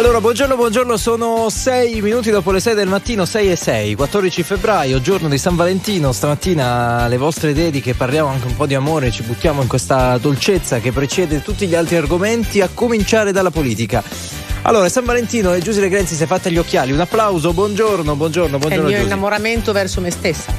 Allora, buongiorno, buongiorno, sono 6 minuti dopo le 6 del mattino, 6 e 6, 14 febbraio, giorno di San Valentino. Stamattina le vostre dediche, parliamo anche un po' di amore, ci buttiamo in questa dolcezza che precede tutti gli altri argomenti, a cominciare dalla politica. Allora, San Valentino e Giusy Grenzi si è fatta gli occhiali. Un applauso, buongiorno, buongiorno, buongiorno. È il mio Giusy. innamoramento verso me stessa.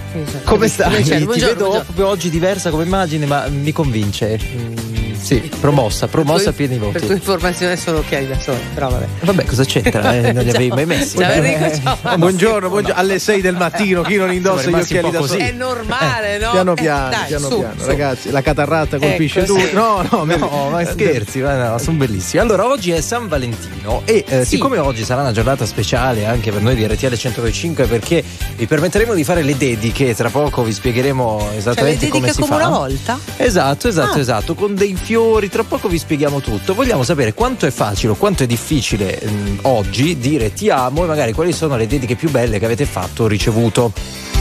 Come stai? Cioè, Ti vedo buongiorno. proprio oggi diversa come immagine, ma mi convince. Mm, sì, promossa, promossa a pieni voti. Per tua informazione sono occhiali da sole, però vabbè. Vabbè, cosa c'entra? Eh, non li avevi mai messi. Ciao Enrico, ciao. Buongiorno, buongiorno, alle 6 del mattino, chi non indossa gli occhiali da così. sole? È normale, no? Piano Eh, piano, dai, piano su, piano, su. ragazzi, la catarrata colpisce Ecco, tutti. sì. No, no, No, ma scherzi, ma no, sono bellissimi. Allora, oggi è San Valentino e eh, Sì. siccome oggi sarà una giornata speciale anche per noi di RTL 125 perché vi permetteremo di fare le dediche, tra poco vi spiegheremo Cioè, le esattamente come dediche si come fa. una volta? Esatto, esatto, Ah. esatto, con dei fiori, tra poco vi spieghiamo tutto. Vogliamo sapere quanto è facile o quanto è difficile mm, oggi dire ti amo e magari quali sono le dediche più belle che avete fatto o ricevuto.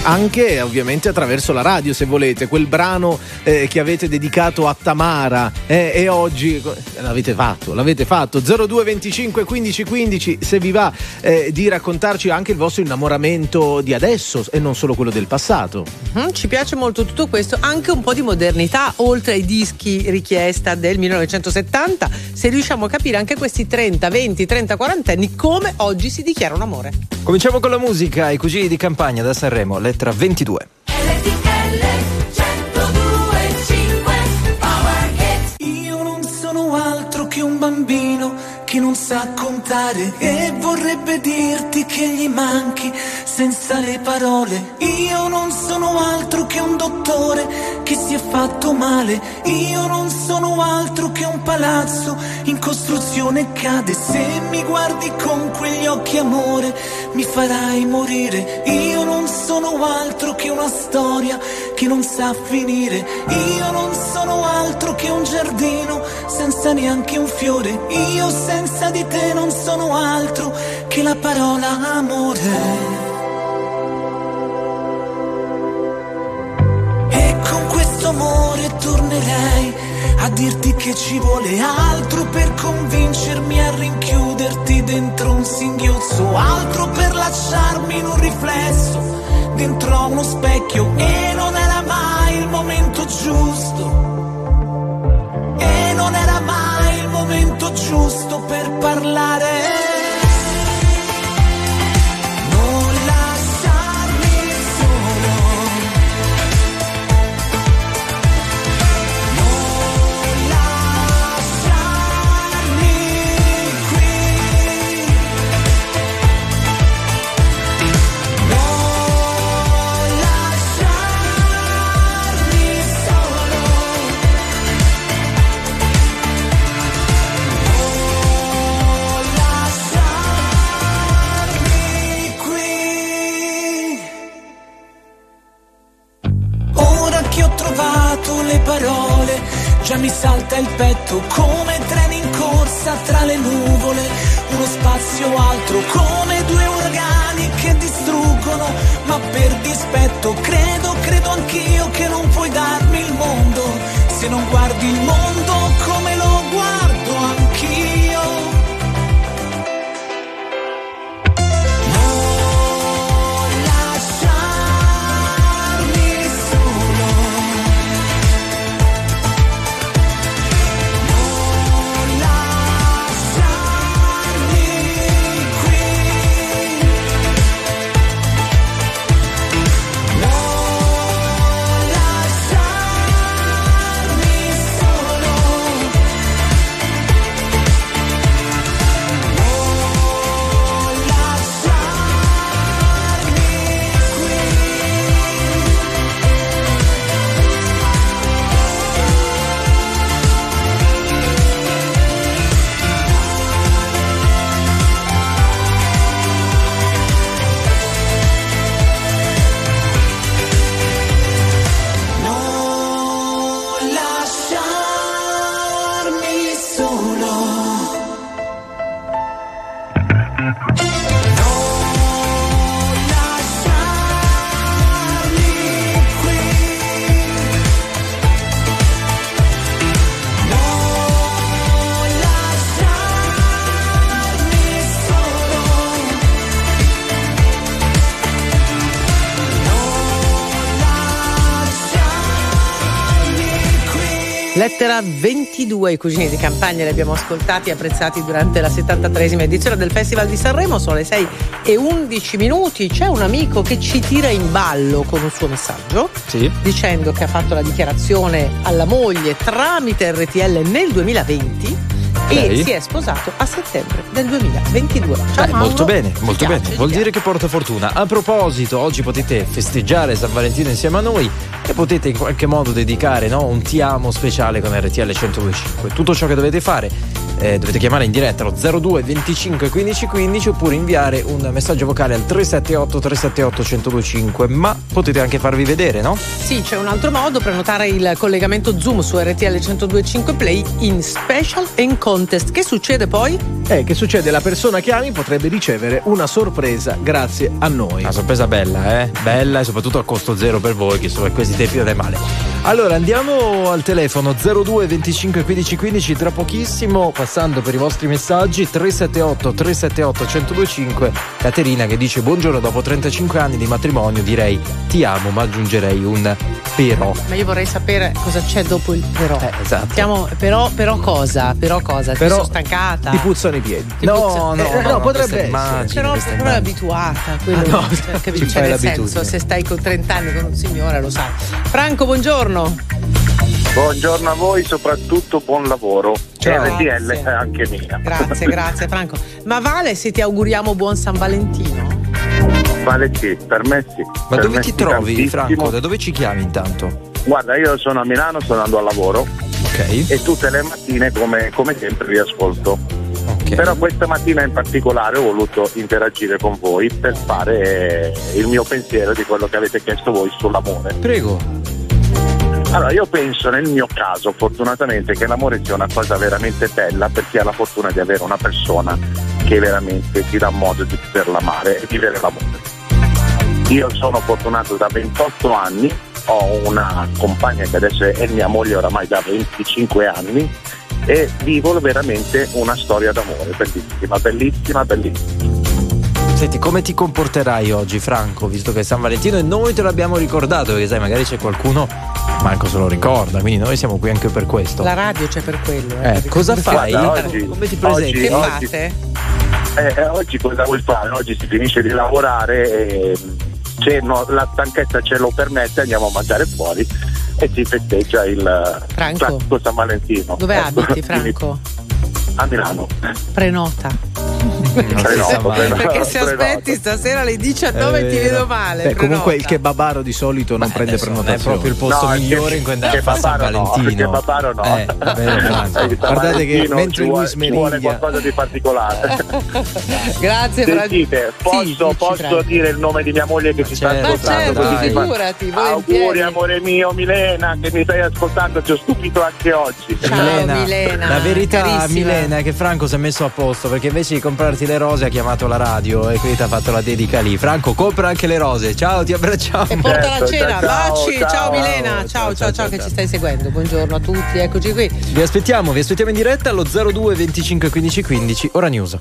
Anche ovviamente attraverso la radio, se volete, quel brano eh, che avete dedicato a Tamara eh, e oggi eh, l'avete fatto, l'avete fatto. 02 25 15 15, se vi va eh, di raccontarci anche il vostro innamoramento di adesso e non solo quello del passato. Mhm, Ci piace molto tutto questo, anche un po' di modernità, oltre ai dischi richiesta del 1970, se riusciamo a capire anche questi 30, 20, 30, 40 anni come oggi si dichiara un amore. Cominciamo con la musica, i cugini di campagna da Sanremo, lettera 22. Io non sono altro che un bambino che non sa contare e vorrebbe dirti che gli manchi senza le parole. Io non sono altro che un dottore che si è fatto male. Io non sono altro che un palazzo in costruzione cade. Se mi guardi con quegli occhi amore mi farai morire. Io non sono altro che una storia che non sa finire. Io non sono altro che un giardino senza neanche un fiore. Io senza di te non sono altro che la parola amore. Amore tornerei a dirti che ci vuole altro per convincermi a rinchiuderti dentro un singhiozzo, altro per lasciarmi in un riflesso dentro uno specchio e non era mai il momento giusto. E non era mai il momento giusto per parlare. Parole, già mi salta il petto come treni in corsa tra le nuvole, uno spazio altro come due uragani che distruggono, ma per dispetto credo, credo anch'io che non puoi darmi il mondo, se non guardi il mondo come lo guardo anch'io. Lettera 22, i cugini di campagna li abbiamo ascoltati e apprezzati durante la 73esima edizione del Festival di Sanremo, sono le 6 e 11 minuti, c'è un amico che ci tira in ballo con un suo messaggio Sì. dicendo che ha fatto la dichiarazione alla moglie tramite RTL nel 2020 e Ok. si è sposato a settembre del 2022. Ciao Beh, Mauro. molto bene, molto piace, bene. Vuol dire che porta fortuna. A proposito, oggi potete festeggiare San Valentino insieme a noi e potete in qualche modo dedicare no, un ti amo speciale con RTL 1025. Tutto ciò che dovete fare eh, dovete chiamare in diretta allo 02 25 15 15 oppure inviare un messaggio vocale al 378 378 1025 ma potete anche farvi vedere no? Sì, c'è un altro modo, prenotare il collegamento Zoom su RTL 1025 Play in Special and Contest. Che succede poi? Eh, che succede? La persona che ami potrebbe ricevere una sorpresa grazie a noi. Una sorpresa bella, eh? Bella e soprattutto a costo zero per voi, che su questi tempi non è male. Allora andiamo al telefono 02 25 15 15 tra pochissimo, passando per i vostri messaggi 378 378 1025. Caterina che dice buongiorno, dopo 35 anni di matrimonio direi ti amo, ma aggiungerei un però. Ma io vorrei sapere cosa c'è dopo il però. Eh, esatto. Siamo, però, però cosa? Però cosa? Ti Però sono stancata. Ti puzzano i piedi. Ti No, puzza- no, eh, no, no, potrebbe essere. Però, immagine. abituata, quello, Ah, no, cioè, ci Cioè, fai nel senso, se stai con 30 anni con un signore lo sai. Franco, buongiorno. Buongiorno a voi, soprattutto buon lavoro. Ciao. Grazie. è anche mia. Grazie, grazie Franco. Ma vale se ti auguriamo buon San Valentino? Vale sì, per me sì. Ma Per dove ti trovi tantissimo. Franco? Da dove ci chiami intanto? Guarda, io sono a Milano, sto andando al lavoro Ok. e tutte le mattine, come, come sempre, vi ascolto. Ok. Però questa mattina in particolare ho voluto interagire con voi per fare eh, il mio pensiero di quello che avete chiesto voi sull'amore. Prego. Allora, io penso nel mio caso, fortunatamente, che l'amore sia una cosa veramente bella per chi ha la fortuna di avere una persona che veramente ti dà modo di poterla amare e vivere l'amore. Io sono fortunato da 28 anni, ho una compagna che adesso è mia moglie oramai da 25 anni e vivo veramente una storia d'amore bellissima, bellissima, bellissima. Senti, come ti comporterai oggi, Franco, visto che è San Valentino e noi te l'abbiamo ricordato, perché sai, magari c'è qualcuno, manco se lo ricorda, quindi noi siamo qui anche per questo. La radio c'è per quello. eh. Eh, cosa fai? Guarda, oggi- come ti presenti? oggi- Che oggi- fate? Eh, eh, oggi cosa vuoi fare? Oggi si finisce di lavorare e se no- la stanchezza ce lo permette andiamo a mangiare fuori e si festeggia il Franco? classico San Valentino. Dove Ecco, abiti, Franco? A Milano. Prenota. Prenoto, sa mai. prenoto. Perché se aspetti stasera alle 19 È ti vedo male. Beh, comunque il kebabaro di solito non Beh, prende non è prenotazione. proprio il posto No, migliore che- in cui andare a che fare San no, Valentino. che Babaro no. Eh, è vero, Franco. Sai, San Guardate che mentre lui vuole, ci vuole smeriglia- qualcosa di particolare. Grazie, Franco. Sentite, posso, posso dire il nome di mia moglie che ci sta certo, Ma ascoltando? certo, ti fa- figurati. Auguri amore mio Milena che mi stai ascoltando, ti ho stupito anche oggi. Ciao, Milena, la verità. Milena è che Franco si è messo a posto perché invece di comprarti le rose ha chiamato la radio e quindi ti ha fatto la dedica lì. Franco, compra anche le rose. Ciao, ti abbracciamo. E porta la Certo, cena, ciao, baci, ciao, ciao. Milena, ciao ciao ciao, ciao, che ciao. ci stai seguendo, buongiorno a tutti, eccoci qui. Vi aspettiamo, vi aspettiamo in diretta allo 02 25 15 15, ora news.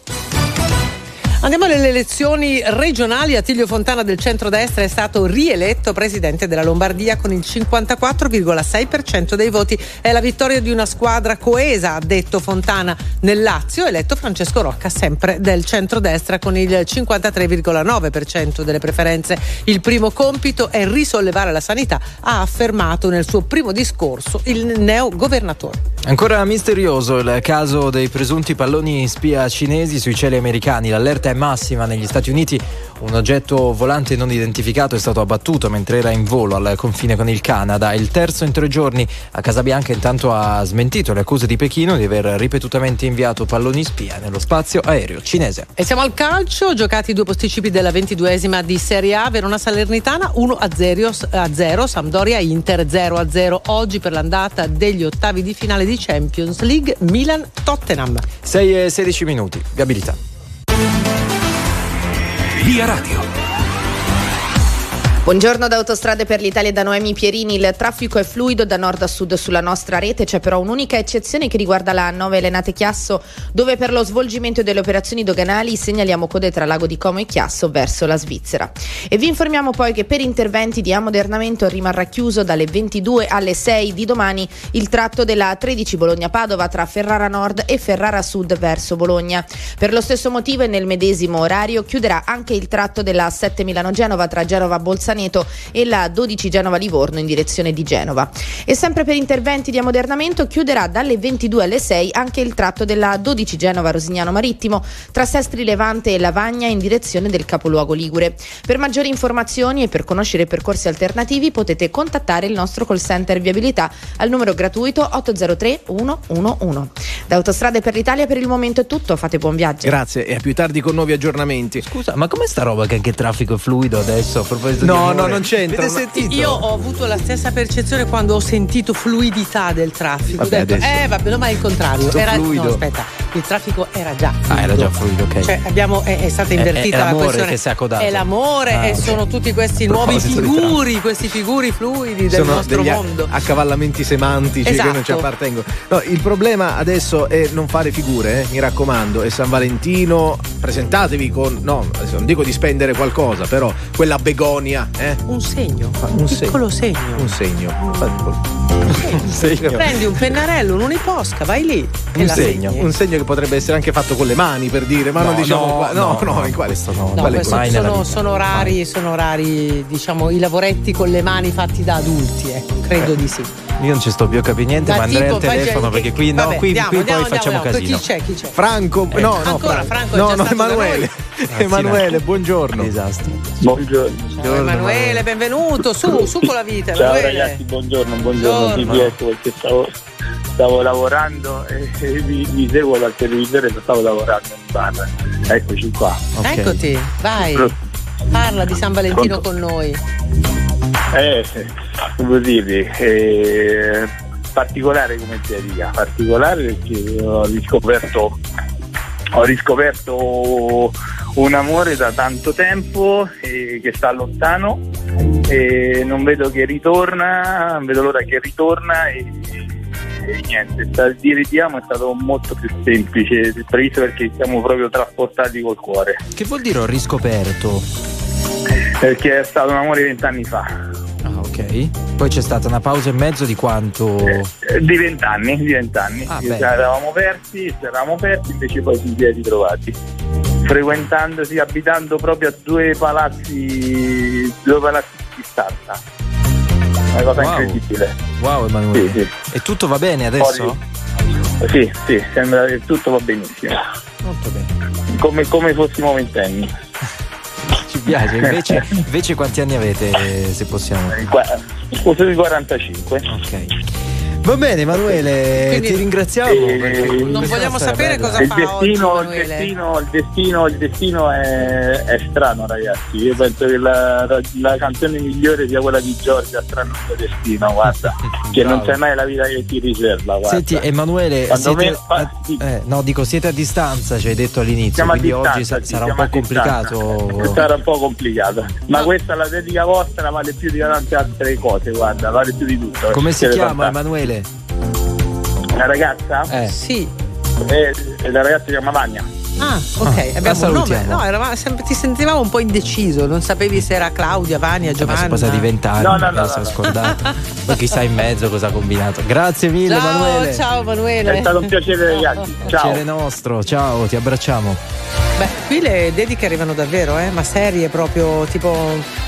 Andiamo alle elezioni regionali. Attilio Fontana del centrodestra è stato rieletto presidente della Lombardia con il 54,6% dei voti. È la vittoria di una squadra coesa, ha detto Fontana. Nel Lazio eletto Francesco Rocca, sempre del centrodestra, con il 53,9% delle preferenze. Il primo compito è risollevare la sanità, ha affermato nel suo primo discorso il neo governatore. Ancora misterioso il caso dei presunti palloni spia cinesi sui cieli americani. L'allerta è massima negli Stati Uniti. Un oggetto volante non identificato è stato abbattuto mentre era in volo al confine con il Canada. Il terzo in tre giorni a Casabianca intanto ha smentito le accuse di Pechino di aver ripetutamente inviato palloni spia nello spazio aereo cinese. E siamo al calcio, giocati i due posticipi della ventiduesima di Serie A, Verona Salernitana 1 a 0, a 0 Sampdoria Inter 0 a 0. Oggi per l'andata degli ottavi di finale di Champions League Milan Tottenham. 6 e 16 minuti. Viabilità. Via Radio. Buongiorno da Autostrade per l'Italia da Noemi Pierini. Il traffico è fluido da nord a sud sulla nostra rete. C'è però un'unica eccezione che riguarda la 9 Lenate Chiasso, dove per lo svolgimento delle operazioni doganali segnaliamo code tra Lago di Como e Chiasso verso la Svizzera. E vi informiamo poi che per interventi di ammodernamento rimarrà chiuso dalle 22 alle 6 di domani il tratto della 13 Bologna-Padova tra Ferrara Nord e Ferrara Sud verso Bologna. Per lo stesso motivo e nel medesimo orario chiuderà anche il tratto della 7 Milano-Genova tra Genova-Bolzaneto e la 12 Genova-Livorno in direzione di Genova. E sempre per interventi di ammodernamento chiuderà dalle 22 alle 6 anche il tratto della 12 Genova-Rosignano Marittimo tra Sestri Levante e Lavagna in direzione del capoluogo Ligure. Per maggiori informazioni e per conoscere percorsi alternativi potete contattare il nostro call center viabilità al numero gratuito 803 111. Da Autostrade per l'Italia per il momento è tutto, fate buon viaggio. Grazie e a più tardi con nuovi aggiornamenti. Scusa, ma com'è sta roba che anche il traffico è fluido adesso? A proposito No, no, amore? non c'entra. Avete sentito? Io ho avuto la stessa percezione quando ho sentito fluidità del traffico. Vabbè, ho detto, adesso- eh, vabbè, no, ma è il contrario. Tutto Era, fluido. No, aspetta, il traffico era già fluido. Ah, era già fluido, ok. Cioè, abbiamo, è, è stata È- invertita è la l'amore questione. che si è accodato. È l'amore Ah, e ok. sono tutti questi A nuovi figuri, questi figuri fluidi del Sono nostro mondo. accavallamenti semantici Esatto. che non ci appartengono. No, il problema adesso è non fare figure, eh, mi raccomando. È San Valentino, presentatevi con. No, adesso non dico di spendere qualcosa, però quella begonia, eh? Un segno, Un un segno. piccolo segno. Un segno. Un segno. Prendi un pennarello, un'uniposca, vai lì. Un segno. segni. Un segno che potrebbe essere anche fatto con le mani per dire, ma No, non diciamo no, qua. No, no, no, no, in quale questo no. No, quale questo sono, vita. sono rari, sono rari, diciamo, i lavoretti con le mani fatti da adulti, ecco, credo di sì. Io non ci sto più a capire niente, ma andrei tipo, al telefono perché qui, no, vabbè, qui, andiamo, qui andiamo, poi facciamo andiamo, casino. Chi c'è? Chi c'è? Franco, no, no, Ancora, Franco è no, già no, stato da Emanuele. Emanuele, no. buongiorno. Disastro. Buongiorno. Ciao Emanuele, benvenuto, su, su con la vita, Ciao Emanuele. ragazzi, buongiorno, buongiorno. Chiesto perché stavo, stavo lavorando e, e vi, vi seguo dal televisore e stavo lavorando in bar. Eccoci qua. Ok. Eccoti, vai, parla di San Valentino con noi. Eh, come dirvi, eh, particolare come teoria, particolare perché ho riscoperto, ho riscoperto un amore da tanto tempo eh, che sta lontano e non vedo che ritorna, non vedo l'ora che ritorna e, e niente, il dire ti amo è stato molto più semplice, previsto perché siamo proprio trasportati col cuore, Che vuol dire ho riscoperto? perché è stato un amore vent'anni fa. Ok. Poi c'è stata una pausa e mezzo di quanto. Eh, Di vent'anni, di vent'anni. Ah, Ci eravamo persi, ci eravamo persi, invece poi ci si è ritrovati. Frequentandosi, abitando proprio a due palazzi, due palazzi di distanza. Una cosa Wow. incredibile. Wow, Emanuele. Sì, E tutto va bene adesso? Sì, sì, sembra che tutto va benissimo. Molto bene. Come, come fossimo ventenni. Ci piace. Invece, invece quanti anni avete, se possiamo? Scusa di 45. Ok. Va bene, Emanuele, Quindi- ti ringraziamo. Eh, Non vogliamo sapere bella. cosa il fa destino, oggi, il Emanuele? destino, il destino, il destino è, è strano, ragazzi. Io penso che la, la- la canzone migliore sia quella di Giorgia, Strano il mio destino, guarda. che non sai mai la vita che ti riserva. Guarda. Senti, Emanuele, siete, me- sì. eh, no, dico siete a distanza, ci hai detto all'inizio, Siamo a quindi distanza, oggi sa- sì, sarà un po' a complicato. Sarà un po' complicato. Ma No. questa la dedica vostra vale più di tante altre cose, guarda, vale più di tutto. Come si chiama fantastici. Emanuele? La ragazza? Eh, Sì. Eh, la ragazza si chiama Vania. Ah, ok, Ah, abbiamo un nome. No, eravamo sempre- ti sentivamo un po' indeciso, non sapevi se era Claudia, Vania, ma sono Giovanna. passati vent'anni, No, no, no, no, no. scordato. Poi chissà in mezzo cosa ha combinato. Grazie mille, Ciao, Emanuele. ciao Emanuele. È stato un piacere, ragazzi. Ciao. Piacere nostro, ciao, ti abbracciamo. Beh, qui le dediche arrivano davvero, eh, ma serie proprio, tipo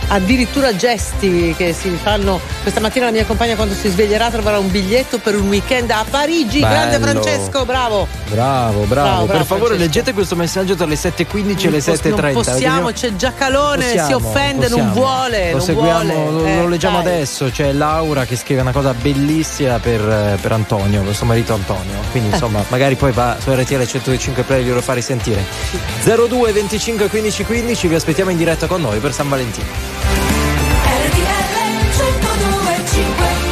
addirittura gesti che si fanno. Questa mattina la mia compagna quando si sveglierà troverà un biglietto per un weekend a Parigi. Grande Bello. Francesco, bravo. Bravo, bravo. Bravo, per favore, Francesco. leggete questo messaggio tra le 7.15 e le Non pos- 7.30. Non possiamo, c'è già Calone, si Possiamo, offende, non possiamo. vuole. Lo non seguiamo, vuole. lo, Eh, lo leggiamo dai. adesso. C'è Laura che scrive una cosa bellissima per, eh, per Antonio, per suo marito Antonio. Quindi, Eh. insomma, magari poi va su RTL 105 Play e glielo fa risentire. 02 25 15 15, vi aspettiamo in diretta con noi per San Valentino. RTL 1025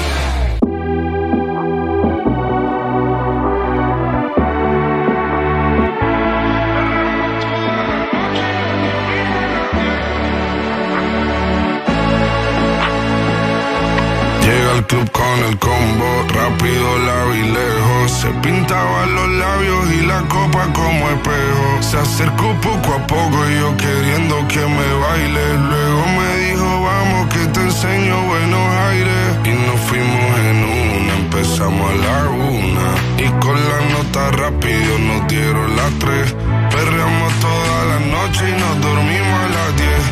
Io al club con el combo, rápido la vi lejos. Se pintaba copa como espejo. Se acercó poco a poco y yo queriendo que me baile. Luego me dijo, vamos que te enseño buenos aires. Y nos fuimos en una, empezamos a la una. Y con la nota rápido nos dieron las tres. Perreamos toda la noche y nos dormimos a las diez.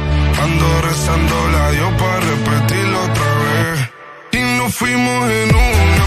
Ando rezando la Dios para repetirlo otra vez. Y nos fuimos en una,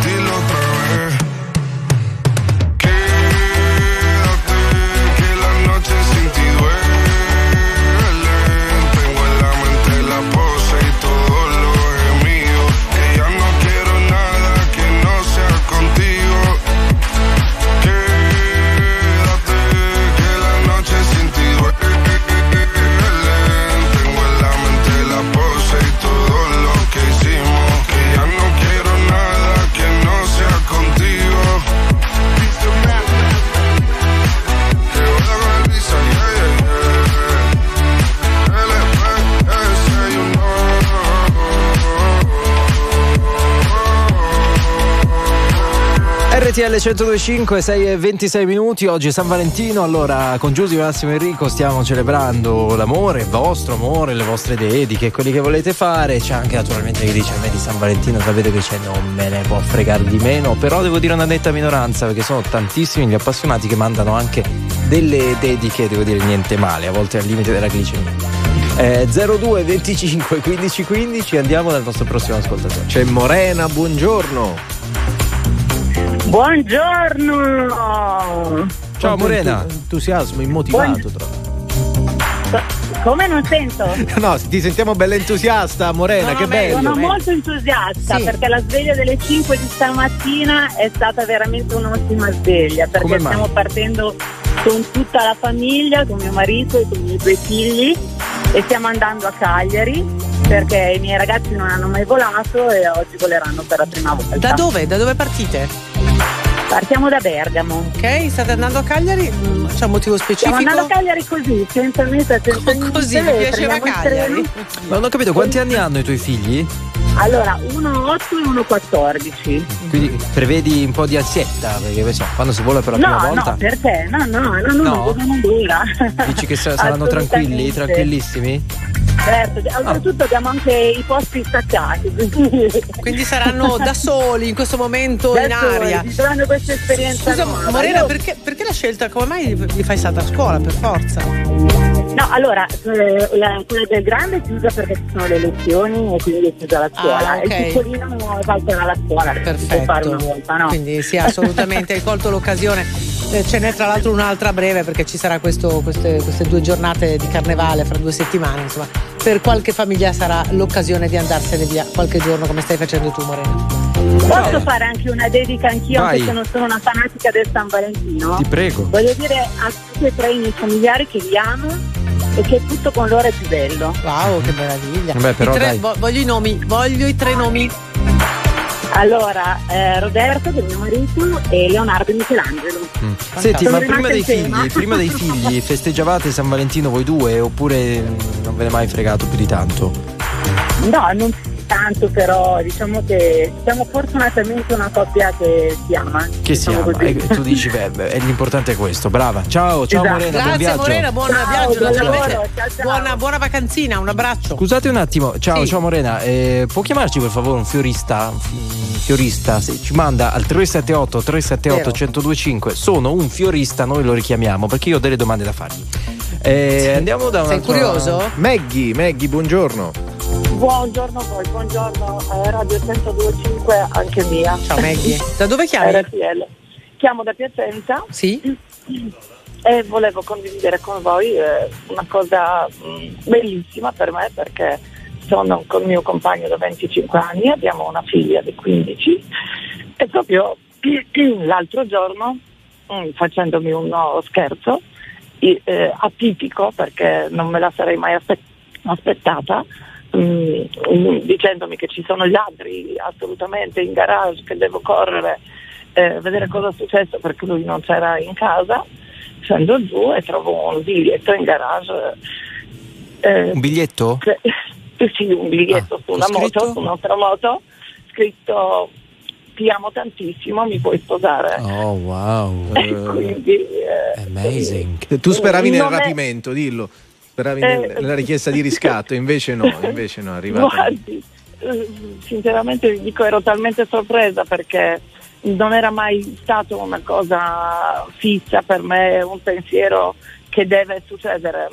RTL 1025, 6 e 26 minuti, oggi è San Valentino, allora con Giusy, Massimo e Enrico stiamo celebrando l'amore, il vostro amore, le vostre dediche, quelli che volete fare, c'è anche naturalmente chi dice a me di San Valentino sapete che c'è, non me ne può fregare di meno, però devo dire una netta minoranza perché sono tantissimi gli appassionati che mandano anche delle dediche, devo dire niente male, a volte al limite della glicemia. Eh, 02 25 15 15 andiamo dal nostro prossimo ascoltatore. C'è Morena, buongiorno. Buongiorno! Ciao Morena. Entusiasmo immotivato troppo. Come non sento? No, ti sentiamo bella entusiasta, Morena, No, che bello. Sono molto entusiasta Sì. perché la sveglia delle 5 di stamattina è stata veramente un'ottima sveglia perché stiamo partendo con tutta la famiglia, con mio marito e con i miei due figli e stiamo andando a Cagliari perché i miei ragazzi non hanno mai volato e oggi voleranno per la prima volta. Da dove? Da dove partite? Partiamo da Bergamo. Ok, state andando a Cagliari? Mm, C'è un motivo Stiamo specifico? andando a Cagliari così, senza meta, senza niente, Così, mi piaceva Cagliari. Ma non ho capito quanti anni hanno i tuoi figli? Allora, uno 8 e uno 14. Quindi prevedi un po' di ansietta, perché insomma, quando si vola per la prima No, volta no, perché? No, no, no, no, No? no, non dura. dici che sa- saranno tranquilli, tranquillissimi? Certo, oltretutto abbiamo anche i posti staccati. quindi- saranno da soli in questo momento in Adesso aria. Vivranno questa esperienza. Scusa, nuova. Morena, perché, perché la scelta? Come mai li fai stare a scuola per forza? No, allora, eh, la, quella del grande è chiusa perché ci sono le lezioni e quindi è chiusa la scuola. Ah, ok. Il piccolino salterà la scuola, può fare una volta, no? Quindi sì, assolutamente, hai colto l'occasione. Eh, ce n'è tra l'altro un'altra breve perché ci sarà questo- queste, queste due giornate di carnevale fra due settimane. Insomma, per qualche famiglia sarà l'occasione di andarsene via qualche giorno come stai facendo tu, Morena. Posso fare anche una dedica anch'io, Vai. anche se non sono una fanatica del San Valentino? Ti prego. Voglio dire a tutti e tre i miei familiari che li amo e che tutto con loro è più bello. Wow, che meraviglia. Vabbè, però I tre- dai. vo- voglio i nomi, voglio i tre nomi. Allora, eh, Roberto, che è mio marito, e Leonardo e Michelangelo. Mm. Senti, ma prima dei figli, prima dei figli festeggiavate San Valentino voi due oppure non ve ne è mai fregato più di tanto? No, non tanto, però diciamo che siamo fortunatamente una coppia che si ama. Che si diciamo ama? così. E tu dici, beh, beh, l'importante è questo. Brava. Ciao, ciao Esatto. Morena, buon Grazie viaggio. Morena, buon Ciao, viaggio. buon naturalmente. ciao, ciao. Buona, buona vacanzina, un abbraccio. Scusate un attimo, ciao, Sì. ciao Morena, eh, può chiamarci per favore un fiorista? Un fiorista, se ci manda al 378 378 Vero. 1025. Sono un fiorista, noi lo richiamiamo perché io ho delle domande da fargli. Eh, Andiamo da una. Sei curioso? Maggie, Maggie, buongiorno. Buongiorno a voi, buongiorno eh, Radio 1025 anche mia. Ciao Maggie. Da dove chiami? RTL. Chiamo da Piacenza Sì? e volevo condividere con voi eh, una cosa mh, bellissima per me perché sono con il mio compagno da 25 anni, abbiamo una figlia di 15 e proprio l'altro giorno, mh, facendomi uno scherzo, eh, atipico perché non me la sarei mai aspe- aspettata, mh, mh, dicendomi che ci sono ladri assolutamente in garage, che devo correre eh, vedere cosa è successo perché lui non c'era in casa, scendo giù e trovo un biglietto in garage. eh, Un biglietto? che- sì, un biglietto Ah, su una scritto? moto, su un'altra moto, scritto ti amo tantissimo, mi puoi sposare. Oh wow. Quindi, eh, Amazing. Tu speravi nel non è- rapimento, dillo. Speravi Eh, nel- nella richiesta di riscatto, invece no, invece no, arrivata. Guardi, eh, sinceramente vi dico ero talmente sorpresa perché non era mai stato una cosa fissa per me, un pensiero che deve succedere.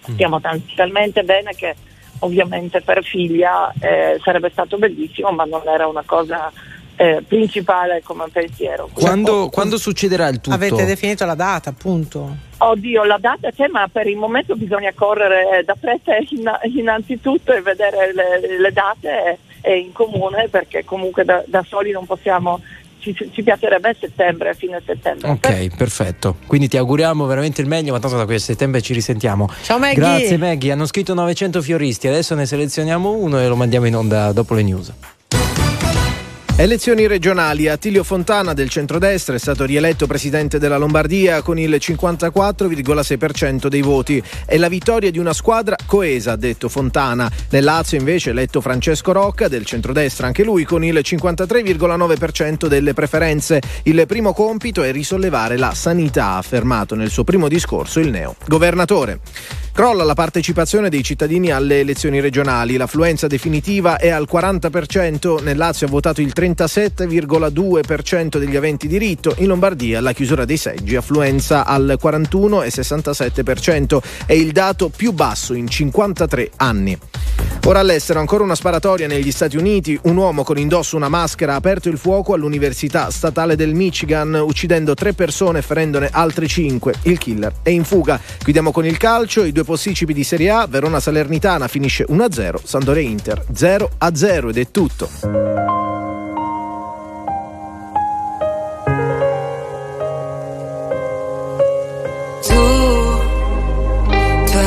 Stiamo tal- talmente bene che ovviamente per figlia eh, sarebbe stato bellissimo, ma non era una cosa eh, principale come pensiero. Quando, quando succederà il tutto? Avete definito la data, appunto. Oddio, la data c'è, ma per il momento bisogna correre da fretta in- innanzitutto e vedere le, le date eh, in comune perché comunque da, da soli non possiamo, ci, ci piacerebbe a settembre, a fine settembre. Ok, perfetto. Quindi ti auguriamo veramente il meglio, ma tanto da qui a settembre ci risentiamo. Ciao Maggie. Grazie Maggie, hanno scritto 900 fioristi, adesso ne selezioniamo uno e lo mandiamo in onda dopo le news. Elezioni regionali. Attilio Fontana del centrodestra è stato rieletto presidente della Lombardia con il 54,6% dei voti. È la vittoria di una squadra coesa, ha detto Fontana. Nel Lazio invece è eletto Francesco Rocca del centrodestra, anche lui con il 53,9% delle preferenze. Il primo compito è risollevare la sanità, ha affermato nel suo primo discorso il neo governatore. Crolla la partecipazione dei cittadini alle elezioni regionali. L'affluenza definitiva è al 40%, nel Lazio ha votato il 37,2% degli aventi diritto, in Lombardia la chiusura dei seggi affluenza al 41,67%, è il dato più basso in 53 anni. Ora all'estero ancora una sparatoria negli Stati Uniti, un uomo con indosso una maschera ha aperto il fuoco all'Università Statale del Michigan uccidendo tre persone e ferendone altre cinque. Il killer è in fuga. Chiudiamo con il calcio, i due posticipi di Serie A, Verona Salernitana finisce 1-0, Sampdoria Inter 0-0 ed è tutto.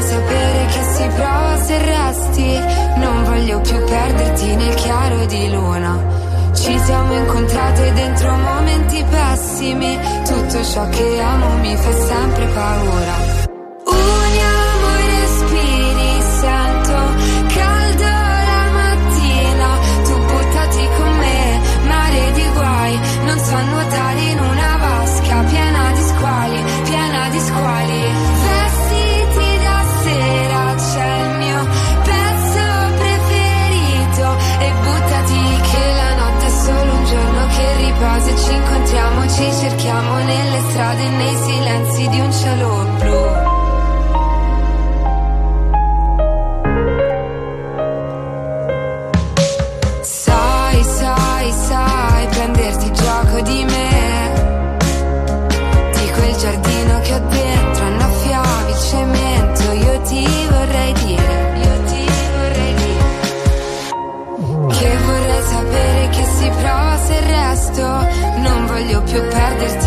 vorrei sapere che si prova se resti. Non voglio più perderti nel chiaro di luna. Ci siamo incontrate dentro momenti pessimi. Tutto ciò che amo mi fa sempre paura. ci cerchiamo nelle strade, nei silenzi di un cielo blu.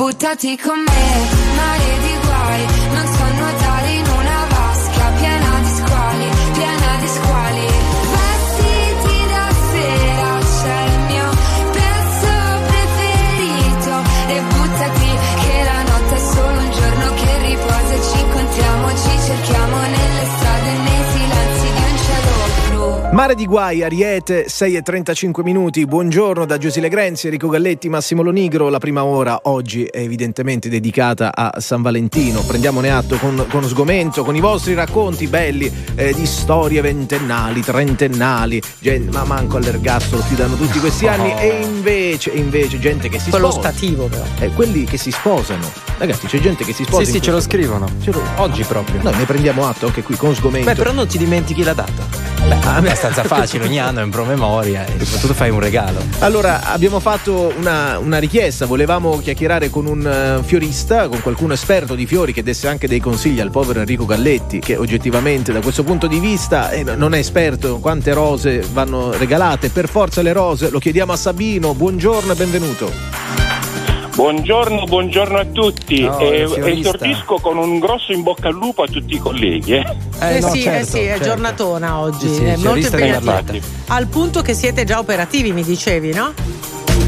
buttati con me, mare di Mare di guai, Ariete, 6 e 35 minuti. Buongiorno da Giusile Grenzi, Enrico Galletti, Massimo Lonigro. La prima ora oggi è evidentemente dedicata a San Valentino. Prendiamone atto con, con sgomento, con i vostri racconti belli eh, di storie ventennali, trentennali. Gen- ma manco all'ergastolo più danno tutti questi anni. E invece, invece, gente che si Quello sposa. stativo però. Eh, quelli che si sposano. Ragazzi, c'è gente che si sposa. Sì, sì, ce lo scrivono. Ce lo- Oggi proprio. Noi ne prendiamo atto anche qui con sgomento. Beh, però non ti dimentichi la data. Beh, è abbastanza facile, ogni anno è un promemoria e soprattutto fai un regalo. Allora, abbiamo fatto una, una richiesta, volevamo chiacchierare con un eh, fiorista, con qualcuno esperto di fiori che desse anche dei consigli al povero Enrico Galletti, che oggettivamente da questo punto di vista eh, non è esperto quante rose vanno regalate, per forza le rose, lo chiediamo a Sabino, buongiorno e benvenuto. Buongiorno, buongiorno a tutti. No, Eh, fiorista. esordisco con un grosso in bocca al lupo a tutti i colleghi. eh. Eh, no, sì, certo, eh sì, è certo. giornatona oggi, Sì, sì, è molto impegnativa. Al punto che siete già operativi, mi dicevi, no?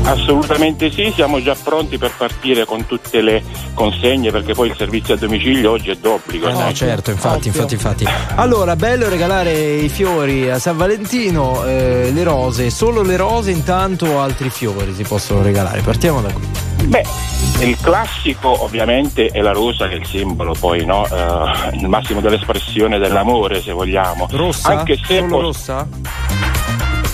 Assolutamente sì, siamo già pronti per partire con tutte le consegne perché poi il servizio a domicilio oggi è d'obbligo. Eh no, sai. certo, infatti, infatti, infatti. Allora, bello regalare i fiori a San Valentino, eh, le rose, solo le rose intanto o altri fiori si possono regalare. Partiamo da qui. Beh, il classico ovviamente è la rosa che è il simbolo poi, no? Eh, il massimo dell'espressione dell'amore se vogliamo. Rossa? Anche se solo pos- rossa?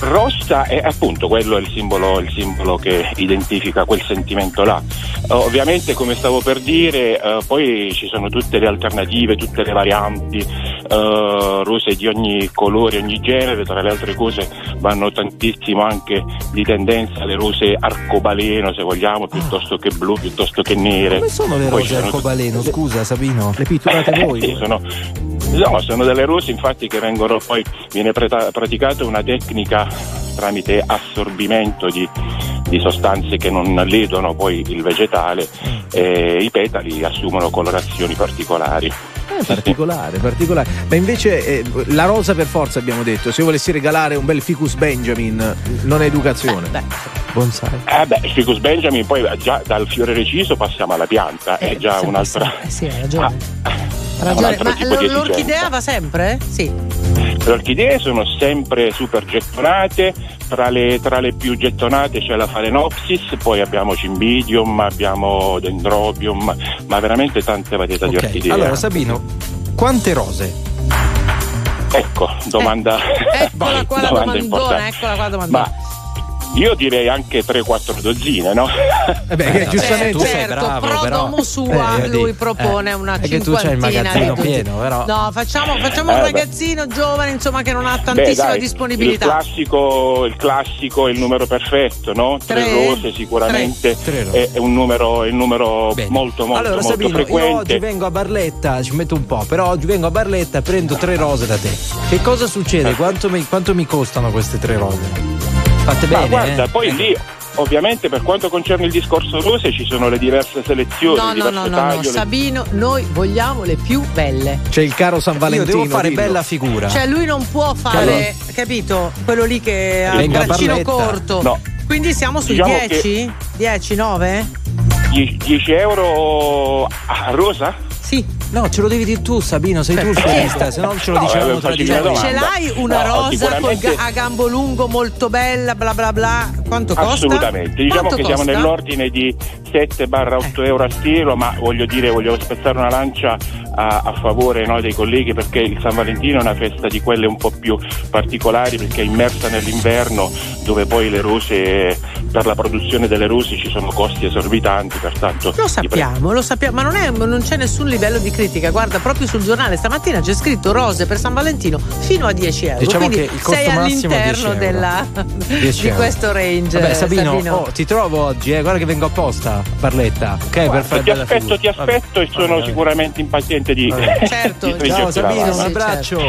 Rossa è appunto quello è il simbolo, il simbolo che identifica quel sentimento là. Eh, ovviamente, come stavo per dire, eh, poi ci sono tutte le alternative, tutte le varianti, eh, rose di ogni colore, ogni genere, tra le altre cose vanno tantissimo anche di tendenza le rose arcobaleno, se vogliamo, piuttosto che blu, piuttosto che nere. Come sono le rose arcobaleno? Scusa, Sabino. Le pitturate voi? sì, sono, no, sono delle rose infatti che vengono poi viene preta- praticata una tecnica tramite assorbimento di, di sostanze che non ledono poi il vegetale e i petali assumono colorazioni particolari. Eh, particolare, particolare. Ma invece eh, la rosa per forza abbiamo detto, se io volessi regalare un bel ficus Benjamin, non è educazione. Bonsai. Eh beh, il Ficus Benjamin poi già dal fiore reciso passiamo alla pianta, è già un'altra... sì. Eh sì, hai ragione. Ah, ragione. altro Ma di l'orchidea va sempre? Sì. Le orchidee sono sempre super gettonate, tra le, tra le più gettonate c'è la Phalaenopsis, poi abbiamo Cymbidium, abbiamo Dendrobium, ma veramente tante varietà di Ok, orchidee. allora Sabino, quante rose? Ecco, domanda, Eccola qua la domanda domandona, importante. eccola qua la domandona. Ma io direi anche 3-4 dozzine, no? Eh beh, Eh, giustamente tu sei certo, bravo, pro però. domo sua, Eh, lui vedi, propone eh, una è che tu c'hai il cinquantina magazzino pieno, però. No, facciamo, facciamo Eh, un beh. ragazzino giovane, insomma, che non ha Beh, tantissima dai, Il disponibilità. classico, il classico è il numero perfetto, no? Tre, Tre. rose sicuramente Tre. Tre rose. È, è un numero, è un numero molto molto allora, molto Sabino, io frequente. oggi vengo a Barletta, ci metto un po', però oggi vengo a Barletta e prendo tre rose da te. Che cosa succede? Quanto mi, quanto mi costano queste tre rose? Fatte Ma bene? guarda, eh? poi lì ovviamente per quanto concerne il discorso rose ci sono le diverse selezioni, No, no, no, no, no, Sabino, noi vogliamo le più belle. c'è il caro San Io Valentino. devo fare dillo. bella figura. Cioè, lui non può fare, capito? Quello lì che ha il braccino corto. No. Quindi siamo sui Diciamo 10? 10, 9? 10 euro a rosa? Sì. No, ce lo devi dire tu, Sabino, sei tu il Perché? scenista, se no ce lo No, dicevamo eh, tra di noi. Ce l'hai una No, rosa sicuramente- a gambo lungo molto bella, bla bla bla. Quanto costa? Assolutamente, diciamo Quanto che siamo costa? nell'ordine di 7-8 euro a stilo, ma voglio dire, voglio spezzare una lancia a, a favore no, dei colleghi perché il San Valentino è una festa di quelle un po' più particolari perché è immersa nell'inverno dove poi le rose, per la produzione delle rose ci sono costi esorbitanti, pertanto... Lo sappiamo, lo sappiamo, ma non, è- non c'è nessun livello di critica. Guarda, proprio sul giornale stamattina c'è scritto rose per San Valentino fino a 10 euro. Diciamo Quindi che il costo sei massimo è 10 all'interno della, 10 di questo range. Vabbè, Sabino, Sabino. oh, ti trovo oggi, eh. Guarda che vengo apposta Barletta, ok? per Guarda, fare ti bella aspetto, figura. ti aspetto e sono Vabbè. sicuramente impaziente di... Certo, di Ciao Sabino, un abbraccio.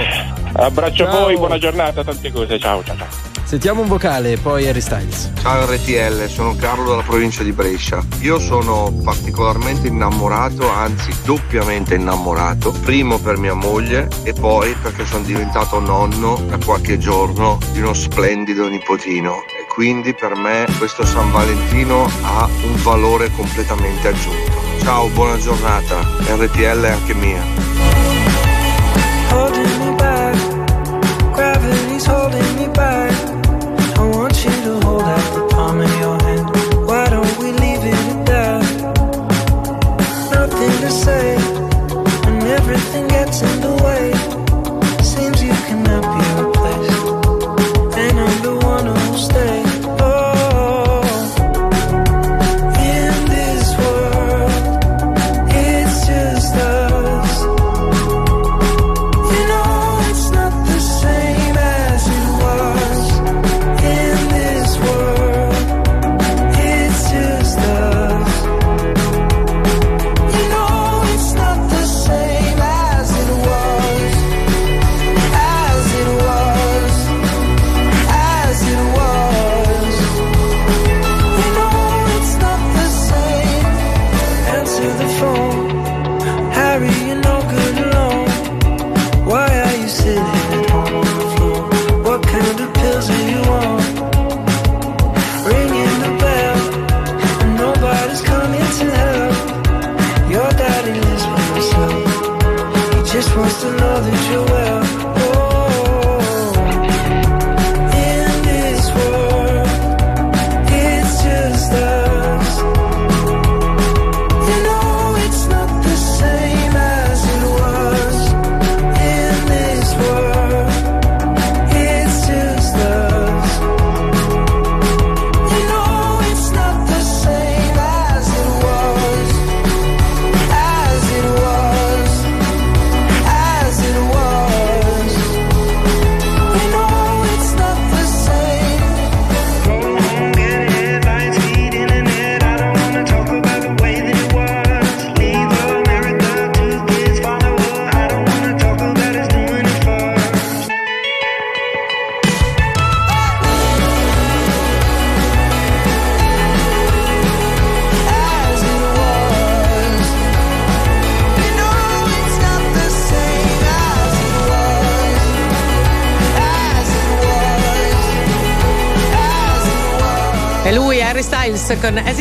Abbraccio a voi, buona giornata, tante cose, ciao ciao ciao. Sentiamo un vocale, poi Harry Styles. Ciao RTL, sono Carlo dalla provincia di Brescia. Io sono particolarmente innamorato, anzi doppiamente innamorato, primo per mia moglie e poi perché sono diventato nonno da qualche giorno di uno splendido nipotino e quindi per me questo San Valentino ha un valore completamente aggiunto. Ciao, buona giornata, RTL è anche mia. Want you to hold out the palm of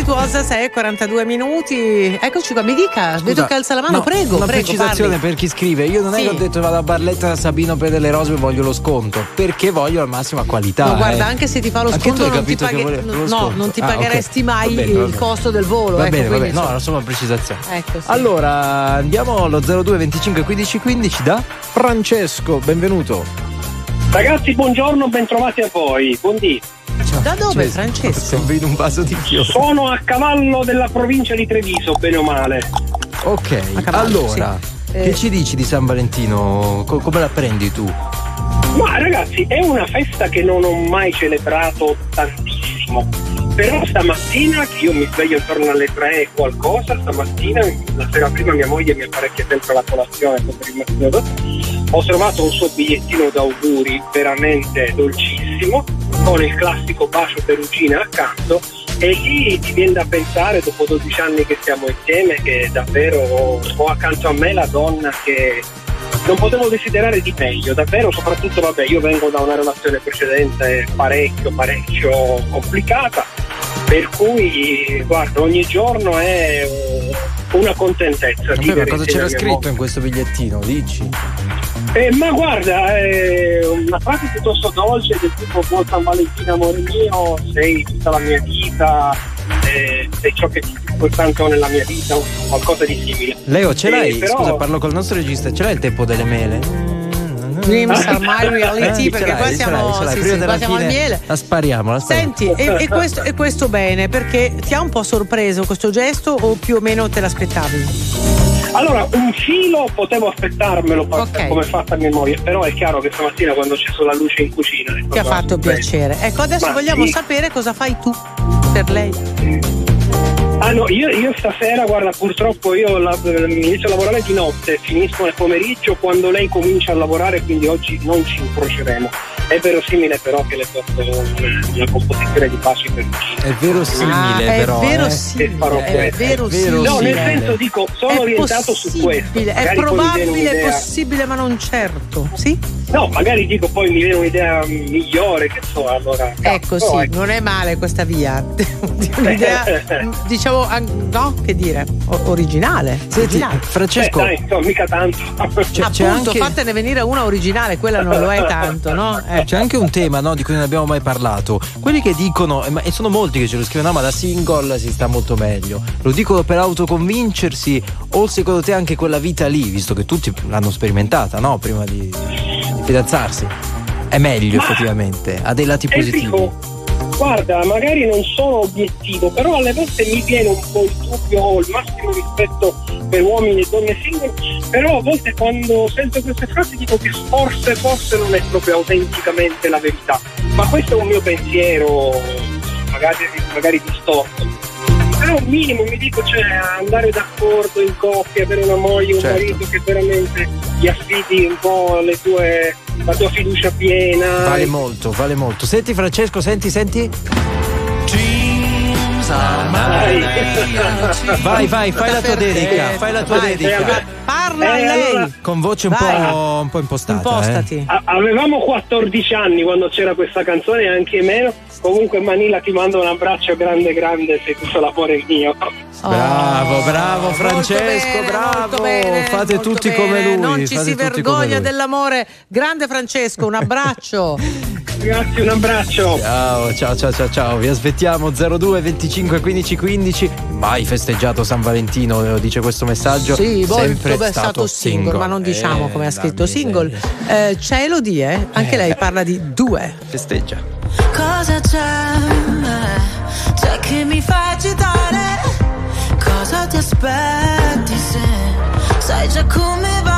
con As It Was, 6 e 42 minuti. Eccoci qua, mi dica, vedo che alza la mano, no, prego, Una prego, precisazione parli. per chi scrive: Io non è Sì. che ho detto vado a Barletta da Sabino per delle rose e voglio lo sconto, perché voglio al massimo qualità. Ma guarda, eh. anche se ti fa lo Anche sconto, non ti, paghe- lo no, sconto. non ti Ah, ok. pagheresti mai bene, il costo del volo. Va ecco, bene, va bene. No, insomma. era solo una precisazione. Ecco, sì. Allora andiamo allo 02 25 15 15 da Francesco, benvenuto. Ragazzi, buongiorno, bentrovati a voi. Buondì. Da dove, Francesco? Sembri in un vaso di fiori. Sono a cavallo della provincia di Treviso, bene o male. Ok, cavallo, allora, sì. che Eh. ci dici di San Valentino? Co- come la prendi tu? Ma ragazzi, è una festa che non ho mai celebrato tantissimo. Però stamattina, che io mi sveglio intorno alle 3 e qualcosa, stamattina, la sera prima mia moglie mi apparecchia sempre la colazione per il mattino dopo, ho trovato un suo bigliettino d'auguri veramente dolcissimo, con il classico bacio perugina accanto e lì ti viene da pensare, dopo 12 anni che stiamo insieme, che davvero ho, ho accanto a me la donna che non potevo desiderare di meglio, davvero, soprattutto vabbè, io vengo da una relazione precedente parecchio, parecchio complicata, per cui guarda, ogni giorno è una contentezza. Vabbè, ma cosa c'era scritto in questo bigliettino? Dici? Eh, ma guarda, è una frase piuttosto dolce del tipo San Valentino amore mio, sei tutta la mia vita, eh, sei ciò che più tanto ho nella mia vita, o qualcosa di simile. Leo, ce Eh, l'hai? però- Scusa, parlo col nostro regista. Ce l'hai il tempo delle mele? Dreams are my reality, Eh, perché qua ce siamo, l'hai, ce l'hai. sì, Prima sì, della qua siamo al miele. La spariamo, la spariamo. Senti, e, e questo, e questo bene, perché ti ha un po' sorpreso questo gesto o più o meno te l'aspettavi? Allora, un filo potevo aspettarmelo per come è fatta mia moglie, però è chiaro che stamattina quando c'è sulla luce in cucina... Ti ha fatto piacere. Ecco, adesso Ma vogliamo sì. sapere cosa fai tu per lei. Ah no, io, io stasera, guarda, purtroppo io la- inizio a lavorare di notte, finisco nel pomeriggio quando lei comincia a lavorare, quindi oggi non ci incroceremo. È verosimile però che le porto una, composizione di baci per È verosimile, Ah, è però. eh. verosimile, E farò è verosimile. No, nel senso dico, sono È orientato su questo. possibile, È probabile, è possibile, ma non certo. Sì? No, magari dico poi mi viene un'idea migliore, che so, allora. Ecco, però, sì, non è male questa via. Un'idea, diciamo, no, che dire, o- originale. originale. Francesco, Eh, dai, insomma, mica tanto. c'è Appunto, anche- fatene venire una originale, quella non lo è tanto, no? Eh. C'è anche un tema no, di cui non abbiamo mai parlato. Quelli che dicono, eh, e sono molti che ce lo scrivono, no, ma da single si sta molto meglio. Lo dicono per autoconvincersi o secondo te anche quella vita lì, visto che tutti l'hanno sperimentata, no? Prima di, di fidanzarsi. È meglio Ma- effettivamente, ha dei lati positivi. dico, guarda, magari non sono obiettivo, però alle volte mi viene un po' il dubbio o il massimo rispetto per uomini e donne single, però a volte quando sento queste frasi dico che forse, forse non è proprio autenticamente la verità. Ma questo è un mio pensiero, magari, magari distorto. Però un minimo mi dico, cioè andare d'accordo in coppia, avere una moglie, un Certo. marito che veramente gli affidi un po' le tue, la tua fiducia piena. Vale molto, vale molto. Senti Francesco, senti, senti. Vai, vai, fai la tua dedica, fai la tua Vai, dedica. Parla Eh, lei. allora- Con voce un Vai. po', un po' impostata. Impostati. eh. A- Avevamo 14 anni quando c'era questa canzone, anche meno. Comunque Manila ti mando un abbraccio grande grande, sei tutto l'amore mio. Bravo, bravo Francesco, bene, bravo. molto bene, fate molto tutti bene. come lui. Non ci si vergogna dell'amore. Grande Francesco, un abbraccio. Grazie, un abbraccio. Ciao, ciao, ciao, ciao, ciao. Vi aspettiamo 02 25 15 15. Mai festeggiato San Valentino, dice questo messaggio. Sì, Sempre molto beh, stato single, ma non diciamo Eh, come ha scritto single. Eh, c'è Elodie, eh? anche lei parla di due. Festeggia. Cosa c'è? C'è che mi fa agitare? Cosa ti aspetti se sai già come va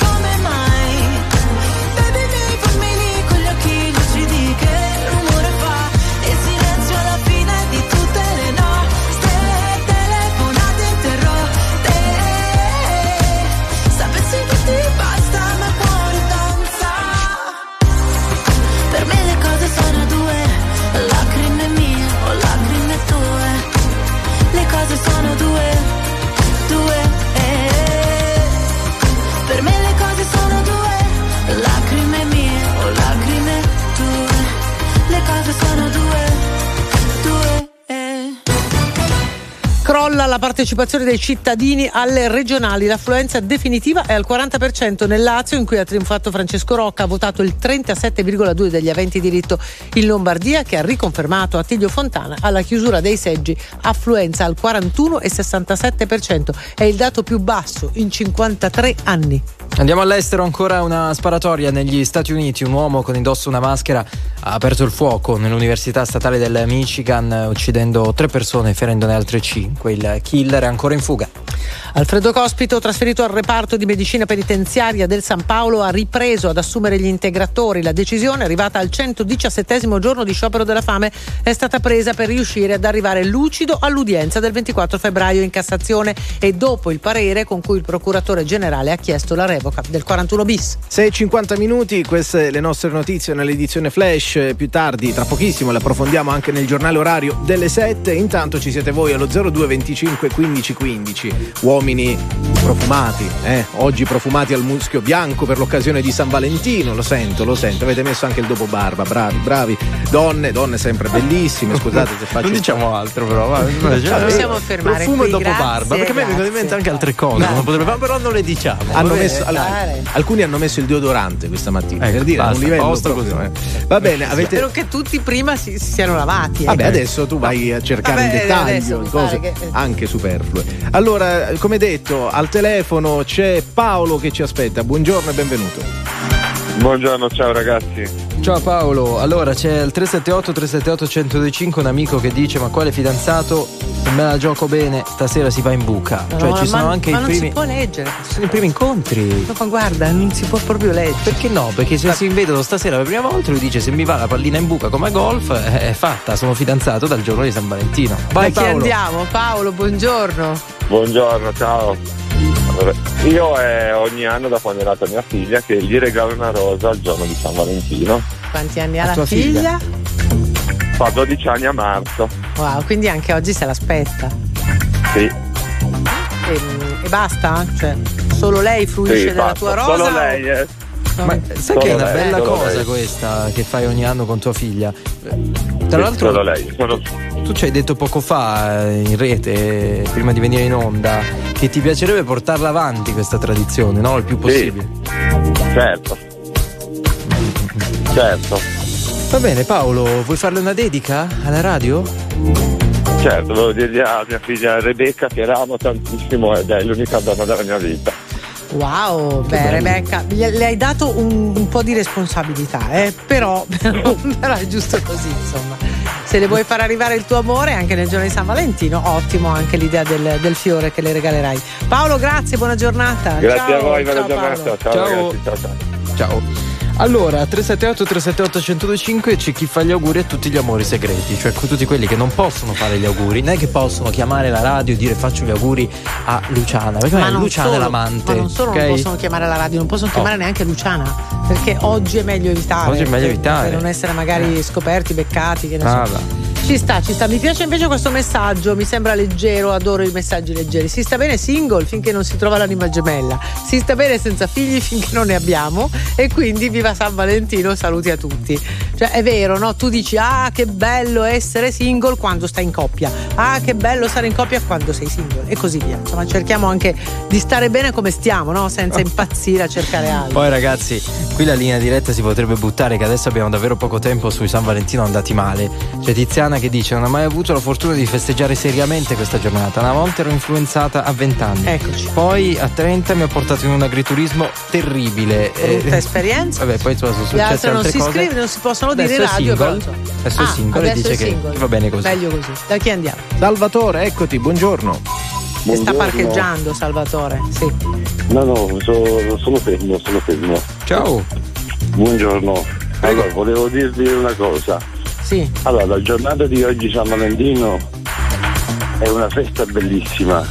Crolla la partecipazione dei cittadini alle regionali. L'affluenza definitiva è al 40% nel Lazio, in cui ha trionfato Francesco Rocca, ha votato il 37,2% degli aventi diritto in Lombardia, che ha riconfermato Attilio Fontana alla chiusura dei seggi. Affluenza al 41,67%. È il dato più basso in 53 anni. Andiamo all'estero, ancora una sparatoria negli Stati Uniti. Un uomo con indosso una maschera ha aperto il fuoco nell'Università Statale del Michigan, uccidendo tre persone e ferendone altre cinque. Il killer è ancora in fuga. Alfredo Cospito, trasferito al reparto di medicina penitenziaria del San Paolo, ha ripreso ad assumere gli integratori. La decisione, arrivata al 117 giorno di sciopero della fame, è stata presa per riuscire ad arrivare lucido all'udienza del 24 febbraio in Cassazione e dopo il parere con cui il procuratore generale ha chiesto la revoca del 41 bis. 6.50 minuti, queste le nostre notizie nell'edizione flash. Più tardi, tra pochissimo, le approfondiamo anche nel giornale orario delle 7. Intanto ci siete voi allo 02 25 15 15. Uomini profumati, eh? oggi profumati al muschio bianco per l'occasione di San Valentino. Lo sento, lo sento. Avete messo anche il dopo barba, bravi, bravi. Donne, donne sempre bellissime. Scusate se faccio. Non diciamo altro, però. Va, Non possiamo fermare Profumo qui, e dopo grazie, barba. Perché a me vengono in mente anche altre cose. non potrebbe- però non le diciamo. Hanno Vabbè, messo- allora, dai. alcuni hanno messo il deodorante questa mattina Ecco, per dire a basta, un livello posto proprio, così. eh. Va bene, avete Spero che tutti prima si, si siano lavati. Vabbè, ecco. adesso tu vai a cercare Vabbè, il dettaglio, cose che- anche superflue. Allora, come detto, al telefono c'è Paolo che ci aspetta. Buongiorno e benvenuto. Buongiorno, ciao ragazzi. Ciao Paolo, allora c'è il 378 378 1025 un amico che dice ma quale fidanzato me la gioco bene stasera si va in buca. No, cioè ci sono ma, anche ma i non primi si può leggere. sono i primi incontri. No, ma guarda, non si può proprio leggere. Perché no? Perché se si vedono stasera per la prima volta lui dice se mi va la pallina in buca come a golf è è fatta, sono fidanzato dal giorno di San Valentino. Vai Da chi Paolo. andiamo? Paolo, buongiorno. Buongiorno, ciao. Allora, io eh, ogni anno da quando è nata mia figlia che gli regalo una rosa al giorno di San Valentino. Quanti anni ha La la tua figlia? Fa 12 anni a marzo. Wow, quindi anche oggi se l'aspetta. Sì, E, e basta? Cioè, solo lei fruisce sì, della basta. tua rosa? Solo lei, eh. Ma sai che è una lei, bella cosa lei. questa che fai ogni anno con tua figlia? Tra Sì, l'altro solo lei. Tu ci hai detto poco fa eh, in rete, prima di venire in onda, che ti piacerebbe portarla avanti questa tradizione, no? Il più possibile. Certo. Certo, Va bene Paolo, vuoi farle una dedica alla radio? certo, volevo dirgli a mia figlia Rebecca che la amo tantissimo ed è l'unica donna della mia vita. Wow, beh, Rebecca, gli- le hai dato un, un po' di responsabilità, eh? però, però, però è giusto così, insomma. Se le vuoi far arrivare il tuo amore anche nel giorno di San Valentino, ottimo anche l'idea del, del fiore che le regalerai. Paolo, grazie, buona giornata. Grazie Ciao, a voi, buona ciao, giornata. Paolo. Ciao, Ciao. ragazzi, ciao ciao. Ciao. Allora, 378 378 1025 c'è chi fa gli auguri a tutti gli amori segreti, cioè tutti quelli che non possono fare gli auguri, non è che possono chiamare la radio e dire faccio gli auguri a Luciana, perché Ma Luciana solo, è l'amante. Ma non solo ok? non possono chiamare la radio, non possono chiamare neanche Luciana. Perché oggi è meglio evitare. Oggi è meglio evitare. Per non essere magari scoperti, beccati, che ne so. Ah, va. Ci sta, ci sta. Mi piace invece questo messaggio, mi sembra leggero, adoro i messaggi leggeri. Si sta bene single finché non si trova l'anima gemella. Si sta bene senza figli finché non ne abbiamo. E quindi viva San Valentino, saluti a tutti. Cioè, è vero, no? Tu dici, ah, che bello essere single quando stai in coppia. Ah, che bello stare in coppia quando sei single. E così via. Insomma, cerchiamo anche di stare bene come stiamo, no? Senza impazzire a cercare altro. Poi ragazzi, qui la linea diretta si potrebbe buttare che adesso abbiamo davvero poco tempo sui San Valentino andati male. C'è Tiziana che dice non ho mai avuto la fortuna di festeggiare seriamente questa giornata. Una volta ero influenzata a 20 anni. Eccoci. Poi a 30 mi ha portato in un agriturismo terribile. Brutta Eh, esperienza. Vabbè, poi sono successe altre non si cose. scrivono, non si possono dire Adesso è radio. single. però. Adesso è Ah, single e adesso dice è che single. va bene così. Meglio così. Da chi andiamo? Salvatore, eccoti, buongiorno. Che sta parcheggiando Salvatore. Sì. No, no, so- sono fermo, sono fermo. Ciao. Buongiorno. Allora, volevo dirvi una cosa. Sì. Allora, la giornata di oggi San Valentino è una festa bellissima.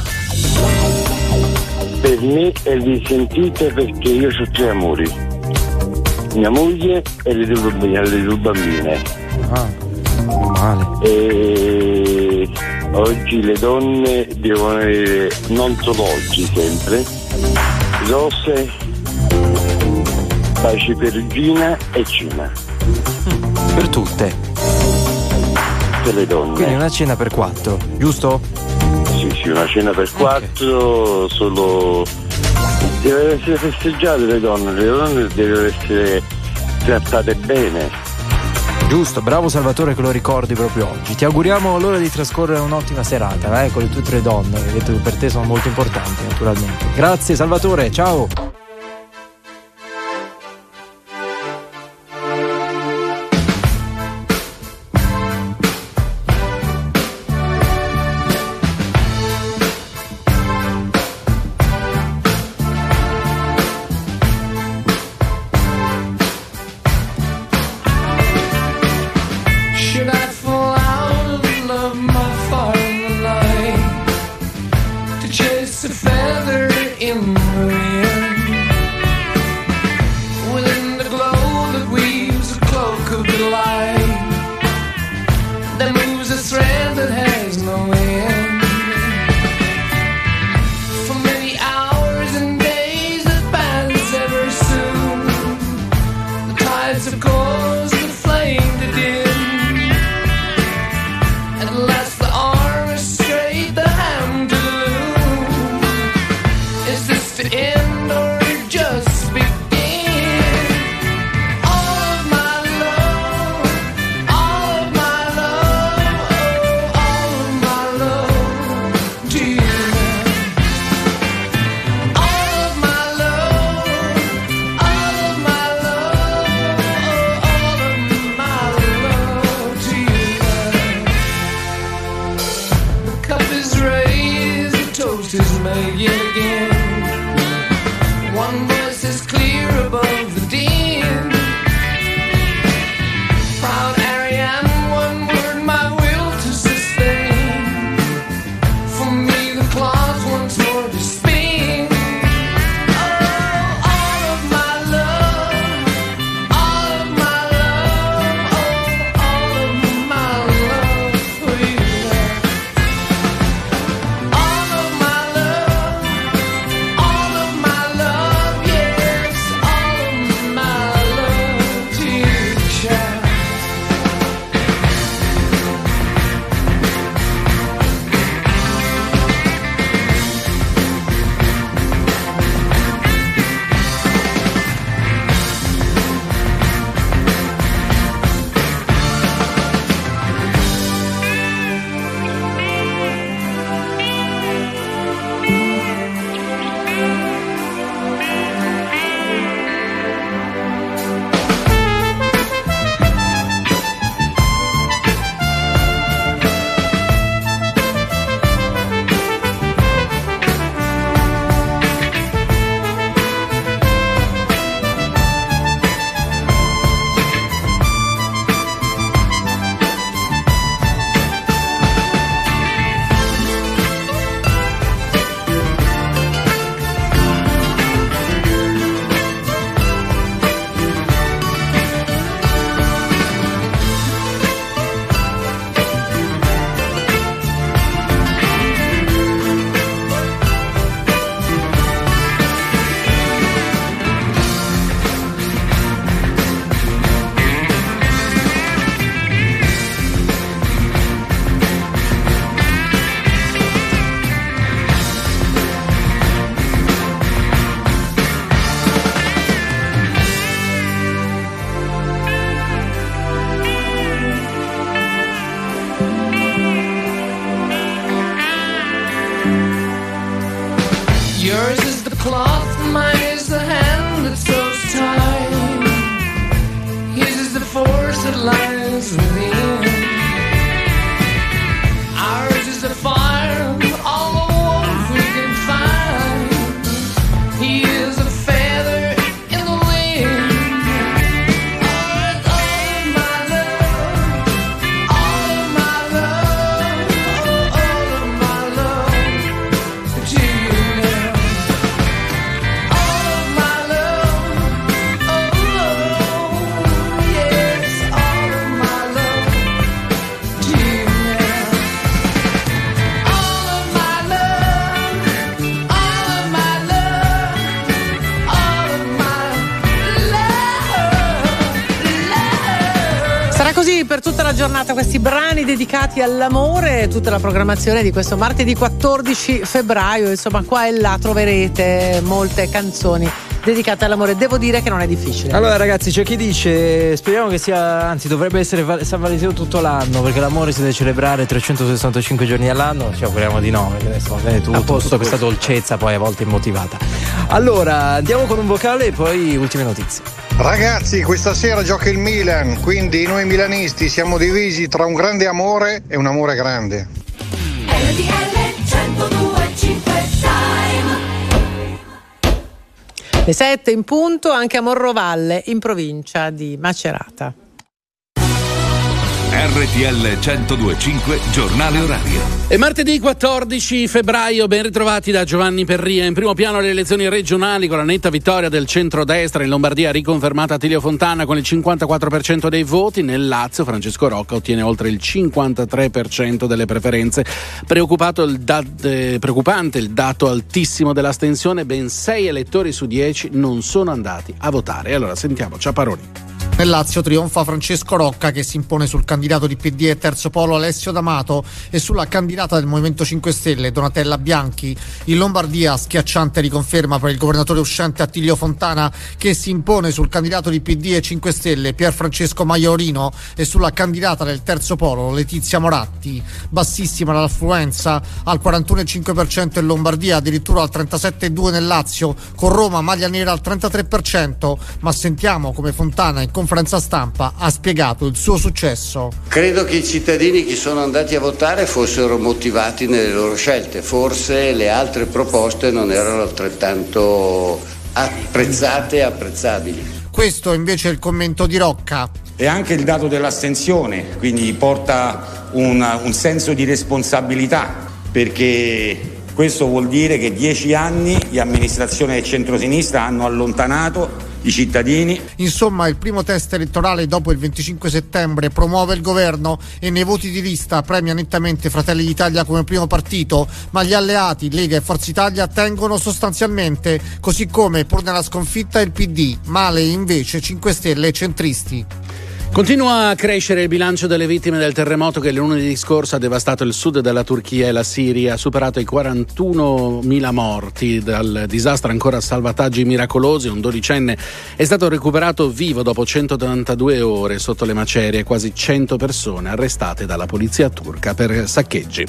Per me vi sentite perché io ho tre amori. Mia moglie e le due bambine. Le due bambine. Ah, male. E oggi le donne devono avere, non solo oggi, sempre, rose, baci perugina e cena. Per tutte. Per le donne. Quindi una cena per quattro, giusto? Sì, sì, una cena per quattro, solo deve essere festeggiate le donne, le donne devono essere trattate bene. Giusto, bravo Salvatore che lo ricordi proprio oggi. Ti auguriamo allora di trascorrere un'ottima serata, eh, con le tue tre donne, che per te sono molto importanti, naturalmente. Grazie Salvatore, ciao. Giornata questi brani dedicati all'amore, tutta la programmazione di questo martedì 14 febbraio, insomma qua e là troverete molte canzoni dedicate all'amore. Devo dire che non è difficile. Allora ragazzi c'è chi dice speriamo che sia anzi dovrebbe essere Val- San Valentino tutto l'anno perché l'amore si deve celebrare 365 giorni all'anno. Ci auguriamo di no perché adesso va bene tutto, tutta questa dolcezza poi a volte immotivata allora andiamo con un vocale e poi ultime notizie Ragazzi, questa sera gioca il Milan, quindi noi milanisti siamo divisi tra un grande amore e un amore grande. Le 7 in punto anche a Morrovalle in provincia di Macerata. RTL 1025 Giornale Orario. E martedì 14 febbraio, ben ritrovati da Giovanni Perria. In primo piano le elezioni regionali con la netta vittoria del centrodestra in Lombardia riconfermata Attilio Fontana con il 54% dei voti. Nel Lazio Francesco Rocca ottiene oltre il 53% delle preferenze. Il da- eh, preoccupante il dato altissimo dell'astensione, ben 6 elettori su 10 non sono andati a votare. Allora sentiamo Ciaparoni. Nel Lazio trionfa Francesco Rocca che si impone sul candidato di PD e terzo polo Alessio D'Amato e sulla candidata del Movimento 5 Stelle Donatella Bianchi. In Lombardia schiacciante riconferma per il governatore uscente Attilio Fontana che si impone sul candidato di PD e 5 Stelle Pier Francesco Maiorino e sulla candidata del terzo polo Letizia Moratti. Bassissima l'affluenza al 41,5% in Lombardia, addirittura al 37,2% nel Lazio, con Roma maglia nera al 33%, ma sentiamo come Fontana in conferenza stampa ha spiegato il suo successo. Credo che i cittadini che sono andati a votare fossero motivati nelle loro scelte, forse le altre proposte non erano altrettanto apprezzate e apprezzabili. Questo invece è il commento di Rocca. E anche il dato dell'astensione, quindi porta un, un senso di responsabilità, perché questo vuol dire che dieci anni di amministrazione del centrosinistra hanno allontanato i cittadini. Insomma, il primo test elettorale dopo il 25 settembre promuove il governo e nei voti di lista premia nettamente Fratelli d'Italia come primo partito, ma gli alleati Lega e Forza Italia tengono sostanzialmente, così come pur nella sconfitta il PD, male invece 5 Stelle e centristi. Continua a crescere il bilancio delle vittime del terremoto che lunedì scorso ha devastato il sud della Turchia e la Siria, ha superato i 41.000 morti. Dal disastro ancora salvataggi miracolosi, un dodicenne è stato recuperato vivo dopo 182 ore sotto le macerie, quasi 100 persone arrestate dalla polizia turca per saccheggi.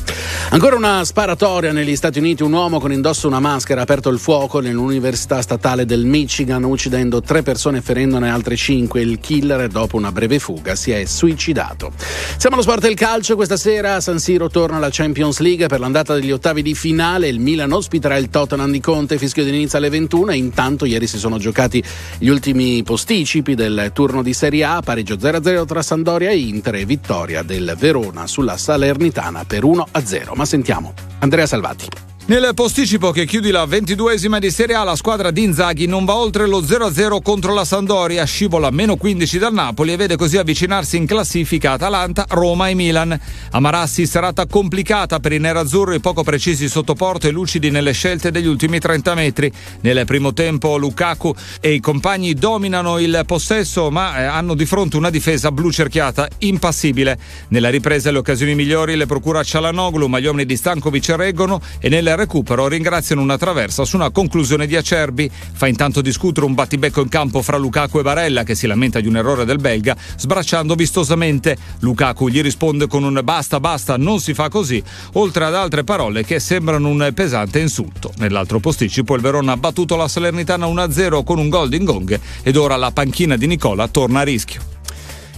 Ancora una sparatoria negli Stati Uniti, un uomo con indosso una maschera ha aperto il fuoco nell'Università Statale del Michigan uccidendo tre persone e ferendone altre cinque. Il killer dopo una breve fuga si è suicidato. Siamo allo sport del calcio, questa sera San Siro torna la Champions League per l'andata degli ottavi di finale, il Milan ospiterà il Tottenham di Conte, fischio d'inizio alle 21 e intanto ieri si sono giocati gli ultimi posticipi del turno di Serie A, pareggio 0-0 tra Sandoria e Inter e vittoria del Verona sulla Salernitana per 1-0. Ma sentiamo Andrea Salvati. Nel posticipo che chiude la ventiduesima di Serie A, la squadra di Inzaghi non va oltre lo 0-0 contro la Sandoria, scivola meno 15 dal Napoli e vede così avvicinarsi in classifica Atalanta, Roma e Milan. A Marassi serata complicata per i nerazzurri poco precisi sotto porto e lucidi nelle scelte degli ultimi 30 metri. Nel primo tempo Lukaku e i compagni dominano il possesso ma eh, hanno di fronte una difesa blu cerchiata impassibile. Nella ripresa le occasioni migliori le procura Cialanoglu ma gli uomini di Stankovic reggono e nel recupero ringraziano una traversa su una conclusione di Acerbi. Fa intanto discutere un battibecco in campo fra Lukaku e Barella che si lamenta di un errore del belga, sbracciando vistosamente. Lukaku gli risponde con un basta basta, non si fa così, oltre ad altre parole che sembrano un pesante insulto. Nell'altro posticipo il Verona ha battuto la Salernitana 1-0 con un gol di Ngong ed ora la panchina di Nicola torna a rischio.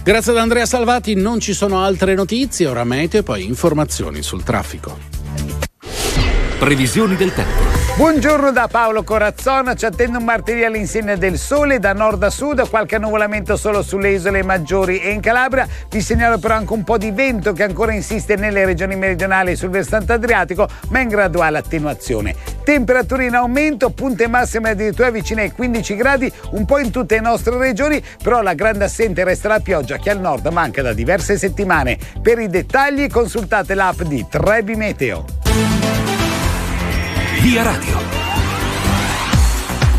Grazie ad Andrea Salvati, non ci sono altre notizie, ora meteo e poi informazioni sul traffico. Previsioni del tempo. Buongiorno da Paolo Corazzona, ci attende un martedì all'insegna del sole da nord a sud, qualche annuvolamento solo sulle isole maggiori e in Calabria. Vi segnalo però anche un po' di vento che ancora insiste nelle regioni meridionali sul versante adriatico, ma in graduale attenuazione. Temperature in aumento, punte massime addirittura vicine ai 15 gradi, un po' in tutte le nostre regioni, però la grande assente resta la pioggia che al nord manca da diverse settimane. Per i dettagli consultate l'app di Trebi Meteo. Via Radio.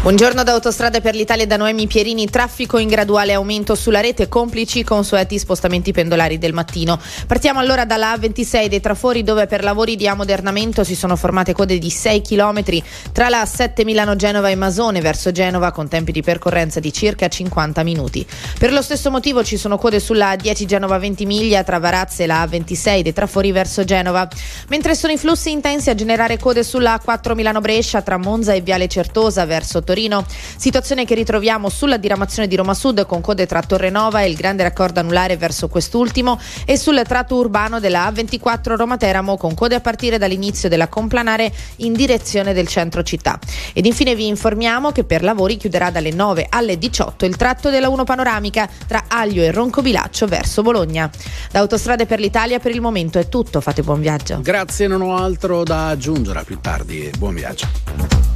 Buongiorno da Autostrade per l'Italia da Noemi Pierini, traffico in graduale aumento sulla rete, complici consueti spostamenti pendolari del mattino. Partiamo allora dalla A26 dei trafori dove per lavori di ammodernamento si sono formate code di 6 km tra la A7 Milano-Genova e Masone verso Genova con tempi di percorrenza di circa 50 minuti. Per lo stesso motivo ci sono code sulla A10 Genova 20 miglia tra Varazze e la A26 dei trafori verso Genova, mentre sono i flussi intensi a generare code sulla A4 Milano-Brescia tra Monza e Viale Certosa verso Torino Torino. Situazione che ritroviamo sulla diramazione di Roma Sud con code tra Torrenova e il grande raccordo anulare verso quest'ultimo e sul tratto urbano della A24 Roma Teramo con code a partire dall'inizio della complanare in direzione del centro città. Ed infine vi informiamo che per lavori chiuderà dalle 9 alle 18 il tratto della 1 panoramica tra Aglio e Roncobilaccio verso Bologna. Da Autostrade per l'Italia per il momento è tutto, fate buon viaggio. Grazie, non ho altro da aggiungere a più tardi buon viaggio.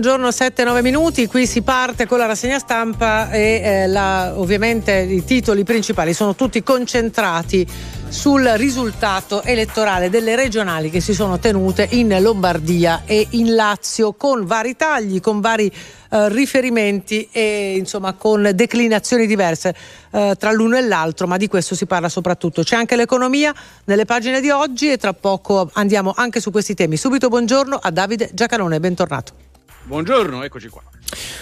Buongiorno, buongiorno, 7-9 minuti. Qui si parte con la rassegna stampa e eh, la- ovviamente i titoli principali sono tutti concentrati sul risultato elettorale delle regionali che si sono tenute in Lombardia e in Lazio con vari tagli, con vari eh, riferimenti e insomma con declinazioni diverse eh, tra l'uno e l'altro, ma di questo si parla soprattutto. C'è anche l'economia nelle pagine di oggi e tra poco andiamo anche su questi temi. Subito buongiorno a Davide Giacanone, bentornato. Buongiorno, eccoci qua.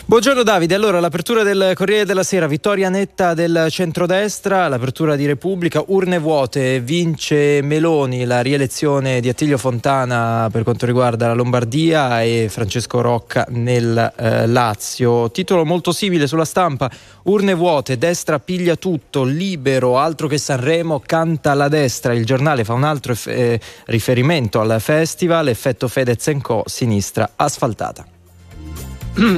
Buongiorno Davide, allora l'apertura del Corriere della Sera, vittoria netta del centrodestra, l'apertura di Repubblica, urne vuote, vince Meloni, la rielezione di Attilio Fontana per quanto riguarda la Lombardia e Francesco Rocca nel eh, Lazio. Titolo molto simile sulla stampa, urne vuote, destra piglia tutto, libero, altro che Sanremo, canta la destra, il giornale fa un altro eh, riferimento al festival, effetto Fedez Co, sinistra asfaltata.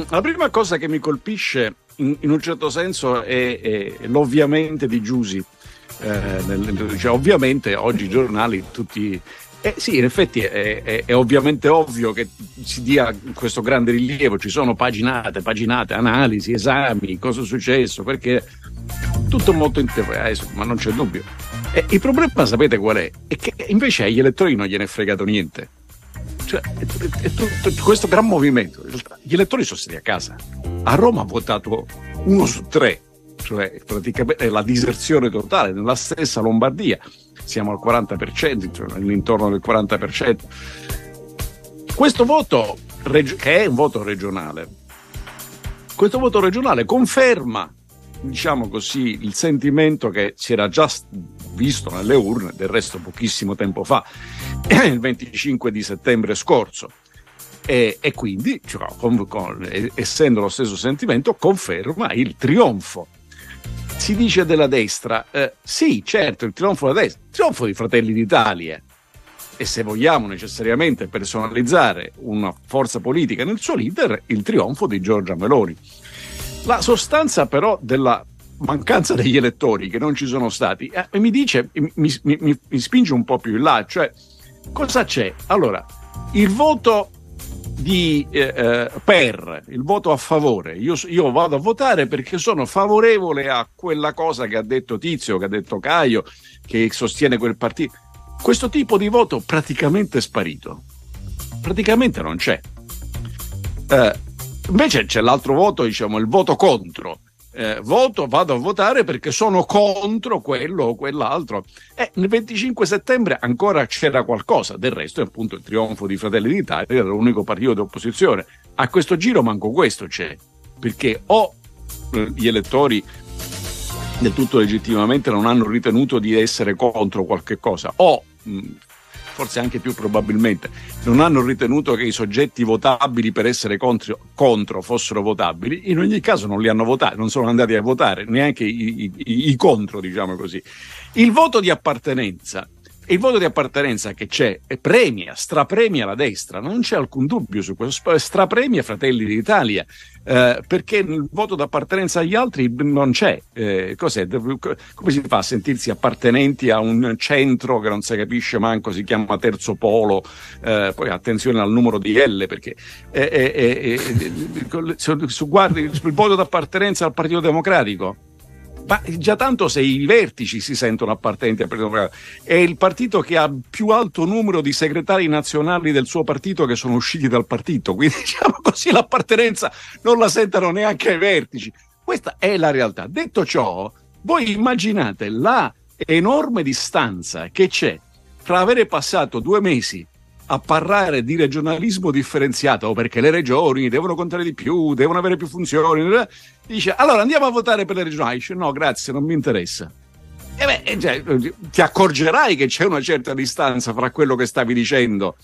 La prima cosa che mi colpisce in, in un certo senso è, è l'ovviamente di Giusi. Eh, nel- cioè, ovviamente oggi i giornali tutti... Eh, sì, in effetti è, è- è ovviamente ovvio che si dia questo grande rilievo, ci sono paginate, paginate, analisi, esami, cosa è successo, perché tutto molto interessato, ma non c'è dubbio. E il problema sapete qual è? È che invece agli elettori non gliene è fregato niente. Cioè, è, è- tutto questo gran movimento. Gli elettori sono stati a casa. A Roma ha votato uno su tre, cioè praticamente la diserzione totale. Nella stessa Lombardia siamo al 40%, cioè all'intorno del 40%. Questo voto, che è un voto regionale, questo voto regionale conferma, diciamo così, il sentimento che si era già visto nelle urne, del resto pochissimo tempo fa, il 25 di settembre scorso. E, e quindi, cioè, con- con- essendo lo stesso sentimento, conferma il trionfo. Si dice della destra, eh, sì, certo, il trionfo della destra, il trionfo dei Fratelli d'Italia. E se vogliamo necessariamente personalizzare una forza politica nel suo leader, il trionfo di Giorgia Meloni. La sostanza però della mancanza degli elettori che non ci sono stati eh, mi dice, mi, mi- mi- spinge un po' più in là, cioè cosa c'è? Allora, il voto di, eh, eh, per, il voto a favore, io, io vado a votare perché sono favorevole a quella cosa che ha detto Tizio, che ha detto Caio, che sostiene quel partito. Questo tipo di voto praticamente è sparito, praticamente non c'è. Eh, invece c'è l'altro voto, diciamo, il voto contro. Eh, voto, vado a votare perché sono contro quello o quell'altro. E il 25 settembre ancora c'era qualcosa, del resto è appunto il trionfo di Fratelli d'Italia, era l'unico partito di opposizione. A questo giro manco questo c'è, perché o eh, gli elettori del tutto legittimamente non hanno ritenuto di essere contro qualche cosa, o forse anche più probabilmente non hanno ritenuto che i soggetti votabili per essere contro, contro fossero votabili, in ogni caso non li hanno votati, non sono andati a votare, neanche i, i- i- contro, diciamo così. Il voto di appartenenza, il voto di appartenenza che c'è e premia, strapremia la destra, non c'è alcun dubbio su questo, strapremia Fratelli d'Italia, eh, perché il voto d'appartenenza agli altri non c'è. Eh, cos'è? Come si fa a sentirsi appartenenti a un centro che non si capisce manco, si chiama terzo polo? Eh, poi attenzione al numero di L, perché eh, eh, eh, eh, su, guardi sul voto d'appartenenza al Partito Democratico. Ma già tanto se i vertici si sentono appartenenti al Partito Democratico, è il partito che ha più alto numero di segretari nazionali del suo partito che sono usciti dal partito, quindi diciamo così l'appartenenza non la sentono neanche ai vertici. Questa è la realtà. Detto ciò, voi immaginate la enorme distanza che c'è fra avere passato due mesi a parlare di regionalismo differenziato perché le regioni devono contare di più, devono avere più funzioni. Dice allora andiamo a votare per le regionali. Dice no, grazie, non mi interessa. E beh, eh, cioè, ti accorgerai che c'è una certa distanza fra quello che stavi dicendo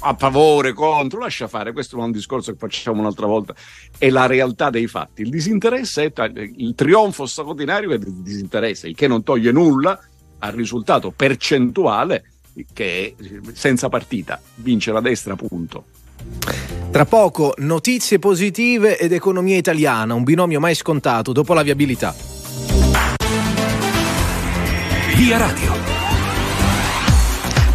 a favore, contro, lascia fare, questo è un discorso che facciamo un'altra volta, è la realtà dei fatti. Il disinteresse è il trionfo straordinario è del disinteresse, il che non toglie nulla al risultato percentuale che è senza partita, vince la destra, punto. Tra poco notizie positive ed economia italiana, un binomio mai scontato dopo la viabilità. Via Radio.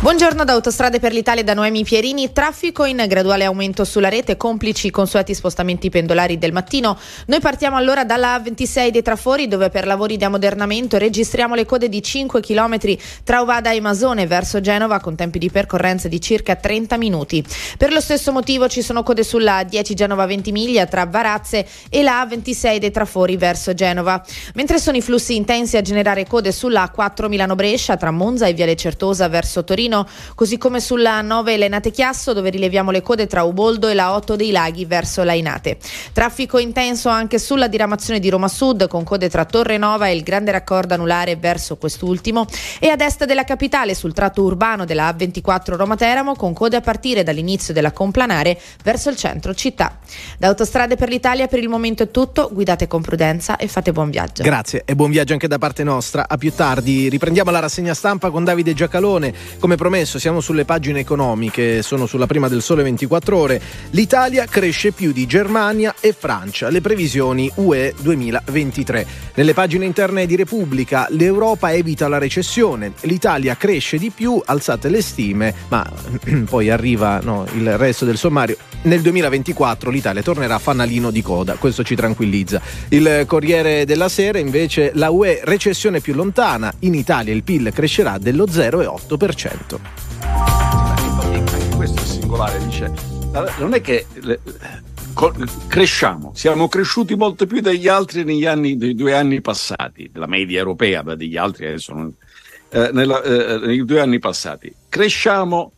Buongiorno da Autostrade per l'Italia da Noemi Pierini. Traffico in graduale aumento sulla rete, complici i consueti spostamenti pendolari del mattino. Noi partiamo allora dalla A26 dei Trafori dove per lavori di ammodernamento registriamo le code di 5 km tra Ovada e Masone verso Genova con tempi di percorrenza di circa 30 minuti. Per lo stesso motivo ci sono code sulla 10 Genova 20 miglia tra Varazze e la A26 dei Trafori verso Genova. Mentre sono i flussi intensi a generare code sulla A4 Milano Brescia tra Monza e Viale Certosa verso Torino così come sulla 9 Lenate Chiasso dove rileviamo le code tra Uboldo e la 8 dei Laghi verso Lainate. Traffico intenso anche sulla diramazione di Roma Sud con code tra Torre Nova e il grande raccordo anulare verso quest'ultimo e ad est della capitale sul tratto urbano della A24 Roma Teramo con code a partire dall'inizio della Complanare verso il centro città. Da Autostrade per l'Italia per il momento è tutto, guidate con prudenza e fate buon viaggio. Grazie e buon viaggio anche da parte nostra. A più tardi riprendiamo la rassegna stampa con Davide Giacalone. Come promesso, siamo sulle pagine economiche, sono sulla prima del Sole 24 Ore. L'Italia cresce più di Germania e Francia, le previsioni UE 2023. Nelle pagine interne di Repubblica, l'Europa evita la recessione, l'Italia cresce di più, alzate le stime, ma poi arriva no, il resto del sommario. Nel 2024 l'Italia tornerà fanalino di coda, questo ci tranquillizza. Il Corriere della Sera invece la UE recessione più lontana, in Italia il PIL crescerà dello 0,8% questo è singolare, dice, non è che le, cresciamo, siamo cresciuti molto più degli altri negli anni, dei due anni passati, della media europea, degli altri adesso non, eh, nella, eh, nei due anni passati. Cresciamo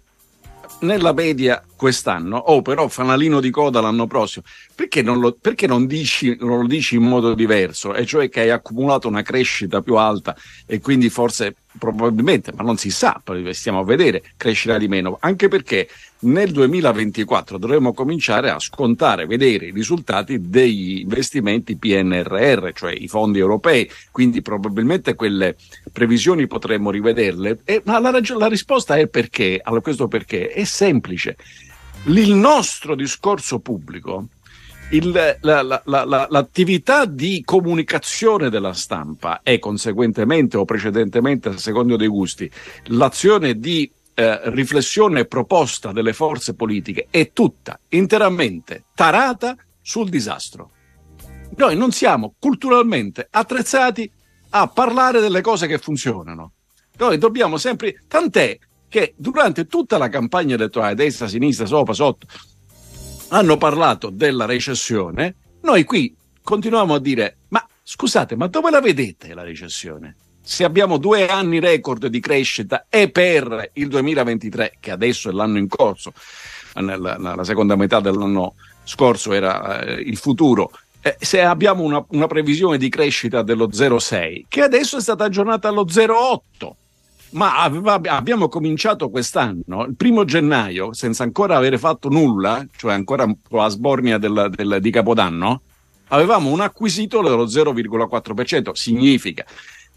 nella media quest'anno, oh però fanalino di coda l'anno prossimo, perché non lo, perché non dici, non lo dici in modo diverso? E cioè che hai accumulato una crescita più alta e quindi forse probabilmente, ma non si sa, stiamo a vedere, crescerà di meno, anche perché nel 2024 dovremo cominciare a scontare, vedere i risultati degli investimenti PNRR, cioè i fondi europei, quindi probabilmente quelle previsioni potremmo rivederle. E, ma la, rag- la risposta è perché, allora questo perché è semplice. Il nostro discorso pubblico il, la, la, la, l'attività di comunicazione della stampa e conseguentemente o precedentemente, a secondo dei gusti, l'azione di eh, riflessione e proposta delle forze politiche è tutta interamente tarata sul disastro. Noi non siamo culturalmente attrezzati a parlare delle cose che funzionano. Noi dobbiamo sempre, tant'è che durante tutta la campagna elettorale, destra, sinistra, sopra, sotto, hanno parlato della recessione, noi qui continuiamo a dire, ma scusate, ma dove la vedete la recessione? Se abbiamo due anni record di crescita e per il 2023, che adesso è l'anno in corso, nella, nella seconda metà dell'anno scorso era eh, il futuro, eh, se abbiamo una, una, previsione di crescita dello 0,6, che adesso è stata aggiornata allo 0,8, ma abbiamo cominciato quest'anno, il primo gennaio, senza ancora avere fatto nulla, cioè ancora la sbornia del, del, di Capodanno, avevamo un acquisito dello 0,4%. Significa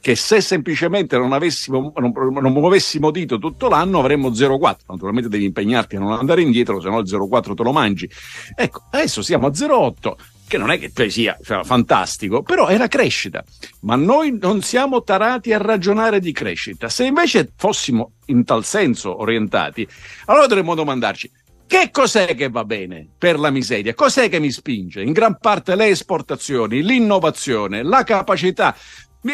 che se semplicemente non, avessimo, non, non muovessimo dito tutto l'anno avremmo 0,4. Naturalmente devi impegnarti a non andare indietro, se no il 0,4 te lo mangi. Ecco, adesso siamo a 0,8 che non è che poi sia cioè, fantastico, però è la crescita. Ma noi non siamo tarati a ragionare di crescita. Se invece fossimo in tal senso orientati, allora dovremmo domandarci che cos'è che va bene per la miseria? Cos'è che mi spinge? In gran parte le esportazioni, l'innovazione, la capacità.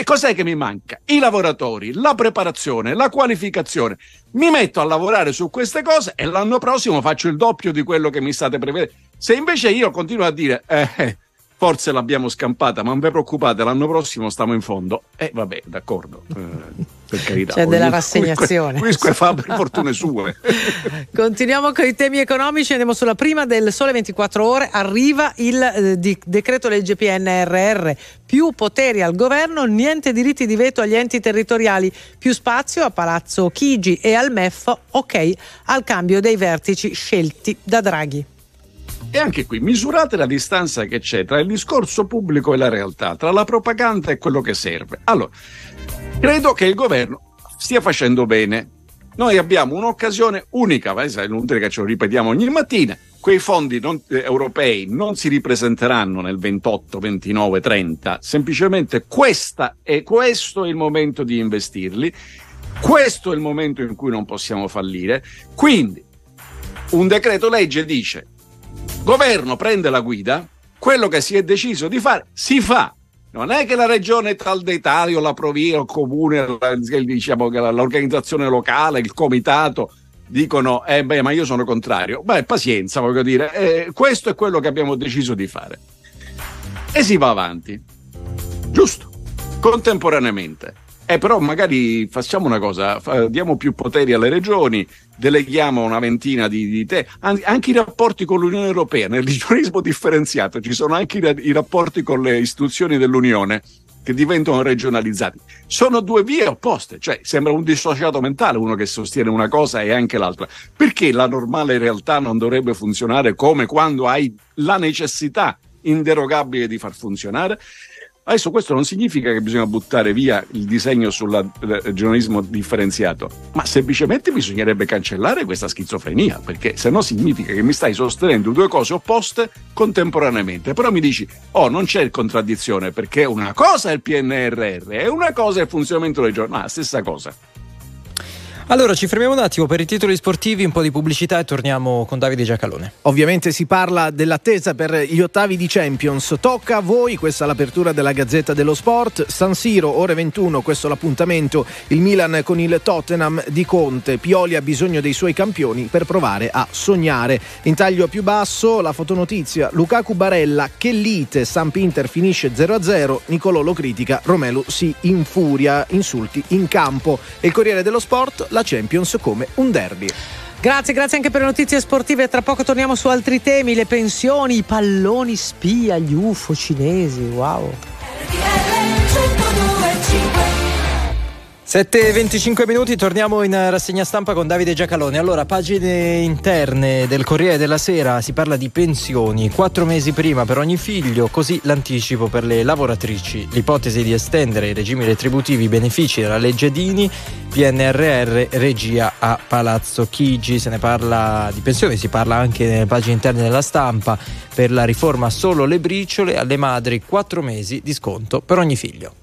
Cos'è che mi manca? I lavoratori, la preparazione, la qualificazione. Mi metto a lavorare su queste cose e l'anno prossimo faccio il doppio di quello che mi state prevedendo. Se invece io continuo a dire, eh, forse l'abbiamo scampata, ma non vi preoccupate, l'anno prossimo stiamo in fondo. E eh, vabbè, d'accordo, eh, per carità. C'è della rassegnazione. Questo fa per fortune sue. Continuiamo con i temi economici, andiamo sulla prima del Sole 24 Ore. Arriva il eh, di, decreto legge PNRR, più poteri al governo, niente diritti di veto agli enti territoriali, più spazio a Palazzo Chigi e al MEF, ok al cambio dei vertici scelti da Draghi. E anche qui misurate la distanza che c'è tra il discorso pubblico e la realtà, tra la propaganda e quello che serve. Allora, credo che il governo stia facendo bene. Noi abbiamo un'occasione unica, è inutile che ce lo ripetiamo ogni mattina. Quei fondi non, eh, europei non si ripresenteranno nel 28, 29, 30, semplicemente questa è, questo è il momento di investirli Questo è il momento in cui non possiamo fallire. Quindi, un decreto legge dice, governo prende la guida, quello che si è deciso di fare, si fa. Non è che la regione tal dei tali o la provia o il comune, diciamo, l'organizzazione locale, il comitato dicono, eh beh, ma io sono contrario. Beh, pazienza, voglio dire, eh, questo è quello che abbiamo deciso di fare. E si va avanti. Giusto, contemporaneamente. Eh, però magari facciamo una cosa, fa- diamo più poteri alle regioni, deleghiamo una ventina di, di te, An- anche i rapporti con l'Unione Europea, nel regionalismo differenziato ci sono anche i, i rapporti con le istituzioni dell'Unione che diventano regionalizzati. Sono due vie opposte, cioè sembra un dissociato mentale uno che sostiene una cosa e anche l'altra. Perché la normale realtà non dovrebbe funzionare come quando hai la necessità inderogabile di far funzionare? Adesso questo non significa che bisogna buttare via il disegno sul regionalismo differenziato, ma semplicemente bisognerebbe cancellare questa schizofrenia, perché se no significa che mi stai sostenendo due cose opposte contemporaneamente. Però mi dici, oh, non c'è contraddizione, perché una cosa è il PNRR e una cosa è il funzionamento ma la stessa cosa. Allora ci fermiamo un attimo per i titoli sportivi, un po' di pubblicità e torniamo con Davide Giacalone. Ovviamente si parla dell'attesa per gli ottavi di Champions. Tocca a voi, questa è l'apertura della Gazzetta dello Sport. San Siro, ore 21, questo è l'appuntamento. Il Milan con il Tottenham di Conte. Pioli ha bisogno dei suoi campioni per provare a sognare. In taglio più basso, la fotonotizia. Lukaku Barella, che lite, Samp Inter finisce 0-0. Nicolò lo critica, Romelu si infuria, insulti in campo. E il Corriere dello Sport, la Champions come un derby. Grazie, grazie anche per le notizie sportive. Tra poco torniamo su altri temi, le pensioni, i palloni spia, gli UFO cinesi. Wow. 7.25 minuti, torniamo in rassegna stampa con Davide Giacalone. Allora, pagine interne del Corriere della Sera, si parla di pensioni, quattro mesi prima per ogni figlio, così l'anticipo per le lavoratrici. L'ipotesi di estendere i regimi retributivi benefici della legge Dini, PNRR, regia a Palazzo Chigi. Se ne parla di pensioni, si parla anche nelle pagine interne della stampa. Per la riforma solo le briciole, alle madri quattro mesi di sconto per ogni figlio.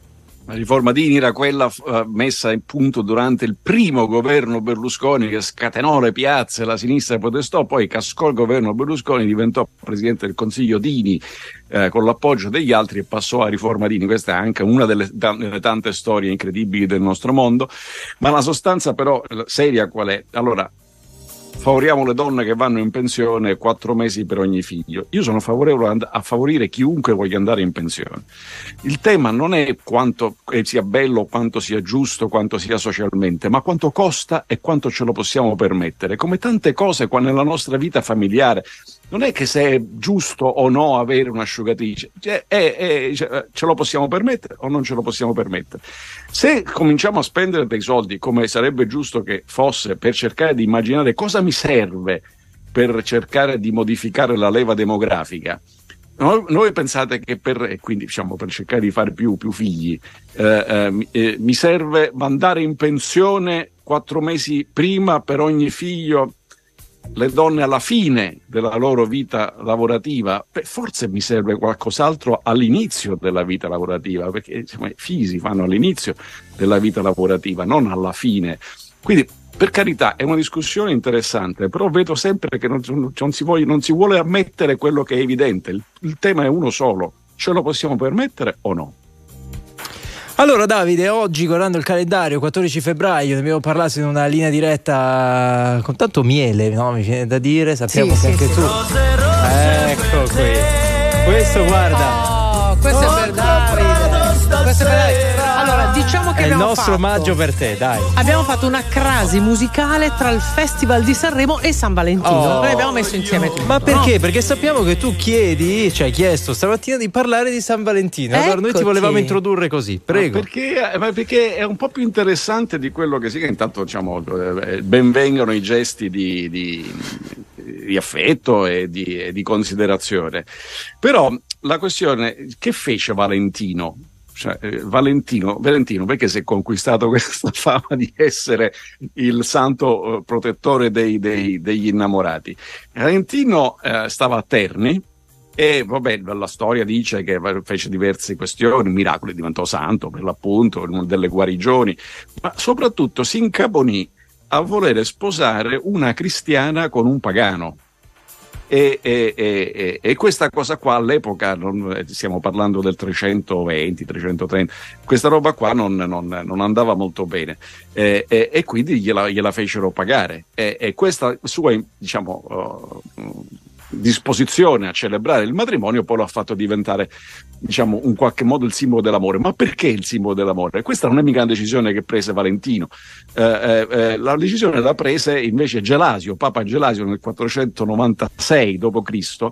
La riforma Dini era quella eh, messa in punto durante il primo governo Berlusconi che scatenò le piazze, la sinistra protestò, poi cascò il governo Berlusconi, diventò presidente del Consiglio Dini eh, con l'appoggio degli altri e passò a riforma Dini. Questa è anche una delle, delle tante storie incredibili del nostro mondo, ma la sostanza però seria qual è? Allora, favoriamo le donne che vanno in pensione quattro mesi per ogni figlio. Io sono favorevole a favorire chiunque voglia andare in pensione. Il tema non è quanto eh, sia bello, quanto sia giusto, quanto sia socialmente, ma quanto costa e quanto ce lo possiamo permettere. Come tante cose qua nella nostra vita familiare, non è che se è giusto o no avere un'asciugatrice, cioè, è- è- cioè, ce lo possiamo permettere o non ce lo possiamo permettere. Se cominciamo a spendere dei soldi come sarebbe giusto che fosse per cercare di immaginare cosa mi serve per cercare di modificare la leva demografica, noi, noi pensate che per, quindi diciamo per cercare di fare più, più figli, eh, eh, mi- eh, mi serve mandare in pensione quattro mesi prima per ogni figlio le donne alla fine della loro vita lavorativa, forse mi serve qualcos'altro all'inizio della vita lavorativa, perché insomma, i figli si fanno all'inizio della vita lavorativa, non alla fine. Quindi, per carità, è una discussione interessante, però vedo sempre che non, non si, vuole, non si vuole ammettere quello che è evidente. Il, il tema è uno solo. Ce lo possiamo permettere o no? Allora Davide, oggi guardando il calendario, 14 febbraio, ne abbiamo parlato in una linea diretta con tanto miele, no? mi viene da dire, sappiamo Sì, che sì, anche sì. tu... Ecco qui. Questo guarda, Oh, questo è per Davide. Questo è per Davide. Che è il nostro fatto- omaggio per te, dai. Abbiamo fatto una crasi musicale tra il Festival di Sanremo e San Valentino. Oh. Noi abbiamo messo insieme tutto. Ma perché? no? Perché sappiamo che tu chiedi, cioè hai chiesto stamattina di parlare di San Valentino. Allora noi ti volevamo introdurre così, prego. Ma perché, ma perché è un po' più interessante di quello che sì, che intanto diciamo eh, benvengano i gesti di, di- di affetto e di, e di considerazione. Però la questione, che fece Valentino? Cioè, eh, Valentino, Valentino, perché si è conquistato questa fama di essere il santo eh, protettore dei- dei- degli innamorati? Valentino eh, stava a Terni E vabbè, la storia dice che fece diverse questioni, miracoli, diventò santo per l'appunto, delle guarigioni, ma soprattutto si incaponì a volere sposare una cristiana con un pagano. E, e, e, e, questa cosa qua all'epoca, non, stiamo parlando del 320, 330, questa roba qua non, non, non andava molto bene e, quindi gliela, gliela, fecero pagare. E, questa sua, diciamo, uh, disposizione a celebrare il matrimonio poi lo ha fatto diventare diciamo in qualche modo il simbolo dell'amore ma perché il simbolo dell'amore? questa non è mica una decisione che prese Valentino eh, eh, eh la decisione la prese invece Gelasio, Papa Gelasio nel 496 d.C.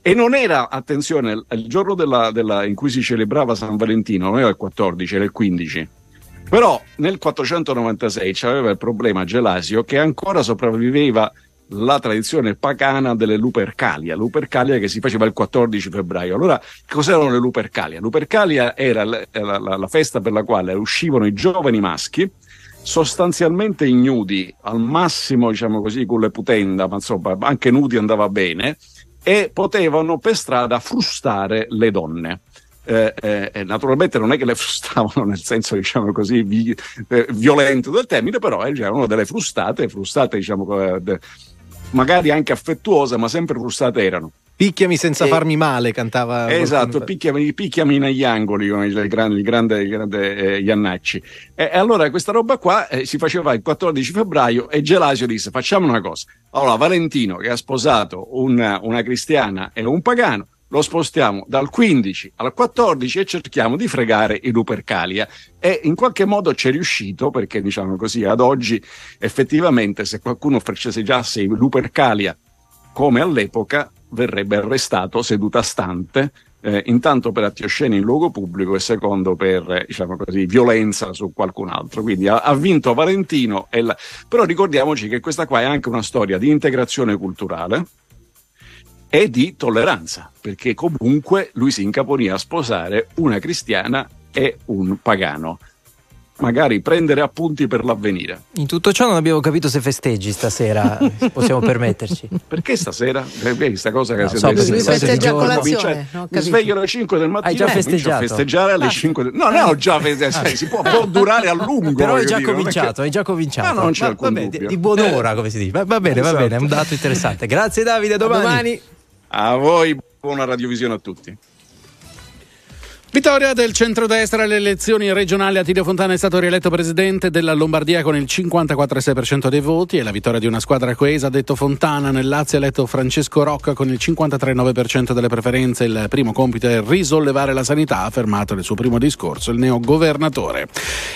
e non era, attenzione, il giorno della, della, in cui si celebrava San Valentino non era il 14, era il 15 però nel 496 c'aveva il problema Gelasio che ancora sopravviveva la tradizione pagana delle Lupercalia, Lupercalia che si faceva il 14 febbraio. Allora, cos'erano le Lupercalia? Lupercalia era la, la, la festa per la quale uscivano i giovani maschi, sostanzialmente ignudi, al massimo, diciamo così, con le putenda, ma insomma, anche nudi andava bene, e potevano per strada frustare le donne. Eh, eh, naturalmente non è che le frustavano nel senso diciamo così vi, eh, violento del termine però erano delle frustate frustate diciamo eh, magari anche affettuose, ma sempre frustate erano. Picchiami senza e, farmi male, cantava. Esatto, picchiami, picchiami, negli angoli, come il grande, il grande, il grande eh, Iannacci. E, e, allora questa roba qua eh, si faceva il 14 febbraio e Gelasio disse facciamo una cosa. Allora Valentino che ha sposato una, una cristiana e un pagano, lo spostiamo dal 15 al 14 e cerchiamo di fregare i Lupercalia. E in qualche modo ci è riuscito, perché diciamo così, ad oggi effettivamente se qualcuno franceseggiasse i Lupercalia come all'epoca, verrebbe arrestato seduta stante, eh, intanto per atti osceni in luogo pubblico e secondo per eh, diciamo così, violenza su qualcun altro. Quindi ha, ha vinto Valentino, la... però ricordiamoci che questa qua è anche una storia di integrazione culturale e di tolleranza, perché comunque lui si incaponì a sposare una cristiana e un pagano. Magari prendere appunti per l'avvenire. In tutto ciò non abbiamo capito se festeggi stasera, possiamo permetterci. Perché stasera? Questa cosa che no, si so, deve festeggia a colazione. Mi sveglio alle 5 del mattino. Hai già festeggiato? festeggiare alle ah. 5 del... No, no, ho già festeggiato. Si può, può, durare a lungo. Però hai già dire, cominciato, che... hai già cominciato. No, non c'è alcun vabbè, di, di buon'ora, come si dice. Va, va bene, esatto. va bene, è un dato interessante. Grazie Davide, a domani. A domani. A voi buona radiovisione a tutti. Vittoria del centrodestra alle elezioni regionali. Attilio Fontana è stato rieletto presidente della Lombardia con il 54,6% dei voti e la vittoria di una squadra coesa, ha detto Fontana. Nel Lazio ha eletto Francesco Rocca con il 53,9% delle preferenze. Il primo compito è risollevare la sanità, ha affermato nel suo primo discorso il neogovernatore.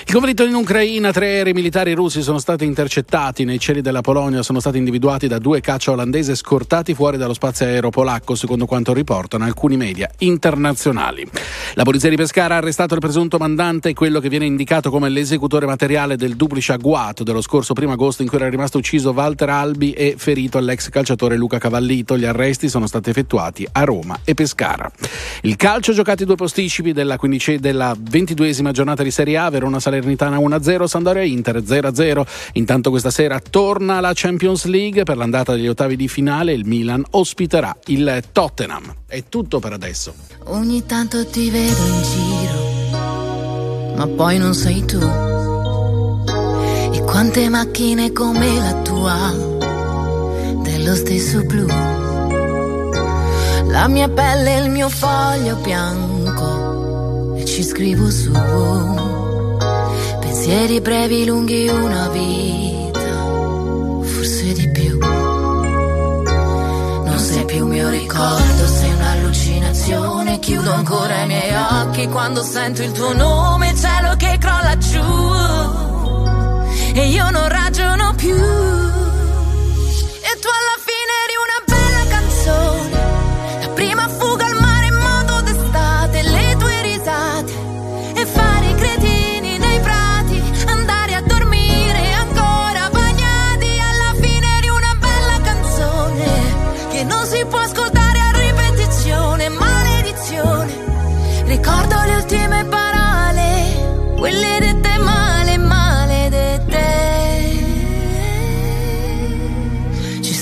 Il conflitto in Ucraina, tre aerei militari russi sono stati intercettati nei cieli della Polonia, sono stati individuati da due caccia olandese scortati fuori dallo spazio aereo polacco, secondo quanto riportano alcuni media internazionali. La polizia di Pescara ha arrestato il presunto mandante, quello che viene indicato come l'esecutore materiale del duplice agguato dello scorso primo agosto in cui era rimasto ucciso Walter Albi e ferito l'ex calciatore Luca Cavallito. Gli arresti sono stati effettuati a Roma e Pescara. Il calcio giocati due posticipi della, della 22esima giornata di Serie A, Verona Salernitana 1-0, Sandoria Inter 0-0. Intanto questa sera torna la Champions League per l'andata degli ottavi di finale, il Milan ospiterà il Tottenham. È tutto per adesso. Ogni tanto ti vedo in giro, ma poi non sei tu. E quante macchine come la tua, dello stesso blu. La mia pelle è il mio foglio bianco e ci scrivo su. Pensieri brevi, lunghi, una vita, forse di più. Non sei più mio ricordo. Chiudo ancora i miei occhi quando sento il tuo nome, cielo che crolla giù. E io non ragiono più.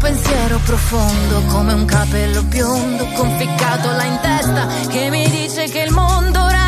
Pensiero profondo come un capello biondo conficcato là in testa che mi dice che il mondo ora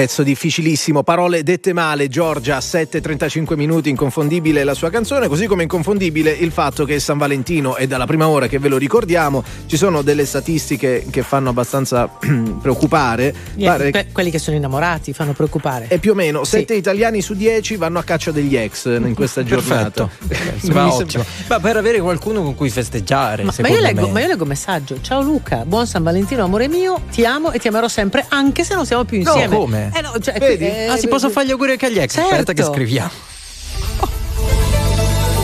pezzo difficilissimo, parole dette male, Giorgia, 7.35 minuti, inconfondibile la sua canzone, così come inconfondibile il fatto che San Valentino è dalla prima ora che ve lo ricordiamo, ci sono delle statistiche che fanno abbastanza preoccupare. Pare- Que- quelli che sono innamorati fanno preoccupare. e più o meno 7 italiani su 10 vanno a caccia degli ex in questa giornata. Perfetto. Ma. Ma per avere qualcuno con cui festeggiare, Ma, ma io leggo, me. ma io leggo messaggio. Ciao Luca, buon San Valentino, amore mio, ti amo e ti amerò sempre, anche se non siamo più No, insieme. come? Eh no, cioè, Vedi? eh, ah, si possono fare gli auguri anche agli ex. Certo. Aspetta che scriviamo.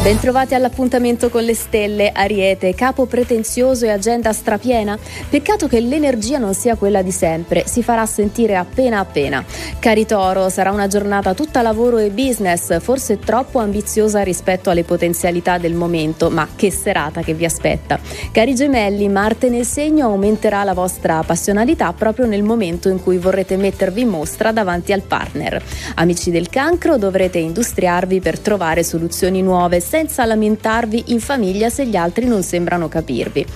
Bentrovati all'appuntamento con le stelle, Ariete, capo pretenzioso e agenda strapiena. Peccato che l'energia non sia quella di sempre, si farà sentire appena appena. Cari Toro, sarà una giornata tutta lavoro e business, forse troppo ambiziosa rispetto alle potenzialità del momento, ma che serata che vi aspetta. Cari Gemelli, Marte nel segno aumenterà la vostra passionalità proprio nel momento in cui vorrete mettervi in mostra davanti al partner. Amici del cancro, dovrete industriarvi per trovare soluzioni nuove senza lamentarvi in famiglia se gli altri non sembrano capirvi.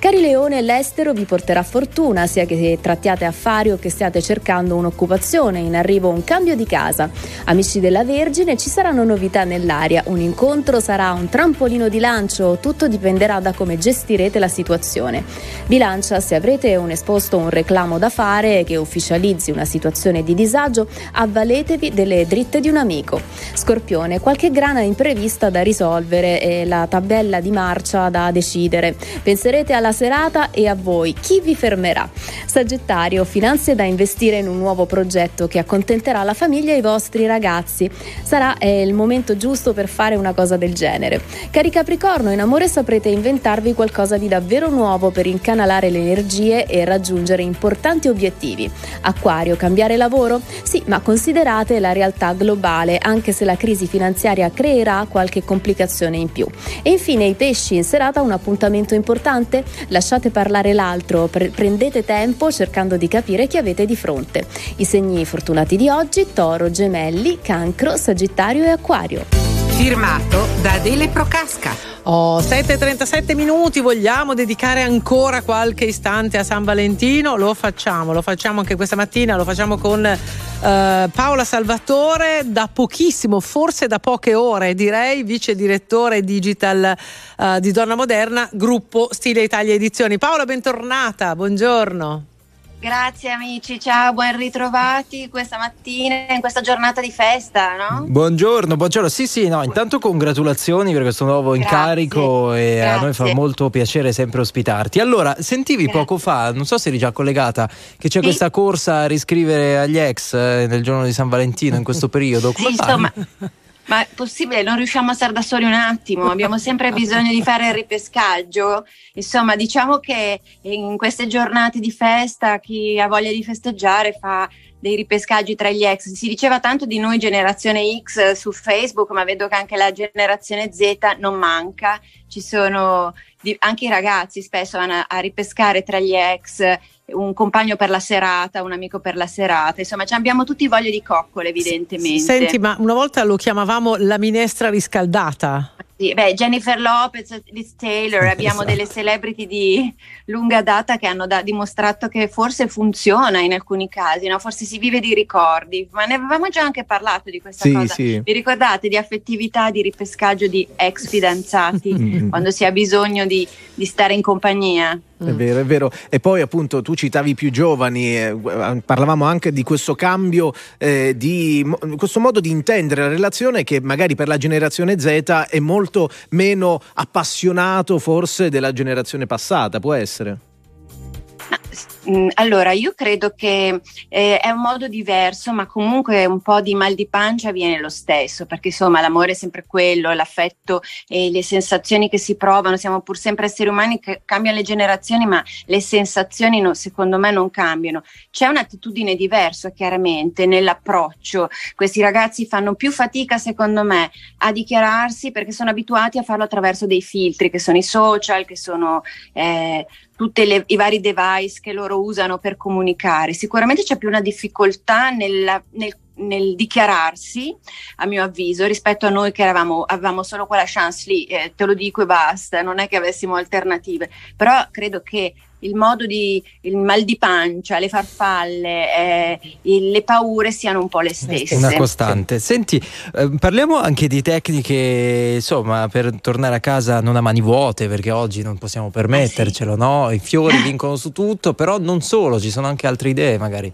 Cari Leone, l'estero vi porterà fortuna, sia che trattiate affari o che stiate cercando un'occupazione, in arrivo un cambio di casa. Amici della Vergine, ci saranno novità nell'aria, un incontro sarà un trampolino di lancio, tutto dipenderà da come gestirete la situazione. Bilancia, se avrete un esposto o un reclamo da fare che ufficializzi una situazione di disagio, avvaletevi delle dritte di un amico. Scorpione, qualche grana imprevista da risolvere e la tabella di marcia da decidere. Penserete alla serata e a voi. Chi vi fermerà? Sagittario, finanze da investire in un nuovo progetto che accontenterà la famiglia e i vostri ragazzi. Sarà eh, il momento giusto per fare una cosa del genere. Cari Capricorno, in amore saprete inventarvi qualcosa di davvero nuovo per incanalare le energie e raggiungere importanti obiettivi. Acquario, cambiare lavoro? Sì, ma considerate la realtà globale, anche se la crisi finanziaria creerà qualche complicazione in più. E infine i pesci, in serata un appuntamento importante? Lasciate parlare l'altro, pre- prendete tempo cercando di capire chi avete di fronte. I segni fortunati di oggi, toro, gemelli, cancro, sagittario e acquario. Firmato da Adele Procasca. Oh, 7.37 minuti, vogliamo dedicare ancora qualche istante a San Valentino? Lo facciamo, lo facciamo anche questa mattina, lo facciamo con eh, Paola Salvatore, da pochissimo, forse da poche ore direi, vice direttore digital eh, di Donna Moderna, gruppo Stile Italia Edizioni. Paola, bentornata, buongiorno. Grazie amici, ciao, ben ritrovati questa mattina in questa giornata di festa, no? Buongiorno, buongiorno. Sì, sì, no, intanto congratulazioni per questo nuovo Grazie, incarico e a noi fa grazie. molto piacere sempre ospitarti. Allora, sentivi poco fa, non so se eri già collegata, che c'è Sì. questa corsa a riscrivere agli ex eh, nel giorno di San Valentino in questo periodo. Come Sì, insomma, Ma è possibile, non riusciamo a stare da soli un attimo, abbiamo sempre bisogno di fare il ripescaggio. Insomma, diciamo che in queste giornate di festa chi ha voglia di festeggiare fa dei ripescaggi tra gli ex. Si diceva tanto di noi generazione X su Facebook, ma vedo che anche la generazione Z non manca. Ci sono anche i ragazzi spesso vanno a ripescare tra gli ex un compagno per la serata, un amico per la serata. Insomma, ci abbiamo tutti voglia di coccole, evidentemente. Senti, ma una volta lo chiamavamo la minestra riscaldata. Sì, beh, Jennifer Lopez, Liz Taylor, abbiamo Esatto. delle celebrity di lunga data che hanno da- dimostrato che forse funziona in alcuni casi, no? forse si vive di ricordi, ma ne avevamo già anche parlato di questa Sì, cosa. sì. Vi ricordate di affettività, di ripescaggio di ex fidanzati quando si ha bisogno di, di stare in compagnia? È vero, è vero. E poi appunto tu citavi i più giovani, eh, parlavamo anche di questo cambio, eh, di mo- questo modo di intendere la relazione che magari per la generazione Z è molto meno appassionato forse della generazione passata, può essere? Allora, io credo che eh, è un modo diverso, ma comunque un po' di mal di pancia viene lo stesso, perché insomma l'amore è sempre quello, l'affetto e le sensazioni che si provano, siamo pur sempre esseri umani che cambiano le generazioni, ma le sensazioni no- secondo me non cambiano. C'è un'attitudine diversa chiaramente nell'approccio. Questi ragazzi fanno più fatica, secondo me, a dichiararsi perché sono abituati a farlo attraverso dei filtri che sono i social, che sono eh, tutti i vari device che loro usano per comunicare. Sicuramente c'è più una difficoltà nella- nel, nel dichiararsi, a mio avviso, rispetto a noi che eravamo, avevamo solo quella chance lì, eh, te lo dico e basta, non è che avessimo alternative. Però credo che il modo di il mal di pancia, le farfalle, eh, il- le paure siano un po' le stesse. Una costante. Senti, eh, parliamo anche di tecniche, insomma, per tornare a casa non a mani vuote, perché oggi non possiamo permettercelo, no? I fiori vincono su tutto, però non solo, ci sono anche altre idee magari.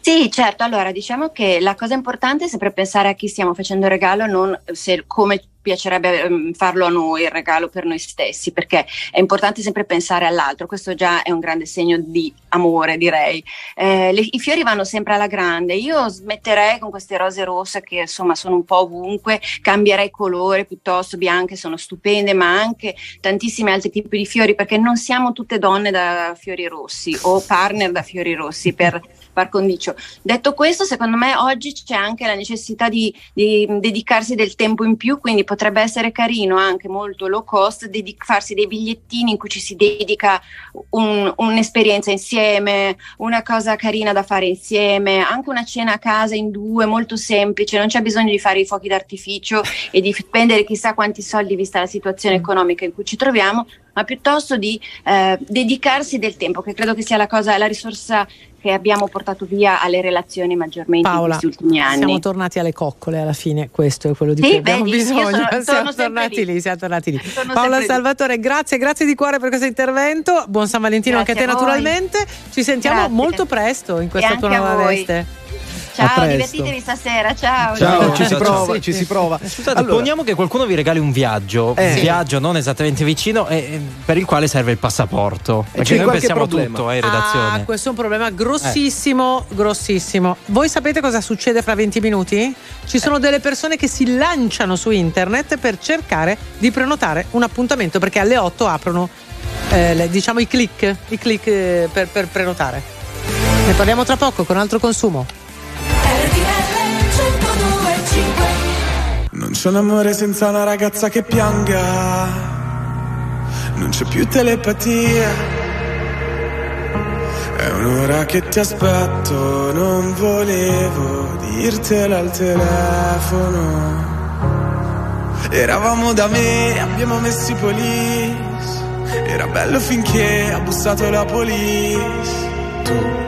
Sì, certo. Allora, diciamo che la cosa importante è sempre pensare a chi stiamo facendo il regalo, non se, come piacerebbe ehm, farlo a noi, il regalo per noi stessi, perché è importante sempre pensare all'altro. Questo già è un grande segno di amore, direi. Eh, le- I fiori vanno sempre alla grande. Io smetterei con queste rose rosse che insomma sono un po' ovunque, cambierei colore piuttosto bianche, sono stupende, ma anche tantissimi altri tipi di fiori, perché non siamo tutte donne da fiori rossi o partner da fiori rossi per par condicio. Detto questo, secondo me oggi c'è anche la necessità di, di dedicarsi del tempo in più, quindi potrebbe essere carino anche molto low cost dedic- farsi dei bigliettini in cui ci si dedica un- un'esperienza insieme, una cosa carina da fare insieme, anche una cena a casa in due, molto semplice, non c'è bisogno di fare i fuochi d'artificio e di spendere chissà quanti soldi vista la situazione economica in cui ci troviamo, ma piuttosto di eh, dedicarsi del tempo, che credo che sia la cosa, la risorsa che abbiamo portato via alle relazioni maggiormente in Paola, questi ultimi anni. siamo tornati alle coccole alla fine, questo è quello di Sì, cui abbiamo vedi, bisogno. sono- siamo tornati lì. lì. siamo tornati lì. Sono Paola sempre lì. Salvatore, grazie, grazie di cuore per questo intervento. Buon San Valentino Grazie anche a te a naturalmente. Ci sentiamo Grazie. molto presto in questa tua nuova veste. Ciao, divertitevi stasera, ciao. Ciao, ci si prova, ciao. ci si prova. Scusate, Allora- poniamo che qualcuno vi regali un viaggio, Eh. un viaggio non esattamente vicino, e, e per il quale serve il passaporto. Perché c'è noi pensiamo problema? tutto eh, in redazione. Ah, questo è un problema grossissimo, grossissimo. Voi sapete cosa succede fra 20 minuti? Ci sono delle persone che si lanciano su internet per cercare di prenotare un appuntamento perché alle 8 aprono eh, le- diciamo i click, i click eh, per, per prenotare. Ne parliamo tra poco con altro consumo. Non c'è un amore senza una ragazza che pianga. Non c'è più telepatia. È un'ora che ti aspetto, non volevo dirtelo al telefono. Eravamo da me, abbiamo messo i police. Era bello finché ha bussato la police. Tu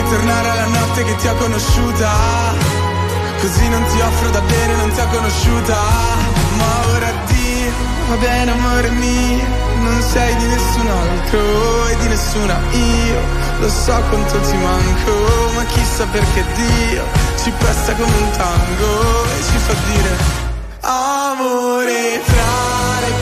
Fammi tornare alla notte che ti ho conosciuta. Così non ti offro da bere, non ti ho conosciuta. Ma ora Dio, va bene amore mio, non sei di nessun altro e di nessuna io. Lo so quanto ti manco, ma chissà perché Dio ci pesta come un tango e ci fa dire Amore tra le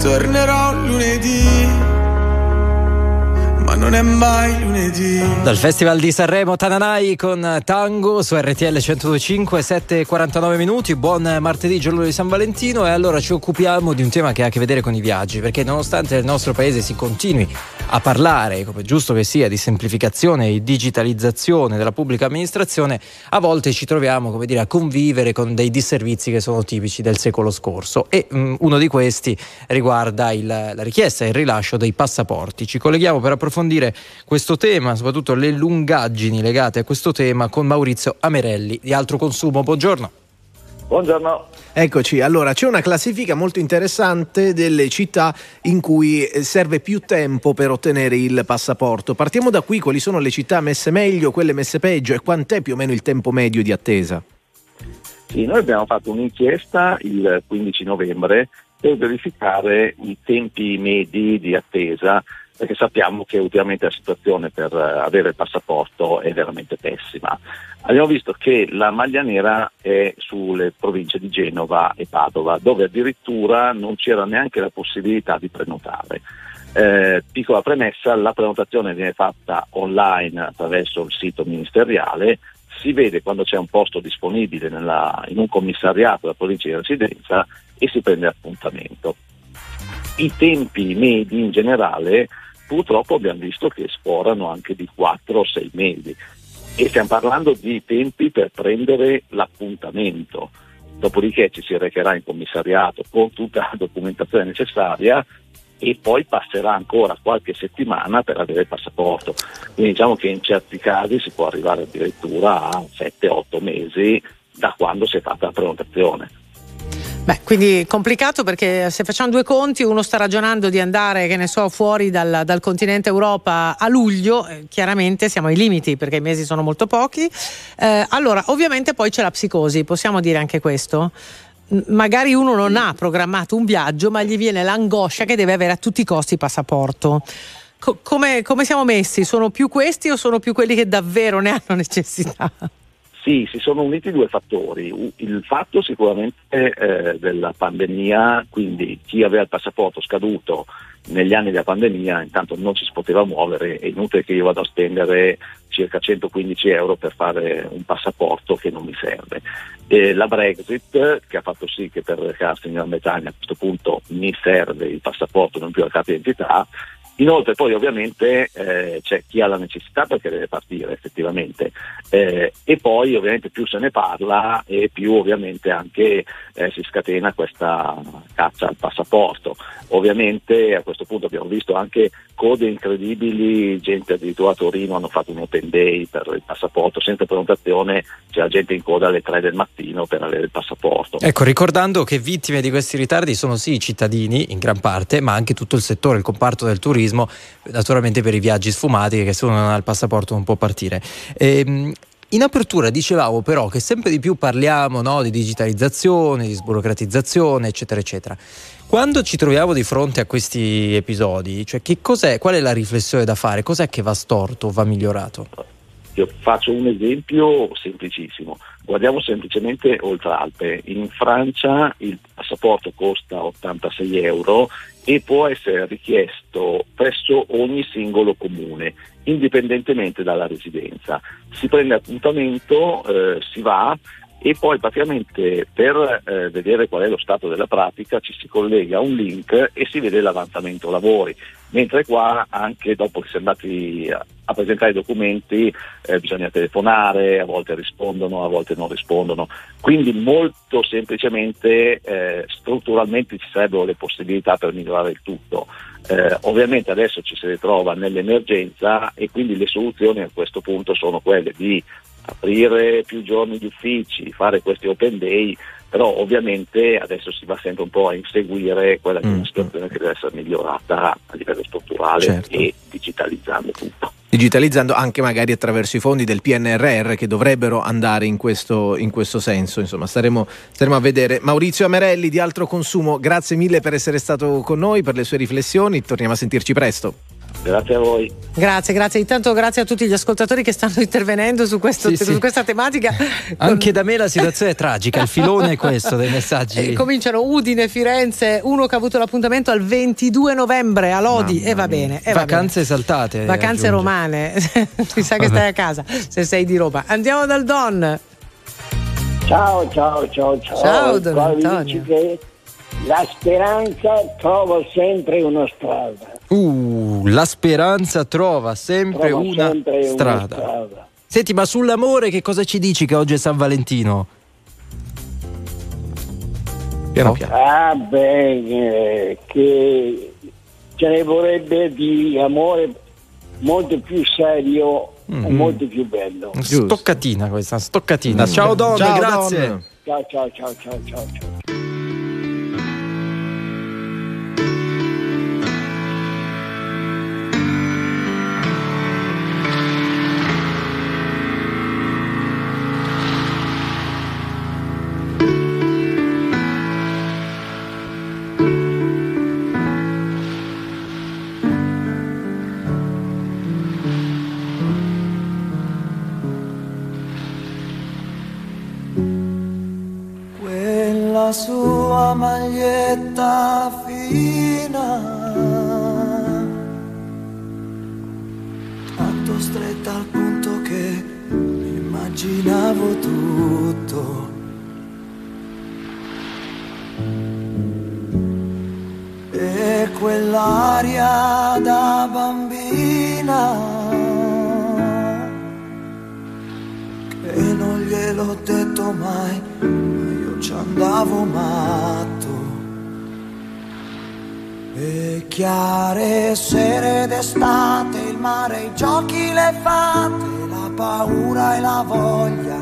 Tornerò lunedì, ma non è mai lunedì. Dal Festival di Sanremo Tananai con Tango su RTL 1025 7:49 minuti. Buon martedì, giorno di San Valentino e allora ci occupiamo di un tema che ha a che vedere con i viaggi, perché nonostante nel nostro paese si continui a parlare, come giusto che sia, di semplificazione e digitalizzazione della pubblica amministrazione, a volte ci troviamo, dire, a convivere con dei disservizi che sono tipici del secolo scorso e mh, uno di questi riguarda il- la richiesta e il rilascio dei passaporti. Ci colleghiamo per approfondire questo tema, soprattutto le lungaggini legate a questo tema con Maurizio Amerelli di Altro Consumo. Buongiorno. Buongiorno. Eccoci, allora c'è una classifica molto interessante delle città in cui eh, serve più tempo per ottenere il passaporto. Partiamo da qui, quali sono le città messe meglio, quelle messe peggio e quant'è più o meno il tempo medio di attesa? Sì, noi abbiamo fatto un'inchiesta il 15 novembre per verificare i tempi medi di attesa, perché sappiamo che ultimamente la situazione per eh, avere il passaporto è veramente pessima. Abbiamo visto che la maglia nera è sulle province di Genova e Padova, dove addirittura non c'era neanche la possibilità di prenotare. Eh, piccola premessa, la prenotazione viene fatta online attraverso il sito ministeriale, si vede quando c'è un posto disponibile nella- in un commissariato della provincia di residenza e si prende appuntamento. I tempi medi in generale purtroppo abbiamo visto che sforano anche di 4 o 6 mesi e stiamo parlando di tempi per prendere l'appuntamento. Dopodiché ci si recherà in commissariato con tutta la documentazione necessaria e poi passerà ancora qualche settimana per avere il passaporto. Quindi diciamo che in certi casi si può arrivare addirittura a 7-8 mesi da quando si è fatta la prenotazione. Beh, quindi complicato perché se facciamo due conti, uno sta ragionando di andare, che ne so, fuori dal, dal continente Europa a luglio, eh, chiaramente siamo ai limiti perché i mesi sono molto pochi. Eh, allora, ovviamente poi c'è la psicosi, possiamo dire anche questo? Magari uno non ha programmato un viaggio, ma gli viene l'angoscia che deve avere a tutti i costi il passaporto. Co- come, come siamo messi? Sono più questi o sono più quelli che davvero ne hanno necessità? Sì, si sono uniti due fattori. Il fatto sicuramente eh, della pandemia, quindi chi aveva il passaporto scaduto negli anni della pandemia, intanto non ci si poteva muovere, è inutile che io vada a spendere circa 115 euro per fare un passaporto che non mi serve. E la Brexit, che ha fatto sì che per recarsi in Gran Bretagna a questo punto mi serve il passaporto, non più la carta d'identità, Inoltre poi ovviamente eh, c'è chi ha la necessità perché deve partire effettivamente eh, e poi ovviamente più se ne parla e più ovviamente anche eh, si scatena questa caccia al passaporto. Ovviamente a questo punto abbiamo visto anche code incredibili, gente addirittura a Torino hanno fatto un open day per il passaporto senza prenotazione, c'è la gente in coda alle 3 del mattino per avere il passaporto. Ecco, ricordando che vittime di questi ritardi sono sì i cittadini in gran parte, ma anche tutto il settore, il comparto del turismo, naturalmente per i viaggi sfumati che se uno non ha il passaporto non può partire. Ehm, in apertura dicevamo però che sempre di più parliamo no, di digitalizzazione, di sburocratizzazione, eccetera, eccetera. Quando ci troviamo di fronte a questi episodi, cioè qual è la riflessione da fare? Cos'è che va storto va migliorato? Io faccio un esempio semplicissimo. Guardiamo semplicemente oltre Alpe. In Francia il passaporto costa 86 euro e può essere richiesto presso ogni singolo comune, indipendentemente dalla residenza. Si prende appuntamento, eh, si va e poi praticamente per eh, vedere qual è lo stato della pratica ci si collega a un link e si vede l'avanzamento lavori, mentre qua anche dopo che si è andati a, a presentare i documenti eh, bisogna telefonare, a volte rispondono, a volte non rispondono, quindi molto semplicemente eh, strutturalmente ci sarebbero le possibilità per migliorare il tutto. Eh, ovviamente adesso ci si ritrova nell'emergenza e quindi le soluzioni a questo punto sono quelle di aprire più giorni di uffici, fare questi open day, però ovviamente adesso si va sempre un po' a inseguire quella che è una situazione che deve essere migliorata a livello strutturale Certo. e digitalizzando tutto. digitalizzando anche magari attraverso i fondi del PNRR che dovrebbero andare in questo, in questo senso. Insomma, staremo, staremo a vedere. Maurizio Amerelli di Altro Consumo, grazie mille per essere stato con noi, per le sue riflessioni. Torniamo a sentirci presto. Grazie a voi. Grazie, grazie. Intanto grazie a tutti gli ascoltatori che stanno intervenendo su, questo- Sì, sì. su questa tematica. Anche da me la situazione è tragica, il filone è questo dei messaggi. Eh, cominciano Udine, Firenze, uno che ha avuto l'appuntamento al 22 novembre a Lodi e va bene. e va Vacanze esaltate. bene. Vacanze aggiunge. romane, mi sa che stai a casa se sei di Roma. Andiamo dal Don. Ciao, ciao, ciao, ciao. Ciao, Don Antonio. che la speranza trova sempre una strada. Uh, la speranza trova sempre Trova una sempre una strada. strada. Senti, ma sull'amore che cosa ci dici che oggi è San Valentino? Piano piano. Ah, beh, che ce ne vorrebbe di amore molto più serio e Mm. molto più bello. Stoccatina questa, stoccatina. Mm. Ciao Don, grazie. Don. Ciao, ciao, ciao, ciao, ciao. ciao. Sua maglietta fina, tanto stretta al punto che immaginavo tutto. E quell'aria da bambina che non gliel'ho detto mai, ma io ci andavo matto. Chiare sere d'estate, il mare, i giochi, le fate, la paura e la voglia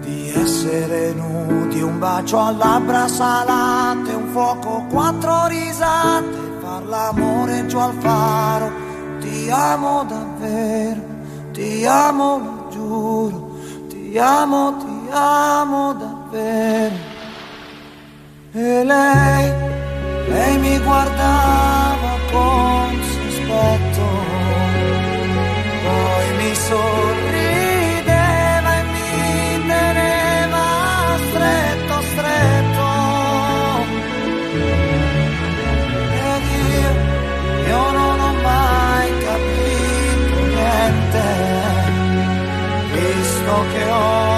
di essere nudi, un bacio a labbra salate, un fuoco, quattro risate, far l'amore giù al faro. Ti amo davvero, ti amo, lo giuro, ti amo, ti amo davvero. E lei, lei mi guardava con sospetto, poi mi sorrideva e mi teneva stretto, stretto. Ed io, io non ho mai capito niente, visto che oramai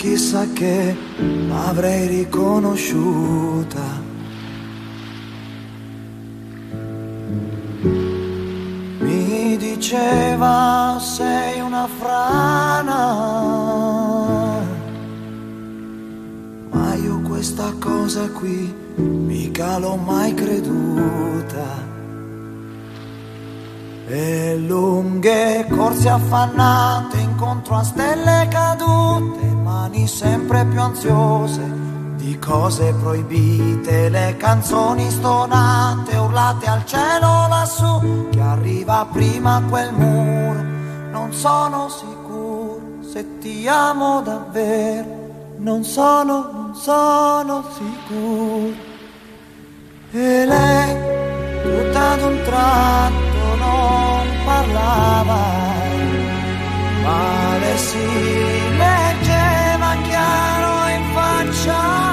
chissà che avrei riconosciuta. Mi diceva sei una frana, ma io questa cosa qui mica l'ho mai creduta. E lunghe corse affannate incontro a stelle cadute, mani sempre più ansiose di cose proibite, le canzoni stonate, urlate al cielo lassù, che arriva prima quel muro. Non sono sicuro se ti amo davvero, non sono, non sono sicuro. E lei, tutta ad un tratto, non parlava, ma le in shine.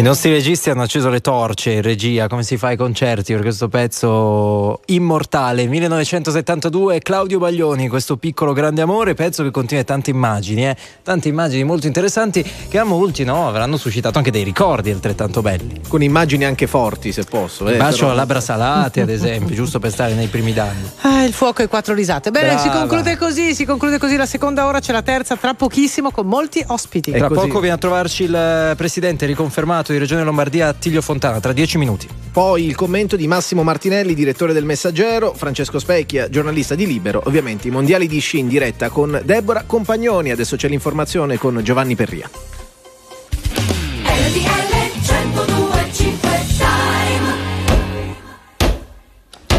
I nostri registi hanno acceso le torce in regia, come si fa ai concerti per questo pezzo immortale 1972 Claudio Baglioni, questo piccolo grande amore, pezzo che contiene tante immagini, eh? tante immagini molto interessanti che a molti no, avranno suscitato anche dei ricordi altrettanto belli. Con immagini anche forti, se posso. eh, bacio però- a labbra salate, ad esempio, giusto per stare nei primi danni. Ah, il fuoco e quattro risate. Bene, si Brava. conclude così, si conclude così la seconda ora, c'è la terza tra pochissimo con molti ospiti. Tra poco viene a trovarci il presidente riconfermato di Regione Lombardia Attilio Fontana, tra dieci minuti. Poi il commento di Massimo Martinelli, direttore del Messaggero, Francesco Specchia, giornalista di Libero, ovviamente i mondiali di sci in diretta con Deborah Compagnoni, adesso c'è l'informazione con Giovanni Perria.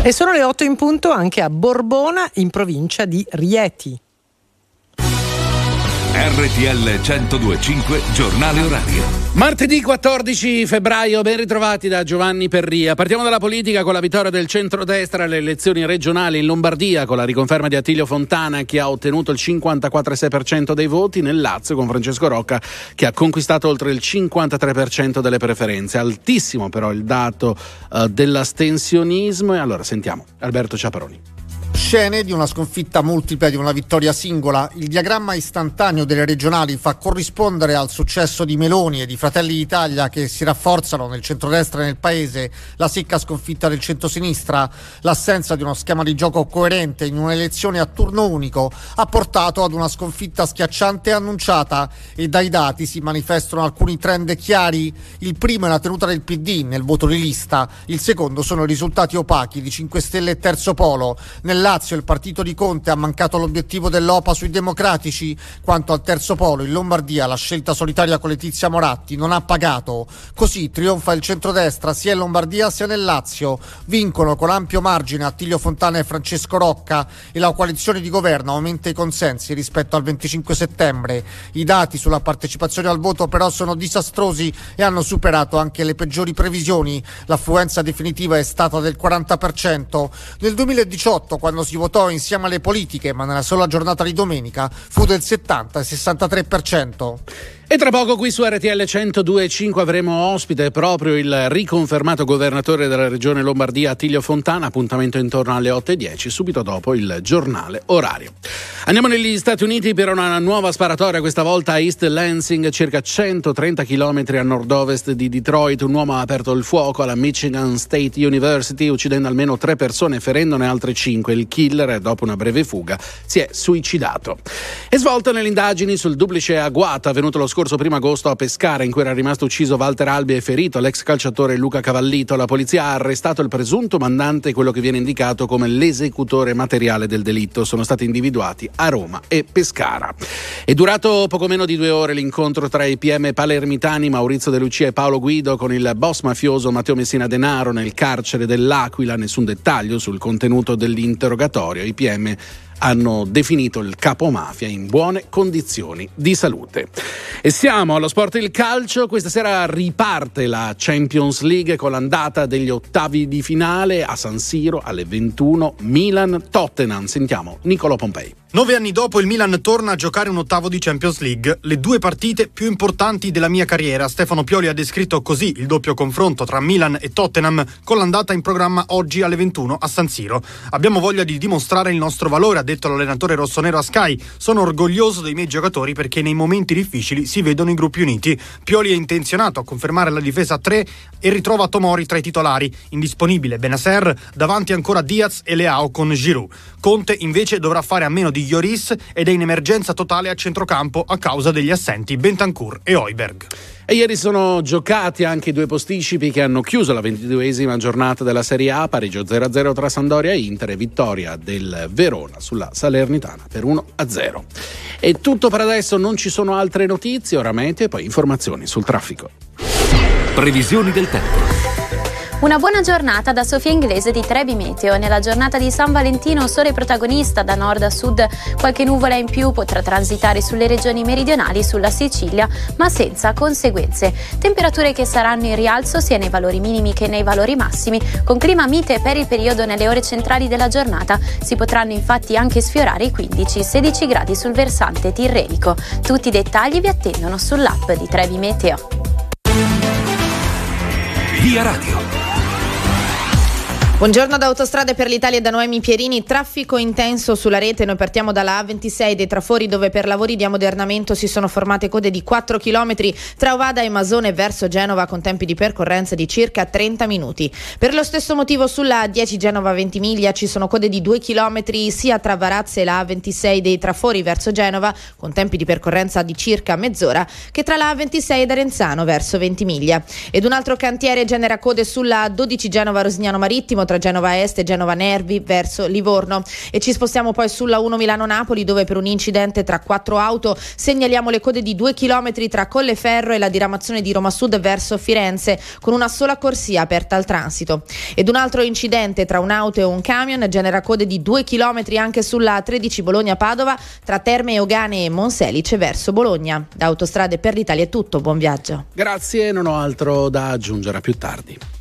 E sono le 8 in punto anche a Borbona, in provincia di Rieti. RTL 1025 Giornale Orario. Martedì 14 febbraio, ben ritrovati da Giovanni Perria. Partiamo dalla politica con la vittoria del centrodestra alle elezioni regionali in Lombardia con la riconferma di Attilio Fontana che ha ottenuto il 54,6% dei voti, nel Lazio con Francesco Rocca che ha conquistato oltre il 53% delle preferenze. Altissimo però il dato eh, dell'astensionismo e allora sentiamo Alberto Ciaparoni. Scene di una sconfitta multipla e di una vittoria singola. Il diagramma istantaneo delle regionali fa corrispondere al successo di Meloni e di Fratelli d'Italia che si rafforzano nel centrodestra e nel paese la secca sconfitta del centrosinistra. L'assenza di uno schema di gioco coerente in un'elezione a turno unico ha portato ad una sconfitta schiacciante annunciata e dai dati si manifestano alcuni trend chiari. Il primo è la tenuta del PD nel voto di lista, il secondo sono i risultati opachi di 5 Stelle e Terzo Polo. Nel Lazio il partito di Conte ha mancato l'obiettivo dell'OPA sui democratici, quanto al Terzo Polo in Lombardia la scelta solitaria con Letizia Moratti non ha pagato. Così trionfa il centrodestra sia in Lombardia sia nel Lazio. Vincono con ampio margine Attilio Fontana e Francesco Rocca e la coalizione di governo aumenta i consensi rispetto al 25 settembre. I dati sulla partecipazione al voto però sono disastrosi e hanno superato anche le peggiori previsioni. L'affluenza definitiva è stata del 40%. Nel 2018, quando si votò insieme alle politiche, ma nella sola giornata di domenica, fu del 70 e 63%. Tra poco qui su RTL 102.5 avremo ospite proprio il riconfermato governatore della regione Lombardia Attilio Fontana, appuntamento intorno alle 8.10, subito dopo il giornale orario. Andiamo negli Stati Uniti per una nuova sparatoria, questa volta a East Lansing, circa 130 km a nord-ovest di Detroit. Un uomo ha aperto il fuoco alla Michigan State University, uccidendo almeno tre persone e ferendone altre cinque. Il killer, dopo una breve fuga, si è suicidato. E svolta nelle indagini sul duplice agguato avvenuto lo scorso primo agosto a Pescara, in cui era rimasto ucciso Walter Albi e ferito l'ex calciatore Luca Cavallito. La polizia ha arrestato il presunto mandante, quello che viene indicato come l'esecutore materiale del delitto. Sono stati individuati a Roma e Pescara. È durato poco meno di due ore l'incontro tra i PM palermitani Maurizio De Lucia e Paolo Guido con il boss mafioso Matteo Messina Denaro nel carcere dell'Aquila. Nessun dettaglio sul contenuto dell'interrogatorio. I PM hanno definito il capomafia in buone condizioni di salute. E siamo allo sport il calcio, questa sera riparte la Champions League con l'andata degli ottavi di finale a San Siro alle 21 Milan-Tottenham. Sentiamo Nicolo Pompei. Nove anni dopo il Milan torna a giocare un ottavo di Champions League, le due partite più importanti della mia carriera. Stefano Pioli ha descritto così il doppio confronto tra Milan e Tottenham con l'andata in programma oggi alle 21 a San Siro. Abbiamo voglia di dimostrare il nostro valore, ha detto l'allenatore rossonero a Sky. Sono orgoglioso dei miei giocatori perché nei momenti difficili si vedono i gruppi uniti. Pioli è intenzionato a confermare la difesa a tre e ritrova Tomori tra i titolari. Indisponibile Benasser, davanti ancora Diaz e Leao con Giroud. Conte invece dovrà fare a meno di Lloris ed è in emergenza totale a centrocampo a causa degli assenti Bentancur e Oiberg. E ieri sono giocati anche i due posticipi che hanno chiuso la ventiduesima giornata della Serie A, pareggio 0-0 tra Sandoria e Inter e vittoria del Verona sulla Salernitana per 1-0. È tutto per adesso, non ci sono altre notizie, ora meteo e poi informazioni sul traffico. Previsioni del tempo. Una buona giornata da Sofia Inglese di Trebi Meteo. Nella giornata di San Valentino sole protagonista da nord a sud, qualche nuvola in più potrà transitare sulle regioni meridionali, sulla Sicilia, ma senza conseguenze. Temperature che saranno in rialzo sia nei valori minimi che nei valori massimi, con clima mite per il periodo nelle ore centrali della giornata. Si potranno infatti anche sfiorare i 15-16 gradi sul versante tirrenico. Tutti i dettagli vi attendono sull'app di Trebi Meteo. Via Radio. Buongiorno da Autostrade per l'Italia da Noemi Pierini. Traffico intenso sulla rete. Noi partiamo dalla A26 dei Trafori dove per lavori di ammodernamento si sono formate code di 4 km tra Ovada e Masone verso Genova con tempi di percorrenza di circa 30 minuti. Per lo stesso motivo sulla A10 Genova Ventimiglia ci sono code di 2 km sia tra Varazze e la A26 dei Trafori verso Genova con tempi di percorrenza di circa mezz'ora che tra la A26 ed Arenzano verso Ventimiglia. Ed un altro cantiere genera code sulla A12 Genova Rosignano Marittimo tra Genova Est e Genova Nervi verso Livorno. E ci spostiamo poi sulla 1 Milano-Napoli dove per un incidente tra quattro auto segnaliamo le code di 2 km tra Colleferro e la diramazione di Roma Sud verso Firenze con una sola corsia aperta al transito. Ed un altro incidente tra un'auto e un camion genera code di 2 km anche sulla 13 Bologna-Padova tra Terme Eugane e Monselice verso Bologna. Da Autostrade per l'Italia è tutto, buon viaggio. Grazie, non ho altro da aggiungere a più tardi.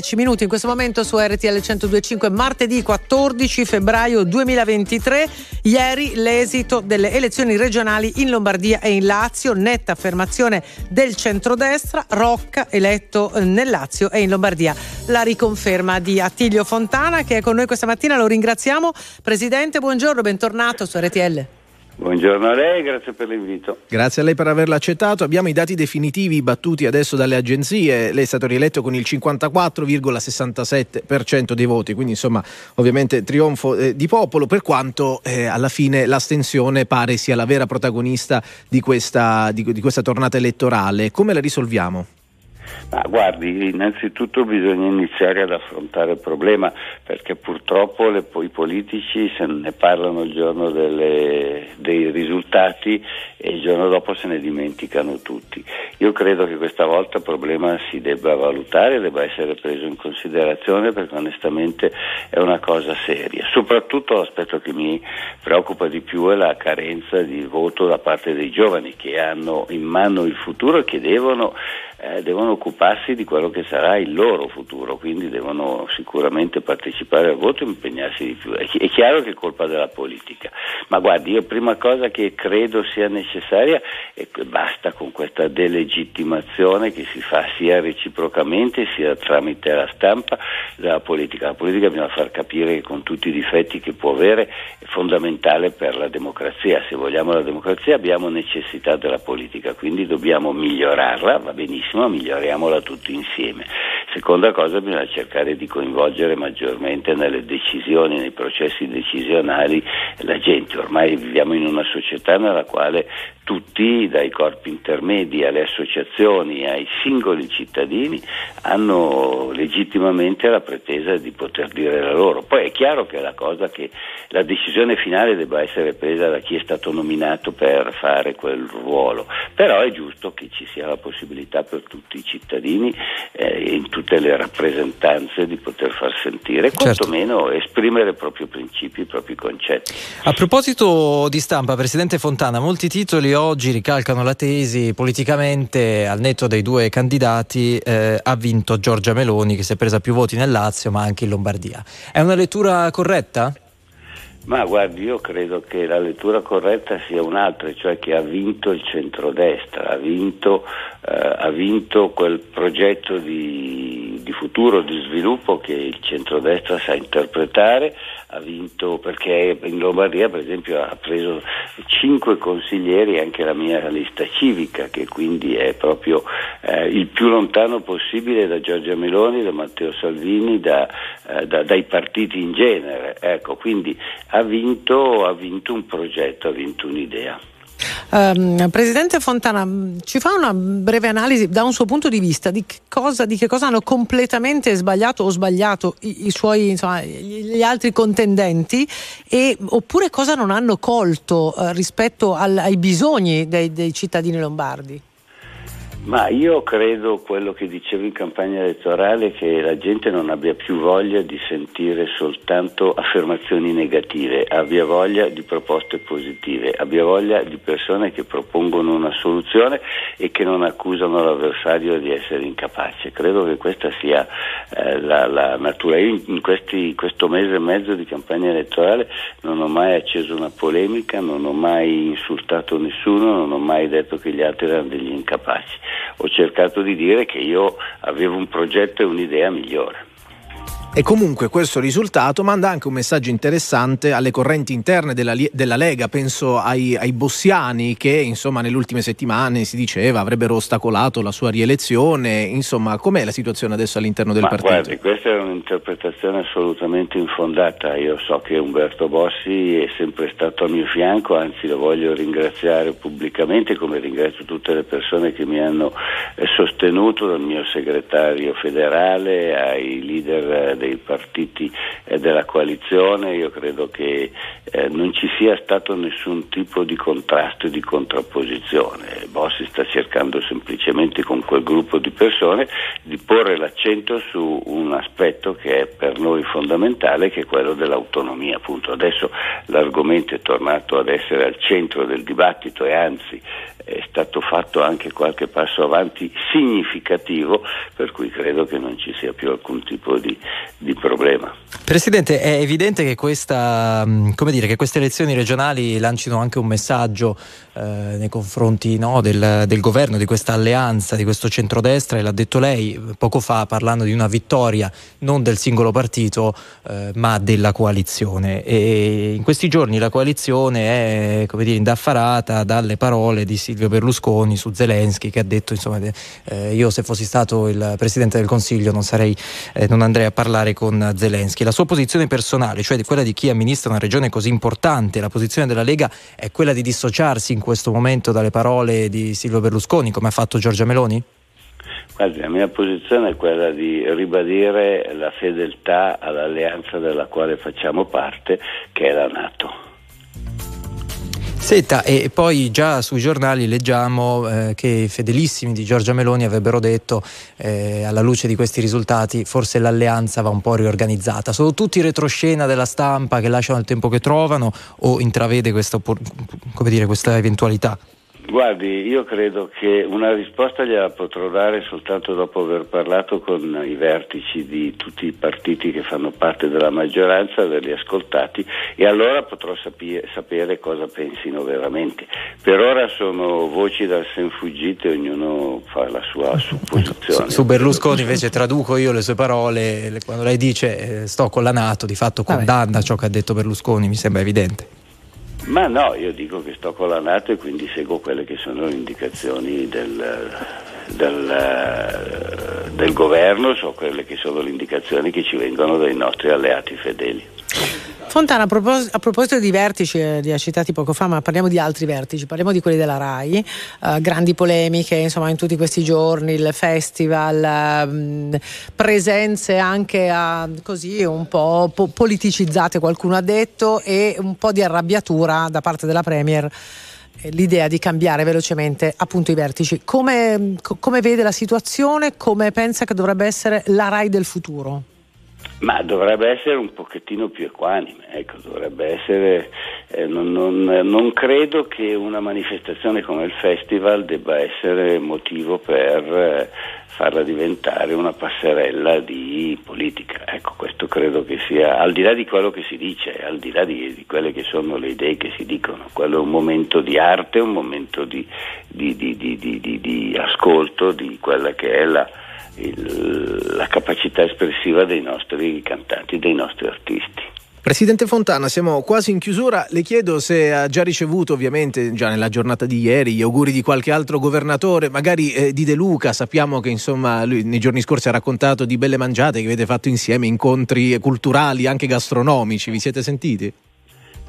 10 minuti in questo momento su RTL 1025, martedì 14 febbraio 2023. Ieri l'esito delle elezioni regionali in Lombardia e in Lazio, netta affermazione del centrodestra, Rocca eletto nel Lazio e in Lombardia. La riconferma di Attilio Fontana che è con noi questa mattina, lo ringraziamo. Presidente, buongiorno, bentornato su RTL. Buongiorno a lei, grazie per l'invito. Grazie a lei per averlo accettato. Abbiamo i dati definitivi battuti adesso dalle agenzie. Lei è stato rieletto con il 54,67% dei voti, quindi insomma ovviamente trionfo eh, di popolo, per quanto eh, alla fine l'astensione pare sia la vera protagonista di questa, di, di questa tornata elettorale. Come la risolviamo? Ma guardi, innanzitutto bisogna iniziare ad affrontare il problema perché purtroppo le- i politici se ne parlano il giorno delle- dei risultati e il giorno dopo se ne dimenticano tutti. Io credo che questa volta il problema si debba valutare, debba essere preso in considerazione perché onestamente è una cosa seria. Soprattutto l'aspetto che mi preoccupa di più è la carenza di voto da parte dei giovani che hanno in mano il futuro e che devono eh, devono occuparsi di quello che sarà il loro futuro, quindi devono sicuramente partecipare al voto e impegnarsi di più. È, chi- è chiaro che è colpa della politica, ma guardi, io prima cosa che credo sia necessaria è che basta con questa delegittimazione che si fa sia reciprocamente sia tramite la stampa della politica. La politica bisogna far capire che con tutti i difetti che può avere è fondamentale per la democrazia. Se vogliamo la democrazia abbiamo necessità della politica, quindi dobbiamo migliorarla, va benissimo, miglioriamola tutti insieme. Seconda cosa, bisogna cercare di coinvolgere maggiormente nelle decisioni, nei processi decisionali la gente. Ormai viviamo in una società nella quale tutti, dai corpi intermedi alle associazioni, ai singoli cittadini, hanno legittimamente la pretesa di poter dire la loro. Poi è chiaro che la cosa che la decisione finale debba essere presa da chi è stato nominato per fare quel ruolo, però è giusto che ci sia la possibilità per tutti i cittadini eh, in tutte le rappresentanze di poter far sentire, quantomeno esprimere i propri principi, i propri concetti. A proposito di stampa, Presidente Fontana, molti titoli oggi ricalcano la tesi politicamente al netto dei due candidati eh, ha vinto Giorgia Meloni che si è presa più voti nel Lazio ma anche in Lombardia. È una lettura corretta? Ma guardi, io credo che la lettura corretta sia un'altra, cioè che ha vinto il centrodestra, ha vinto, eh, ha vinto quel progetto di, di futuro, di sviluppo che il centrodestra sa interpretare, ha vinto perché in Lombardia per esempio ha preso cinque consiglieri anche la mia lista civica che quindi è proprio eh, il più lontano possibile da Giorgia Meloni, da Matteo Salvini, da, eh, da- dai partiti in genere. Ecco, quindi ha vinto, ha vinto un progetto, ha vinto un'idea. Ehm, Presidente Fontana, mh, ci fa una breve analisi da un suo punto di vista di che cosa, di che cosa hanno completamente sbagliato o sbagliato i, i suoi, insomma, gli, gli altri contendenti e, oppure cosa non hanno colto eh, rispetto al- ai bisogni dei, dei cittadini lombardi? Ma io credo quello che dicevo in campagna elettorale che la gente non abbia più voglia di sentire soltanto affermazioni negative, abbia voglia di proposte positive, abbia voglia di persone che propongono una soluzione e che non accusano l'avversario di essere incapace. Credo che questa sia eh, la, la natura. Io in, questi- questo mese e mezzo di campagna elettorale non ho mai acceso una polemica, non ho mai insultato nessuno, non ho mai detto che gli altri erano degli incapaci. Ho cercato di dire che io avevo un progetto e un'idea migliore. E comunque questo risultato manda anche un messaggio interessante alle correnti interne della, della Lega, penso ai, ai bossiani che insomma nelle ultime settimane si diceva avrebbero ostacolato la sua rielezione, insomma com'è la situazione adesso all'interno del Ma partito? guardi, questa è un'interpretazione assolutamente infondata. Io so che Umberto Bossi è sempre stato a mio fianco, anzi lo voglio ringraziare pubblicamente, come ringrazio tutte le persone che mi hanno eh, sostenuto, dal mio segretario federale ai leader eh, dei partiti eh, della coalizione. Io credo che eh, non ci sia stato nessun tipo di contrasto e di contrapposizione. Bossi sta cercando semplicemente con quel gruppo di persone di porre l'accento su un aspetto che è per noi fondamentale, che è quello dell'autonomia. Appunto. Adesso l'argomento è tornato ad essere al centro del dibattito e anzi è stato fatto anche qualche passo avanti significativo, per cui credo che non ci sia più alcun tipo di, di problema. Presidente, è evidente che, questa, come dire, che queste elezioni regionali lancino anche un messaggio eh, nei confronti no, del, del governo, di questa alleanza, di questo centrodestra, e l'ha detto lei poco fa parlando di una vittoria non del singolo partito eh, ma della coalizione. E in questi giorni la coalizione è dire, indaffarata dalle parole di Silvio Berlusconi su Zelensky che ha detto insomma, eh, io se fossi stato il Presidente del Consiglio non, sarei, eh, non andrei a parlare con Zelensky. La sua posizione personale, cioè quella di chi amministra una regione così importante, la posizione della Lega è quella di dissociarsi in questo momento dalle parole di Silvio Berlusconi come ha fatto Giorgia Meloni? Guardi, la mia posizione è quella di ribadire la fedeltà all'alleanza della quale facciamo parte, che è la Nato. Senta, e poi già sui giornali leggiamo eh, che i fedelissimi di Giorgia Meloni avrebbero detto, eh, alla luce di questi risultati, forse l'alleanza va un po' riorganizzata. Sono tutti retroscena della stampa che lasciano il tempo che trovano o intravede questa, dire, questa eventualità? Guardi, io credo che una risposta gliela potrò dare soltanto dopo aver parlato con i vertici di tutti i partiti che fanno parte della maggioranza, averli ascoltati e allora potrò sapere, sapere cosa pensino veramente. Per ora sono voci dal sen fuggite, ognuno fa la sua supposizione. Su Berlusconi invece traduco io le sue parole, le- quando lei dice eh, sto con la Nato, di fatto condanna ciò che ha detto Berlusconi, mi sembra evidente. Ma no, io dico che sto con la Nato e quindi seguo quelle che sono le indicazioni del, del, del governo, so quelle che sono le indicazioni che ci vengono dai nostri alleati fedeli. Fontana, a, propos- a proposito di vertici, eh, li ha citati poco fa, ma parliamo di altri vertici, parliamo di quelli della RAI, eh, grandi polemiche insomma in tutti questi giorni, il festival, ehm, presenze anche ah, così un po' po- politicizzate, qualcuno ha detto, e un po' di arrabbiatura da parte della Premier. eh, L'idea di cambiare velocemente appunto i vertici. Come, co- come vede la situazione? Come pensa che dovrebbe essere la RAI del futuro? Ma dovrebbe essere un pochettino più equanime, ecco, dovrebbe essere, eh, non, non, non credo che una manifestazione come il festival debba essere motivo per eh, farla diventare una passerella di politica. Ecco, questo credo che sia, al di là di quello che si dice, al di là di, di quelle che sono le idee che si dicono, quello è un momento di arte, un momento di, di, di- ascolto di quella che è la, il- la capacità espressiva dei nostri cantanti, dei nostri artisti. Presidente Fontana, siamo quasi in chiusura. Le chiedo se ha già ricevuto, ovviamente, già nella giornata di ieri, gli auguri di qualche altro governatore, magari eh, di De Luca. Sappiamo che insomma lui nei giorni scorsi ha raccontato di belle mangiate che avete fatto insieme, incontri culturali, anche gastronomici. Vi siete sentiti?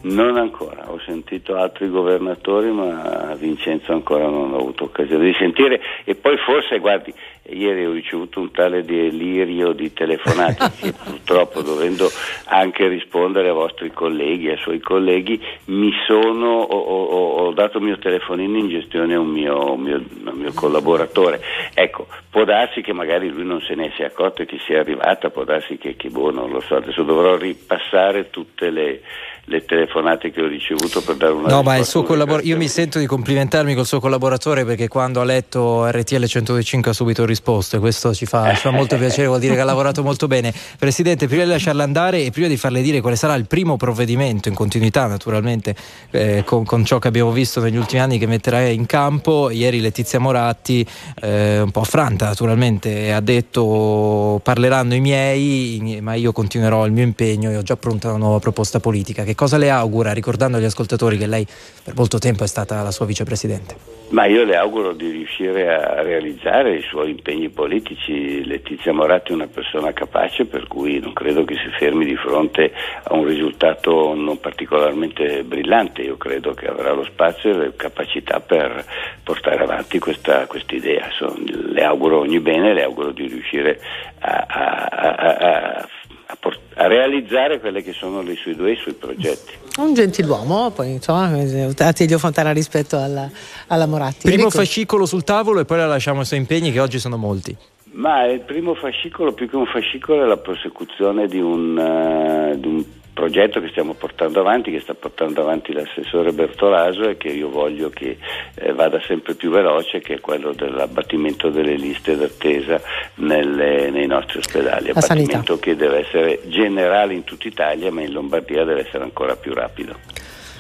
Non ancora, ho sentito altri governatori, ma Vincenzo ancora non ho avuto occasione di sentire. E poi forse, guardi, ieri ho ricevuto un tale delirio di telefonate che purtroppo dovendo anche rispondere ai vostri colleghi, ai suoi colleghi, mi sono, ho, ho- ho dato il mio telefonino in gestione a un mio, un mio- un mio collaboratore. Ecco, può darsi che magari lui non se ne sia accorto e che sia arrivata, può darsi che, che boh, non lo so, adesso dovrò ripassare tutte le, le telefonate che ho ricevuto per dare una No, ma il suo collabor- io mi sento di complimentarmi col suo collaboratore perché quando ha letto RTL 105 ha subito risposto e questo ci fa, ci fa molto piacere, vuol dire che ha lavorato molto bene. Presidente, prima di lasciarla andare e prima di farle dire quale sarà il primo provvedimento in continuità naturalmente eh, con, con ciò che abbiamo visto negli ultimi anni che metterà in campo, ieri Letizia Moratti, eh, un po' affranta naturalmente, ha detto parleranno i miei, ma io continuerò il mio impegno e ho già pronta una nuova proposta politica. Che cosa le augura, ricordando agli ascoltatori che lei per molto tempo è stata la sua vicepresidente? Ma io le auguro di riuscire a realizzare i suoi impegni politici. Letizia Moratti è una persona capace, per cui non credo che si fermi di fronte a un risultato non particolarmente brillante. Io credo che avrà lo spazio e le capacità per portare avanti questa idea. le auguro ogni bene, le auguro di riuscire a, a- a- a- a por- a realizzare quelli che sono i suoi due i suoi progetti. Un gentiluomo, poi insomma, Attilio Fontana rispetto alla, alla Moratti. Primo Enrico? fascicolo sul tavolo e poi la lasciamo ai suoi impegni che oggi sono molti. Ma il primo fascicolo, più che un fascicolo, è la prosecuzione di un, eh, di un progetto che stiamo portando avanti, che sta portando avanti l'assessore Bertolaso e che io voglio che eh, vada sempre più veloce, che è quello dell'abbattimento delle liste d'attesa nelle- nei nostri ospedali. La sanità. Abbattimento che deve essere generale in tutta Italia, ma in Lombardia deve essere ancora più rapido.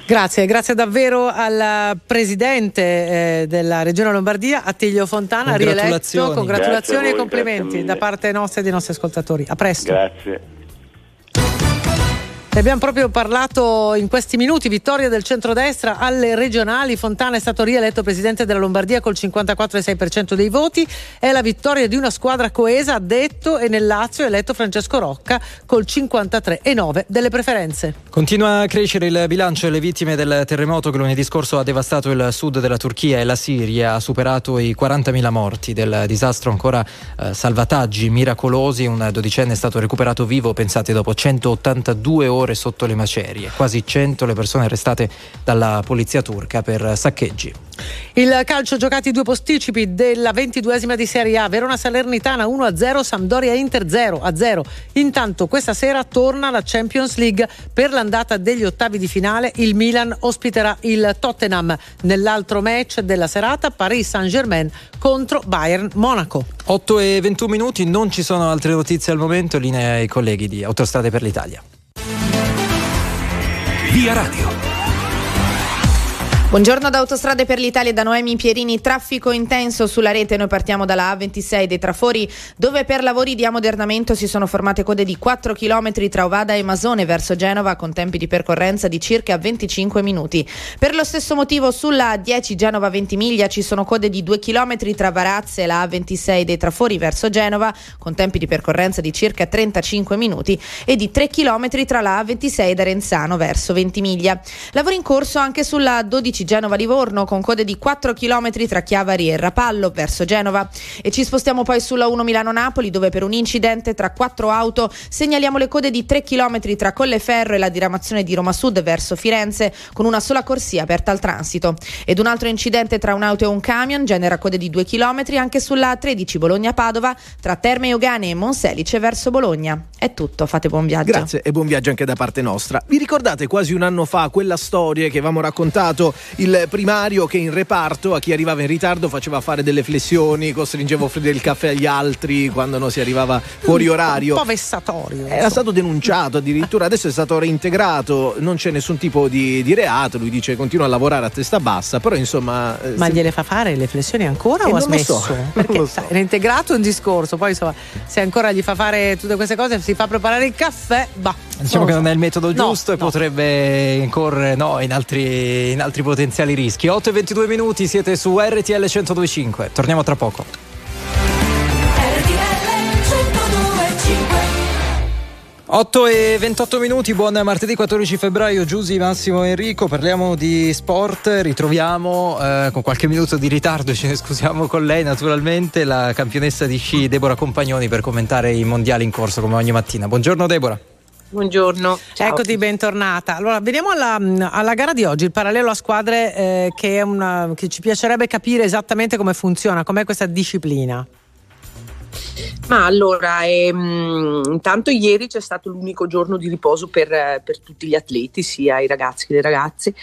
Grazie, grazie davvero al presidente eh, della Regione Lombardia, Attilio Fontana, rieletto. Congratulazioni. A e voi, complimenti da parte nostra e dei nostri ascoltatori. A presto. Grazie. Ne abbiamo proprio parlato in questi minuti, vittoria del centrodestra alle regionali, Fontana è stato rieletto presidente della Lombardia col 54,6% dei voti, è la vittoria di una squadra coesa, ha detto, e nel Lazio è eletto Francesco Rocca col 53,9% delle preferenze. Continua a crescere il bilancio delle vittime del terremoto che lunedì scorso ha devastato il sud della Turchia e la Siria, ha superato i 40.000 morti del disastro, ancora eh, salvataggi miracolosi, un dodicenne è stato recuperato vivo, pensate, dopo 182 ore sotto le macerie, quasi 100 le persone arrestate dalla polizia turca per saccheggi. Il calcio giocati due posticipi della ventiduesima di Serie A, Verona Salernitana 1-0, Sampdoria Inter 0-0. Intanto questa sera torna la Champions League per l'andata degli ottavi di finale, il Milan ospiterà il Tottenham. Nell'altro match della serata Paris Saint-Germain contro Bayern Monaco. 8 e 21 minuti, non ci sono altre notizie al momento, linea ai colleghi di Autostrade per l'Italia. Via Radio. Buongiorno da Autostrade per l'Italia da Noemi Pierini, traffico intenso sulla rete, noi partiamo dalla A26 dei Trafori dove per lavori di ammodernamento si sono formate code di 4 km tra Ovada e Masone verso Genova con tempi di percorrenza di circa 25 minuti. Per lo stesso motivo sulla A10 Genova 20 miglia ci sono code di 2 km tra Varazze e la A26 dei Trafori verso Genova con tempi di percorrenza di circa 35 minuti e di 3 km tra la A26 da Renzano verso Ventimiglia. Lavori in corso anche sulla 12 A13 Genova-Livorno con code di 4 km tra Chiavari e Rapallo verso Genova. E ci spostiamo poi sulla 1 Milano-Napoli dove per un incidente tra quattro auto segnaliamo le code di 3 km tra Colleferro e la diramazione di Roma Sud verso Firenze con una sola corsia aperta al transito. Ed un altro incidente tra un'auto e un camion genera code di 2 km anche sulla 13 Bologna-Padova tra Terme Eugane e Monselice verso Bologna. È tutto, fate buon viaggio. Grazie e buon viaggio anche da parte nostra. Vi ricordate quasi un anno fa quella storia che avevamo raccontato il primario che in reparto a chi arrivava in ritardo faceva fare delle flessioni, costringeva a offrire il caffè agli altri quando non si arrivava fuori orario. Un po' vessatorio. Era stato denunciato addirittura, adesso è stato reintegrato, non c'è nessun tipo di, di reato, lui dice continua a lavorare a testa bassa, però insomma... eh, Ma se- gliele fa fare le flessioni ancora Eh, o ha smesso? so, Perché lo so. sai, era integrato un discorso, poi insomma, se ancora gli fa fare tutte queste cose, si fa preparare il caffè, bah. Diciamo che non è il metodo No, giusto e potrebbe incorrere no, in, altri, in altri potenziali rischi. 8 e 22 minuti, siete su RTL 1025. Torniamo tra poco. RTL 1025 8 e 28 minuti, buon martedì 14 febbraio, Giusy, Massimo Enrico, parliamo di sport, ritroviamo eh, con qualche minuto di ritardo, ce ne scusiamo con lei naturalmente, la campionessa di sci Deborah Compagnoni per commentare i mondiali in corso come ogni mattina. Buongiorno Deborah. Buongiorno. Eccoti, bentornata. Allora, veniamo alla, alla gara di oggi, il parallelo a squadre eh, che, è una, che ci piacerebbe capire esattamente come funziona, com'è questa disciplina. Ma allora, ehm, intanto ieri c'è stato l'unico giorno di riposo per, eh, per tutti gli atleti, sia i ragazzi che le ragazze,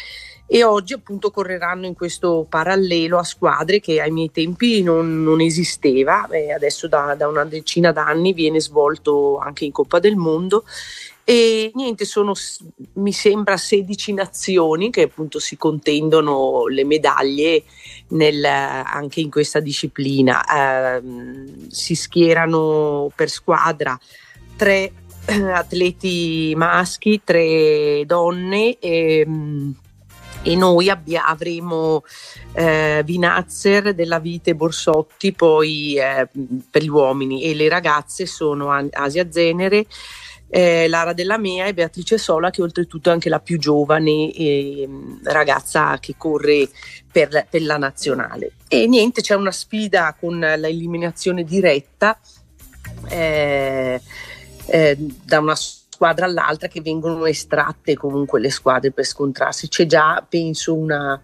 e oggi appunto correranno in questo parallelo a squadre che ai miei tempi non, non esisteva, e adesso da, da una decina d'anni viene svolto anche in Coppa del Mondo. E niente, sono mi sembra 16 nazioni che appunto si contendono le medaglie nel- anche in questa disciplina. Ehm, si schierano per squadra tre eh, atleti maschi, tre donne. E, e noi abbia- avremo eh, Vinazzer della Vite Borsotti poi eh, per gli uomini e le ragazze sono Asia Zenere eh, Lara Della Mea e Beatrice Sola che oltretutto è anche la più giovane eh, ragazza che corre per, per la nazionale. E niente c'è una sfida con l'eliminazione diretta eh, eh, da una squadra all'altra che vengono estratte comunque le squadre per scontrarsi. C'è già penso una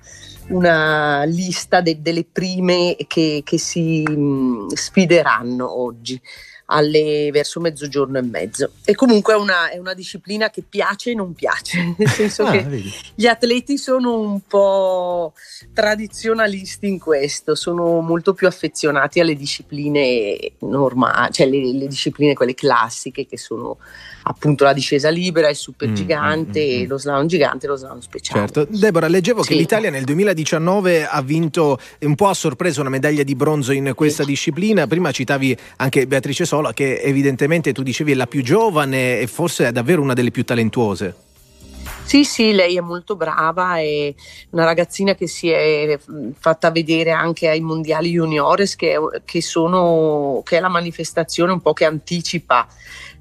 una lista de- delle prime che, che si mh, sfideranno oggi alle, verso mezzogiorno e mezzo. E comunque è una, è una disciplina che piace e non piace, nel senso Ah, che vedi. gli atleti sono un po' tradizionalisti in questo, sono molto più affezionati alle discipline normali, cioè le, le discipline quelle classiche che sono appunto la discesa libera, il supergigante, lo slalom gigante e lo slalom speciale. Certo. Deborah, leggevo che Sì. l'Italia nel 2019 ha vinto un po' a sorpresa una medaglia di bronzo in questa disciplina. Prima citavi anche Beatrice Sola, che evidentemente tu dicevi è la più giovane e forse è davvero una delle più talentuose. Sì, sì, lei è molto brava, è una ragazzina che si è fatta vedere anche ai mondiali juniores, che, è- che sono, che è la manifestazione un po' che anticipa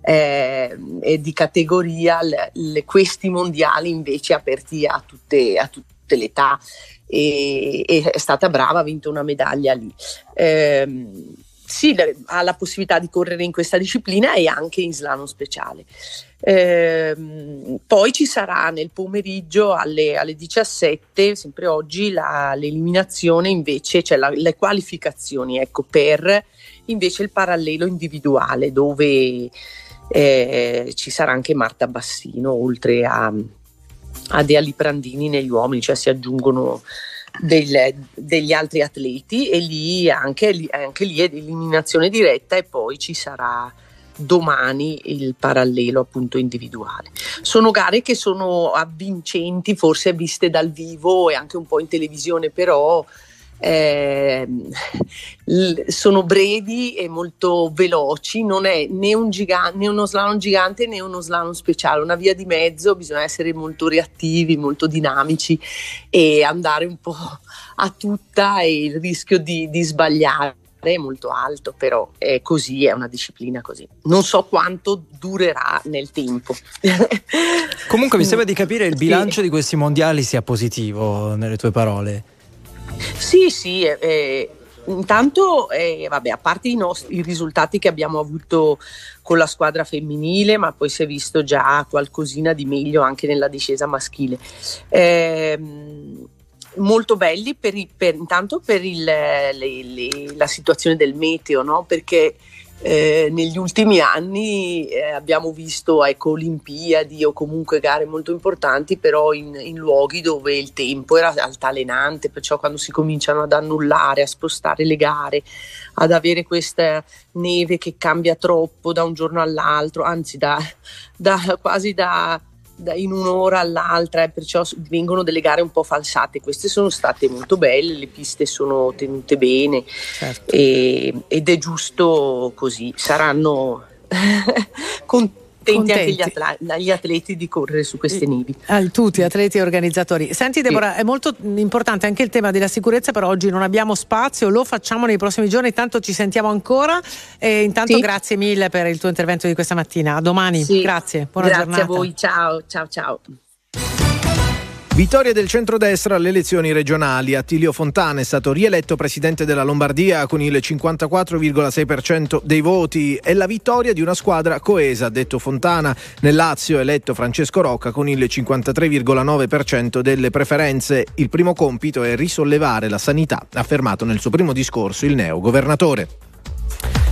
eh, di categoria le- le- questi mondiali invece aperti a tutte, a tutte le età. E, e è stata brava, ha vinto una medaglia lì. Ehm, sì, ha la possibilità di correre in questa disciplina e anche in slalom speciale. Ehm, poi ci sarà nel pomeriggio alle, alle 17, sempre oggi, la- l'eliminazione invece, cioè la- le qualificazioni ecco, per invece il parallelo individuale dove eh, ci sarà anche Marta Bassino oltre a, a Dea Liprandini negli uomini, cioè si aggiungono del- degli altri atleti e lì anche, anche lì è eliminazione diretta e poi ci sarà domani il parallelo appunto individuale. Sono gare che sono avvincenti, forse viste dal vivo e anche un po' in televisione, però ehm, sono brevi e molto veloci, non è né, un giga- né uno slalom gigante né uno slalom speciale, una via di mezzo, bisogna essere molto reattivi, molto dinamici e andare un po' a tutta e il rischio di, di sbagliare è molto alto, però è così, è una disciplina così. Non so quanto durerà nel tempo. Comunque mi sembra di capire il Sì. bilancio di questi mondiali sia positivo nelle tue parole. Sì, sì, eh, eh, intanto, eh, vabbè, a parte i, nostri, i risultati che abbiamo avuto con la squadra femminile, ma poi si è visto già qualcosina di meglio anche nella discesa maschile. Ehm, molto belli per per- intanto per il- le- le- la situazione del meteo, no? perché eh, negli ultimi anni eh, abbiamo visto ecco, Olimpiadi o comunque gare molto importanti, però in, in luoghi dove il tempo era altalenante, perciò quando si cominciano ad annullare, a spostare le gare, ad avere questa neve che cambia troppo da un giorno all'altro, anzi da, da- quasi da, in un'ora all'altra, e perciò vengono delle gare un po' falsate. Queste sono state molto belle, le piste sono tenute bene e- ed è giusto così. Saranno contenti, anche gli, Contenti. atla- gli atleti di correre su queste nevi. A tutti, atleti e organizzatori. Senti Deborah, è molto importante anche il tema della sicurezza, però oggi non abbiamo spazio, lo facciamo nei prossimi giorni, intanto ci sentiamo ancora e intanto Sì. grazie mille per il tuo intervento di questa mattina. A domani, Sì. grazie, buona Grazie giornata. a voi, ciao, ciao, ciao. Vittoria del centrodestra alle elezioni regionali. Attilio Fontana è stato rieletto presidente della Lombardia con il 54,6% dei voti. È la vittoria di una squadra coesa, detto Fontana. Nel Lazio è eletto Francesco Rocca con il 53,9% delle preferenze. Il primo compito è risollevare la sanità, ha affermato nel suo primo discorso il neo governatore.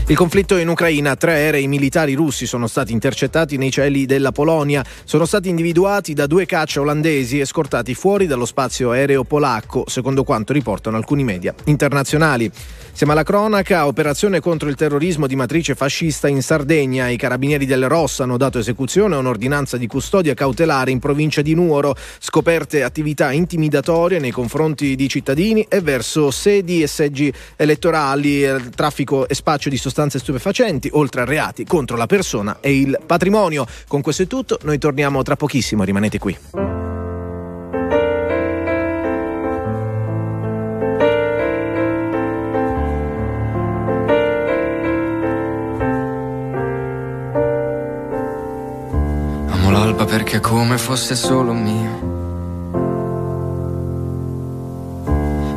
Il conflitto in Ucraina, tre aerei militari russi sono stati intercettati nei cieli della Polonia, sono stati individuati da due caccia olandesi e scortati fuori dallo spazio aereo polacco, secondo quanto riportano alcuni media internazionali. Siamo alla cronaca, operazione contro il terrorismo di matrice fascista in Sardegna. I carabinieri del Ross hanno dato esecuzione a un'ordinanza di custodia cautelare in provincia di Nuoro, scoperte attività intimidatorie nei confronti di cittadini e verso sedi e seggi elettorali, eh, traffico e spaccio di sostanze stupefacenti, oltre a reati contro la persona e il patrimonio. Con questo è tutto, noi torniamo tra pochissimo, rimanete qui. Amo l'alba perché come fosse solo mio.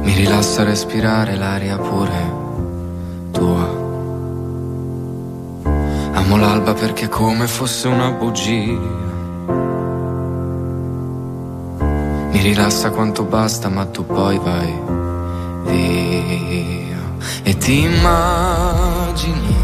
Mi rilassa respirare l'aria pure tua. Amo l'alba perché come fosse una bugia. Mi rilassa quanto basta, ma tu poi vai via. E ti immagini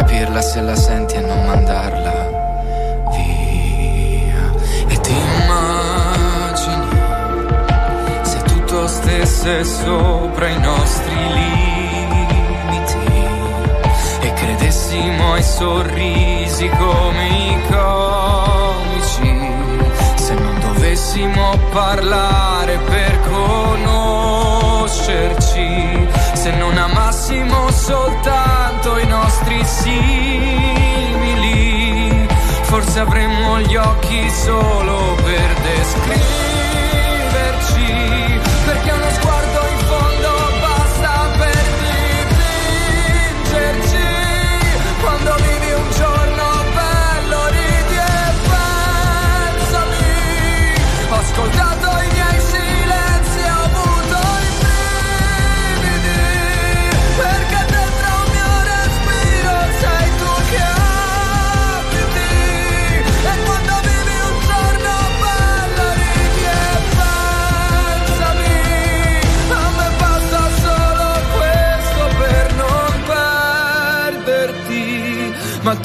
Capirla se la senti e non mandarla via. E ti immagini se tutto stesse sopra i nostri limiti e credessimo ai sorrisi come i comici. Se non dovessimo parlare per conoscerci, se non amassimo soltanto i nostri simili, forse avremmo gli occhi solo per descriverci, perché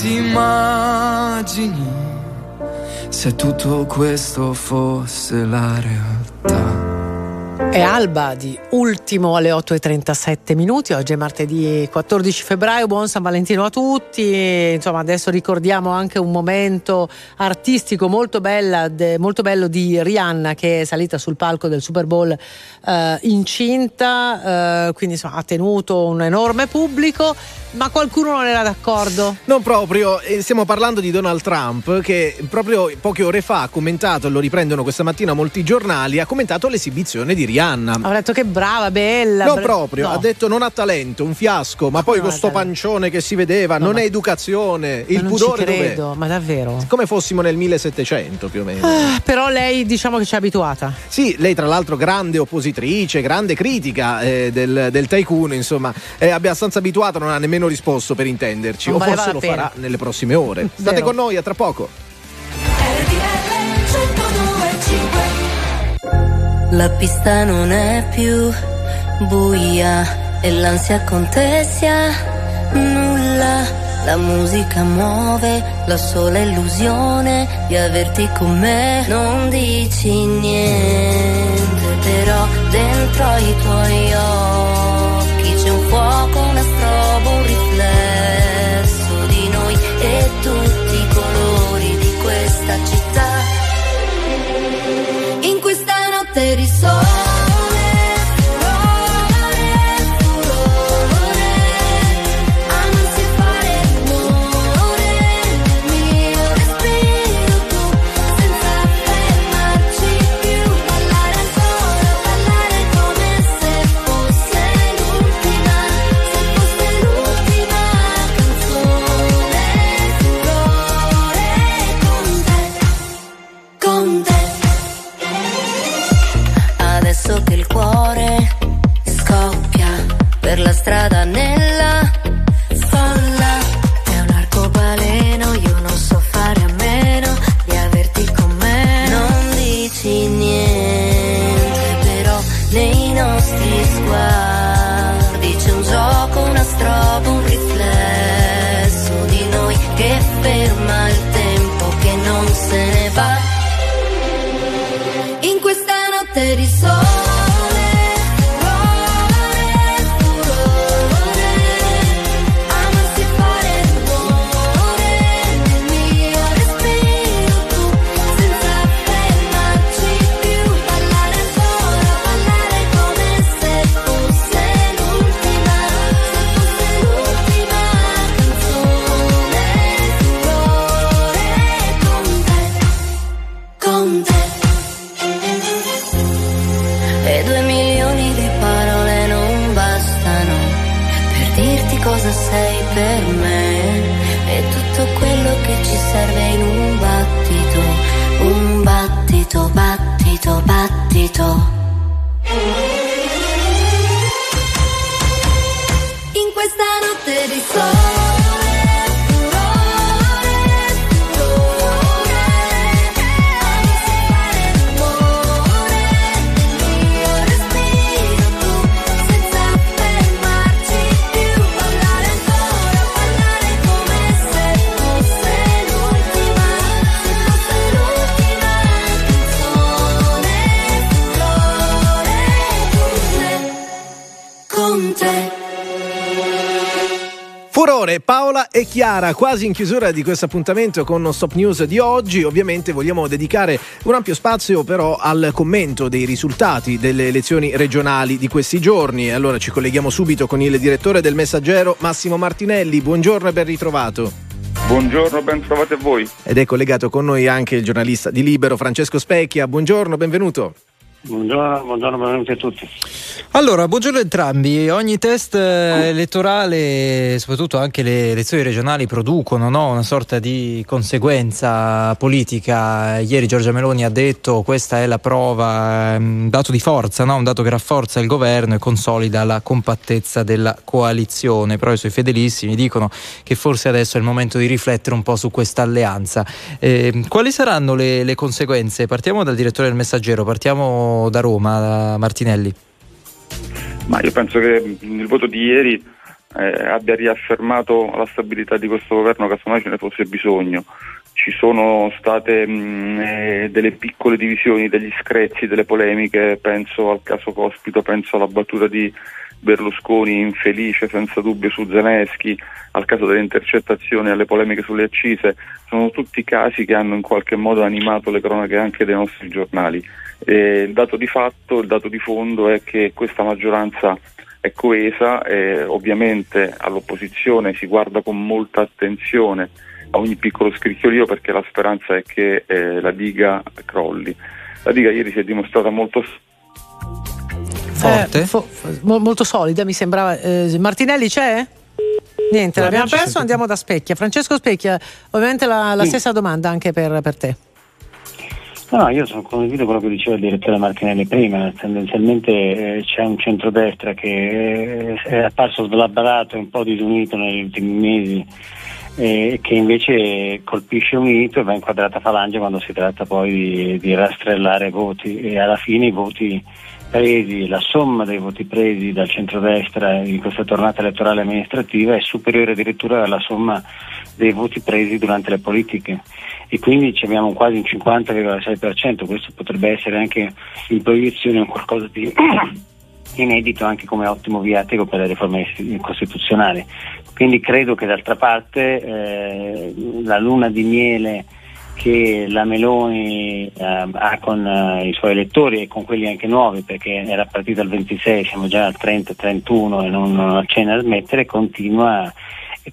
ti immagini se tutto questo fosse la realtà? È alba di ultimo alle 8.37 minuti, oggi è martedì 14 febbraio, buon San Valentino a tutti, insomma adesso ricordiamo anche un momento artistico molto, bella, de, molto bello di Rihanna che è salita sul palco del Super Bowl eh, incinta, eh, quindi insomma, ha tenuto un enorme pubblico, ma qualcuno non era d'accordo? Non proprio, stiamo parlando di Donald Trump che proprio poche ore fa ha commentato, lo riprendono questa mattina molti giornali, ha commentato l'esibizione di Rihanna. Ha detto che brava, bella. Non bra- proprio, no. ha detto non ha talento, un fiasco, ma poi no, con sto pancione che si vedeva, non ma- è educazione, il Ma non pudore ci dov'è? credo, ma davvero? Come fossimo nel 1700 più o meno. Ah, però lei diciamo che ci è abituata. Sì, lei tra l'altro grande oppositrice, grande critica eh, del, del tycoon, insomma, è abbastanza abituata, non ha nemmeno risposto per intenderci, Non o forse lo farà nelle prossime ore. State Vero. con noi, a tra poco. La pista non è più buia e l'ansia contessa nulla. La musica muove la sola illusione di averti con me. Non dici niente, però dentro i tuoi occhi c'è un fuoco, notte strada nella 人。Paola e Chiara, quasi in chiusura di questo appuntamento con Stop News di oggi. Ovviamente vogliamo dedicare un ampio spazio però al commento dei risultati delle elezioni regionali di questi giorni. Allora ci colleghiamo subito con il direttore del Messaggero, Massimo Martinelli. Buongiorno e ben ritrovato. Buongiorno, ben trovati a voi. Ed è collegato con noi anche il giornalista di Libero, Francesco Specchia. Buongiorno, benvenuto. Buongiorno, buongiorno, benvenuti a tutti. Allora, buongiorno a entrambi. Ogni test eh, elettorale, soprattutto anche le elezioni regionali, producono no? una sorta di conseguenza politica. Ieri Giorgia Meloni ha detto questa è la prova, eh, un dato di forza, no? un dato che rafforza il governo e consolida la compattezza della coalizione. Però i suoi fedelissimi dicono che forse adesso è il momento di riflettere un po' su questa alleanza. Eh, quali saranno le, le conseguenze? Partiamo dal direttore del Messaggero, partiamo da Roma, da Martinelli. Ma io penso che il voto di ieri eh, abbia riaffermato la stabilità di questo governo, casomai ce ne fosse bisogno. Ci sono state mh, eh, delle piccole divisioni, degli screzi, delle polemiche, penso al caso Cospito, penso alla battuta di Berlusconi infelice senza dubbio su Zelensky, al caso delle intercettazioni, alle polemiche sulle accise, sono tutti casi che hanno in qualche modo animato le cronache anche dei nostri giornali. E il dato di fatto, il dato di fondo è che questa maggioranza è coesa e ovviamente all'opposizione si guarda con molta attenzione a ogni piccolo scricchiolio perché la speranza è che eh, la diga crolli. La diga ieri si è dimostrata molto Forte? Eh, fo- mo- molto solida, mi sembrava. Eh, Martinelli c'è? Niente, l'abbiamo perso, andiamo da Specchia. Francesco Specchia, ovviamente la, la Sì. stessa domanda anche per, per te. No, no, io sono convinto quello che diceva il direttore Martinelli prima, tendenzialmente eh, c'è un centrodestra che eh, è apparso slabbarato e un po' disunito negli ultimi mesi e che invece colpisce unito e va inquadrata falange quando si tratta poi di, di rastrellare voti. E alla fine i voti presi, la somma dei voti presi dal centrodestra in questa tornata elettorale amministrativa è superiore addirittura alla somma dei voti presi durante le politiche e quindi abbiamo quasi un 50,6%, questo potrebbe essere anche in proiezione un qualcosa di inedito anche come ottimo viatico per le riforme costituzionali. Quindi credo che d'altra parte eh, la luna di miele che la Meloni eh, ha con eh, i suoi elettori e con quelli anche nuovi, perché era partita al 26, siamo già al 30-31 e non, non accenna a smettere, continua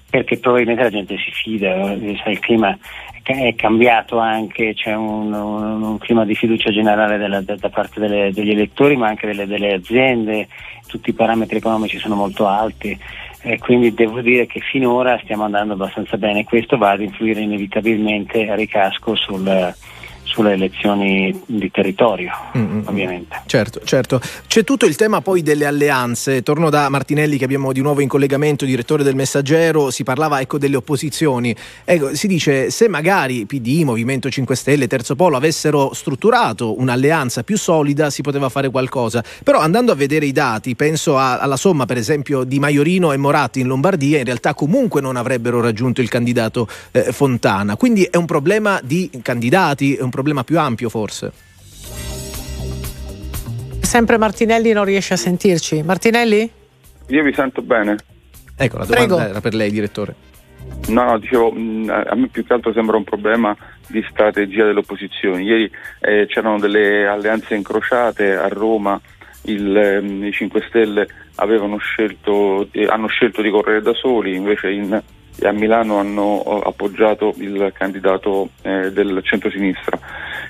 perché probabilmente la gente si fida, eh, il clima è cambiato anche, c'è un, un- un clima di fiducia generale della- da, da parte delle- degli elettori ma anche delle, delle aziende, tutti i parametri economici sono molto alti e quindi devo dire che finora stiamo andando abbastanza bene, questo va ad influire inevitabilmente a ricasco sul- sulle elezioni di territorio, ovviamente. Certo, certo. C'è tutto il tema poi delle alleanze. Torno da Martinelli che abbiamo di nuovo in collegamento, direttore del Messaggero, si parlava ecco delle opposizioni. Ecco, si dice se magari PD, Movimento 5 Stelle, Terzo Polo avessero strutturato un'alleanza più solida si poteva fare qualcosa. Però andando a vedere i dati, penso a- alla somma per esempio di Maiorino e Moratti in Lombardia, in realtà comunque non avrebbero raggiunto il candidato eh, Fontana. Quindi è un problema di candidati, è un problema più ampio forse. Sempre Martinelli non riesce a sentirci. Martinelli? Io vi sento bene. Ecco, la Prego. domanda era per lei, direttore. No, no, dicevo, mh, a me più che altro sembra un problema di strategia delle opposizioni. Ieri eh, c'erano delle alleanze incrociate a Roma, il, ehm, i 5 Stelle avevano scelto, eh, hanno scelto di correre da soli, invece in- a Milano hanno eh, appoggiato il candidato eh, del centro-sinistra.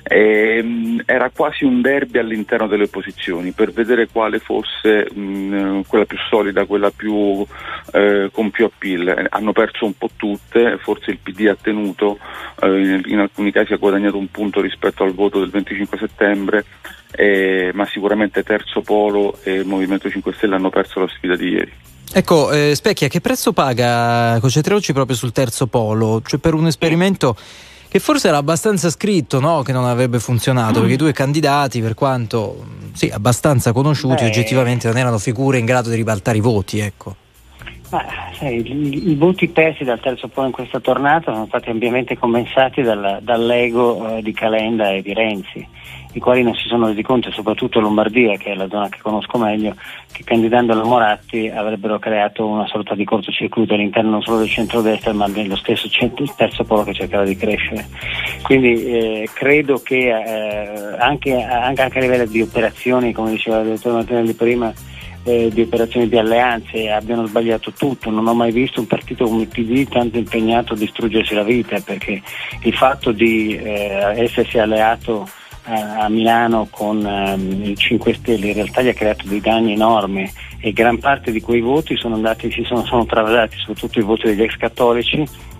Ehm, era quasi un derby all'interno delle opposizioni per vedere quale fosse mh, quella più solida, quella più eh, con più appeal. Eh, Hanno perso un po' tutte, forse il PD ha tenuto, eh, in, alcuni casi ha guadagnato un punto rispetto al voto del 25 settembre, eh, ma sicuramente Terzo Polo e Movimento 5 Stelle hanno perso la sfida di ieri. Ecco, eh, Specchia, che prezzo paga? Concentriamoci proprio sul terzo polo, cioè per un esperimento che forse era abbastanza scritto, no? Che non avrebbe funzionato, perché i due candidati, per quanto mh, sì, abbastanza conosciuti, Beh. oggettivamente non erano figure in grado di ribaltare i voti, ecco. Ma, sai, i, i voti persi dal terzo polo in questa tornata sono stati ampiamente compensati dal- dall'ego eh, di Calenda e di Renzi, i quali non si sono resi conto, soprattutto Lombardia, che è la zona che conosco meglio, che candidando la Moratti avrebbero creato una sorta di cortocircuito all'interno non solo del centro-destra, ma dello stesso centro- terzo polo che cercava di crescere. Quindi eh, credo che eh, anche, anche- anche a livello di operazioni, come diceva il dottor Martinelli prima, eh, di operazioni di alleanze abbiano sbagliato tutto. Non ho mai visto un partito come il PD tanto impegnato a distruggersi la vita perché il fatto di eh, essersi alleato a, Milano con ehm, il 5 Stelle. In realtà gli ha creato dei danni enormi e gran parte di quei voti sono andati, si sono, sono travasati, soprattutto i voti degli ex cattolici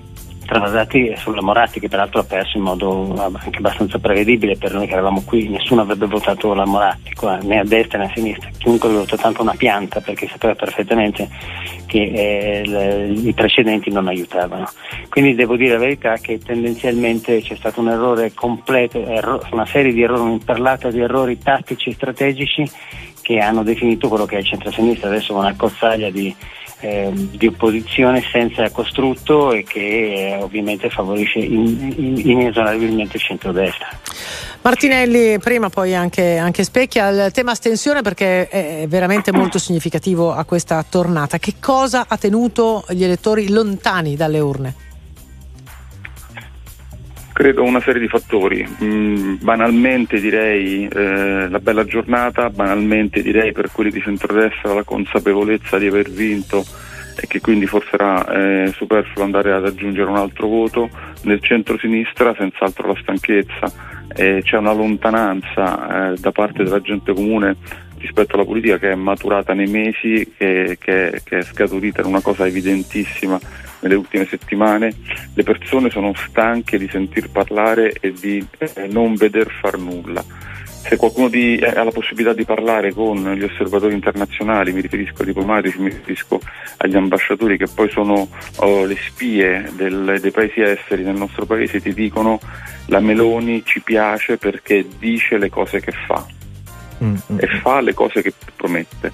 travasati sulla Moratti che peraltro ha perso in modo anche abbastanza prevedibile per noi che eravamo qui, nessuno avrebbe votato la Moratti qua, né a destra né a sinistra, chiunque avrebbe votato tanto una pianta perché sapeva perfettamente che eh, le- i precedenti non aiutavano. Quindi devo dire la verità che tendenzialmente c'è stato un errore completo, erro- una serie di errori, un'imperlata di errori tattici e strategici che hanno definito quello che è il centro-sinistra, adesso una cozzaglia di eh, di opposizione senza costrutto e che eh, ovviamente favorisce in- in- inesorabilmente il centrodestra. Martinelli, prima poi anche, anche Specchia, il tema astensione perché è veramente molto significativo a questa tornata. Che cosa ha tenuto gli elettori lontani dalle urne? Credo una serie di fattori, Mm, banalmente direi eh, la bella giornata, banalmente direi per quelli di centrodestra la consapevolezza di aver vinto e che quindi forse era eh, superfluo andare ad aggiungere un altro voto, nel centro-sinistra senz'altro la stanchezza, eh, c'è una lontananza eh, da parte della gente comune rispetto alla politica che è maturata nei mesi, che, che- che è scaturita in una cosa evidentissima nelle ultime settimane, le persone sono stanche di sentir parlare e di eh, non veder far nulla. Se qualcuno di- eh, ha la possibilità di parlare con gli osservatori internazionali, mi riferisco ai diplomatici, mi riferisco agli ambasciatori che poi sono oh, le spie del- dei paesi esteri nel nostro paese, ti dicono la Meloni ci piace perché dice le cose che fa e fa le cose che promette.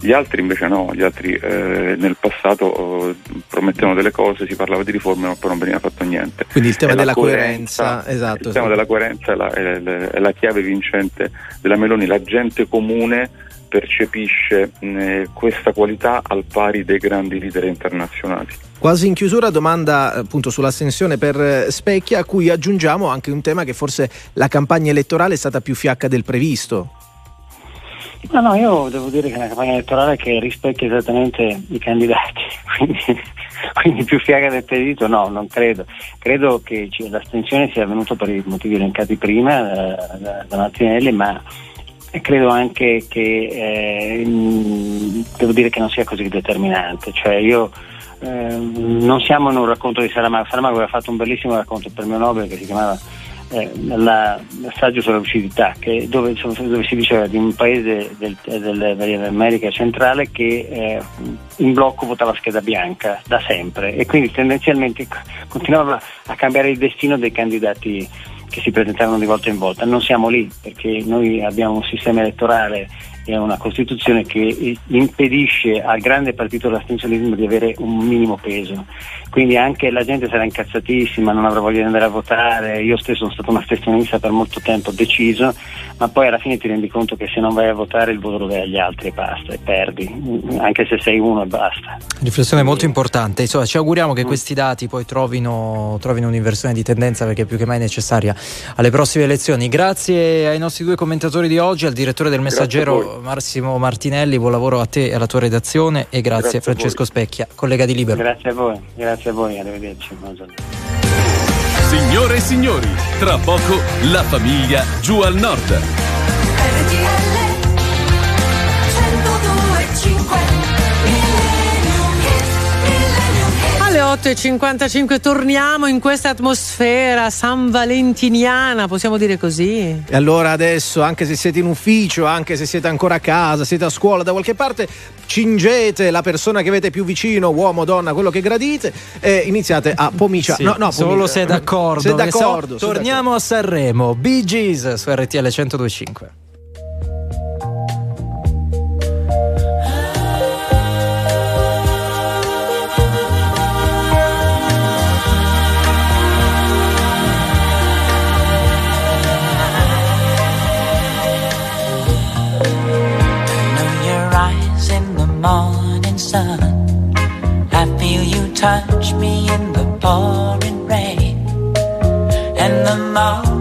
Gli altri invece no, gli altri eh, nel passato eh, promettevano delle cose, si parlava di riforme ma poi non veniva fatto niente. Quindi il tema È la della coerenza, esatto, Il tema esatto. della coerenza è la, è la- è la chiave vincente della Meloni, la gente comune percepisce mh, questa qualità al pari dei grandi leader internazionali. Quasi in chiusura domanda eh, appunto sull'astensione per eh, Specchia a cui aggiungiamo anche un tema che forse la campagna elettorale è stata più fiacca del previsto. No, no, io devo dire che è una campagna elettorale che rispecchia esattamente i candidati, quindi, quindi più fiaga del previsto no, non credo. Credo che l'astensione sia avvenuta per i motivi elencati prima eh, da, da Martinelli, ma credo anche che eh, devo dire che non sia così determinante. Cioè io ehm, non siamo in un racconto di Saramago, Saramago aveva fatto un bellissimo racconto, il premio Nobel che si chiamava eh, la- l'assaggio sulla lucidità, che- dove, dove si diceva di un paese del- del- dell'America centrale che eh, in blocco votava scheda bianca da sempre e quindi tendenzialmente continuava a cambiare il destino dei candidati che si presentavano di volta in volta. Non siamo lì perché noi abbiamo un sistema elettorale e una Costituzione che eh, impedisce al grande partito dell'astensionismo di avere un minimo peso. Quindi anche la gente sarà incazzatissima, non avrà voglia di andare a votare. Io stesso sono stato un astensionista per molto tempo deciso, ma poi alla fine ti rendi conto che se non vai a votare il voto lo dai agli altri e basta, e perdi, anche se sei uno e basta. Riflessione molto importante, insomma ci auguriamo che questi dati poi trovino, trovino un'inversione di tendenza perché è più che mai necessaria alle prossime elezioni. Grazie ai nostri due commentatori di oggi, al direttore del Messaggero Massimo Martinelli, buon lavoro a te e alla tua redazione e grazie, Grazie a a Francesco Specchia, collega di Libero. Grazie a voi, grazie a voi, arrivederci. Signore e signori, tra poco la famiglia giù al nord. Alle 8.55 torniamo in questa atmosfera san valentiniana, possiamo dire così? E allora adesso, anche se siete in ufficio, anche se siete ancora a casa, siete a scuola, da qualche parte, cingete la persona che avete più vicino, uomo, donna, quello che gradite, e iniziate a pomiciare. Sì, no, no, solo se è d'accordo. Se è d'accordo. se è torniamo a Sanremo, Bee Gees su RTL 1025. Touch me in the pouring rain. And the moment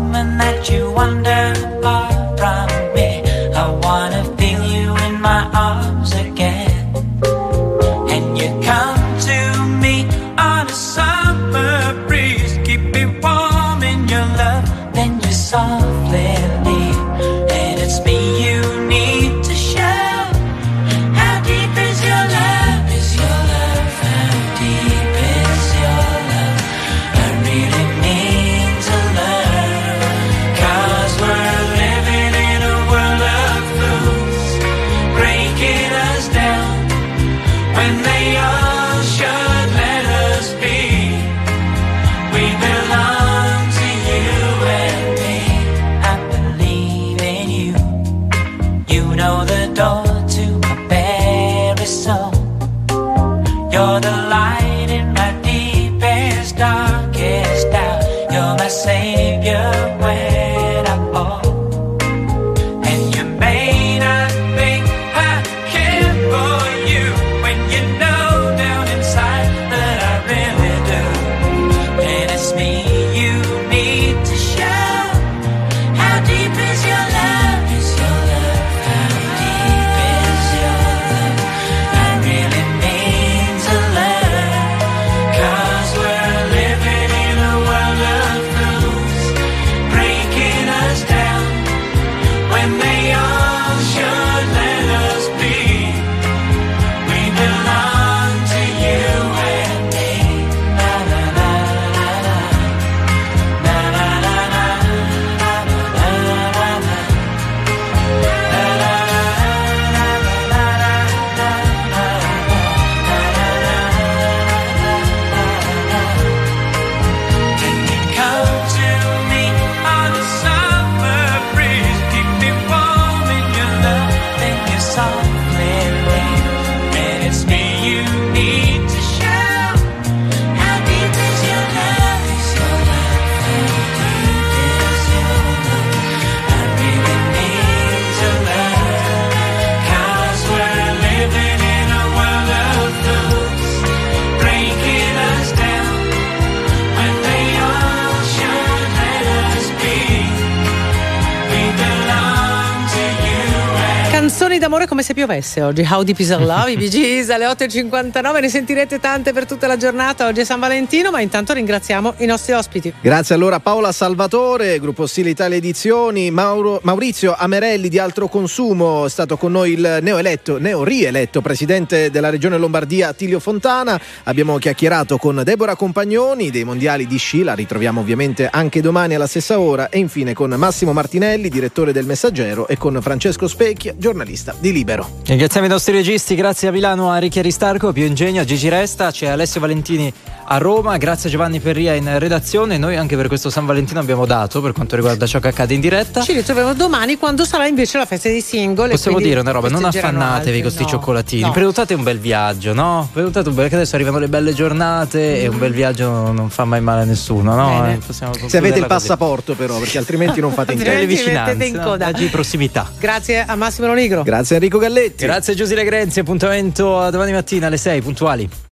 come se piovesse oggi. How Deep Is Our Love, i Gees alle 8.59, ne sentirete tante per tutta la giornata. Oggi è San Valentino, ma intanto ringraziamo i nostri ospiti. Grazie allora Paola Salvatore, Gruppo Stile Italia Edizioni, Mauro- Maurizio Amerelli di Altro Consumo, è stato con noi il neoeletto, neorieletto presidente della regione Lombardia Attilio Fontana. Abbiamo chiacchierato con Deborah Compagnoni dei mondiali di sci, la ritroviamo ovviamente anche domani alla stessa ora e infine con Massimo Martinelli, direttore del Messaggero e con Francesco Specchia, giornalista di Libero. Ringraziamo i nostri registi, grazie a Milano a Ricchi Aristarco, Pio Ingegno, a Gigi Resta, c'è Alessio Valentini a Roma, grazie a Giovanni Perria in redazione. Noi anche per questo San Valentino abbiamo dato per quanto riguarda ciò che accade in diretta. Ci ritroviamo domani quando sarà invece la festa dei singoli. Possiamo dire una roba, non affannatevi altri, con questi no. cioccolatini, No. prenotate un bel viaggio, no? Prenotate un bel, che adesso arrivano le belle giornate e un bel viaggio non fa mai male a nessuno, no? Eh, Se avete il concluderla così. passaporto però, perché altrimenti non fate in tempo. le Altrimenti mettete vicinanze, in no? coda. Viaggi di prossimità. Grazie a Massimo Lonigro. Grazie Enrico Galletti. Grazie Giusile Grenzi, appuntamento domani mattina alle 6 puntuali.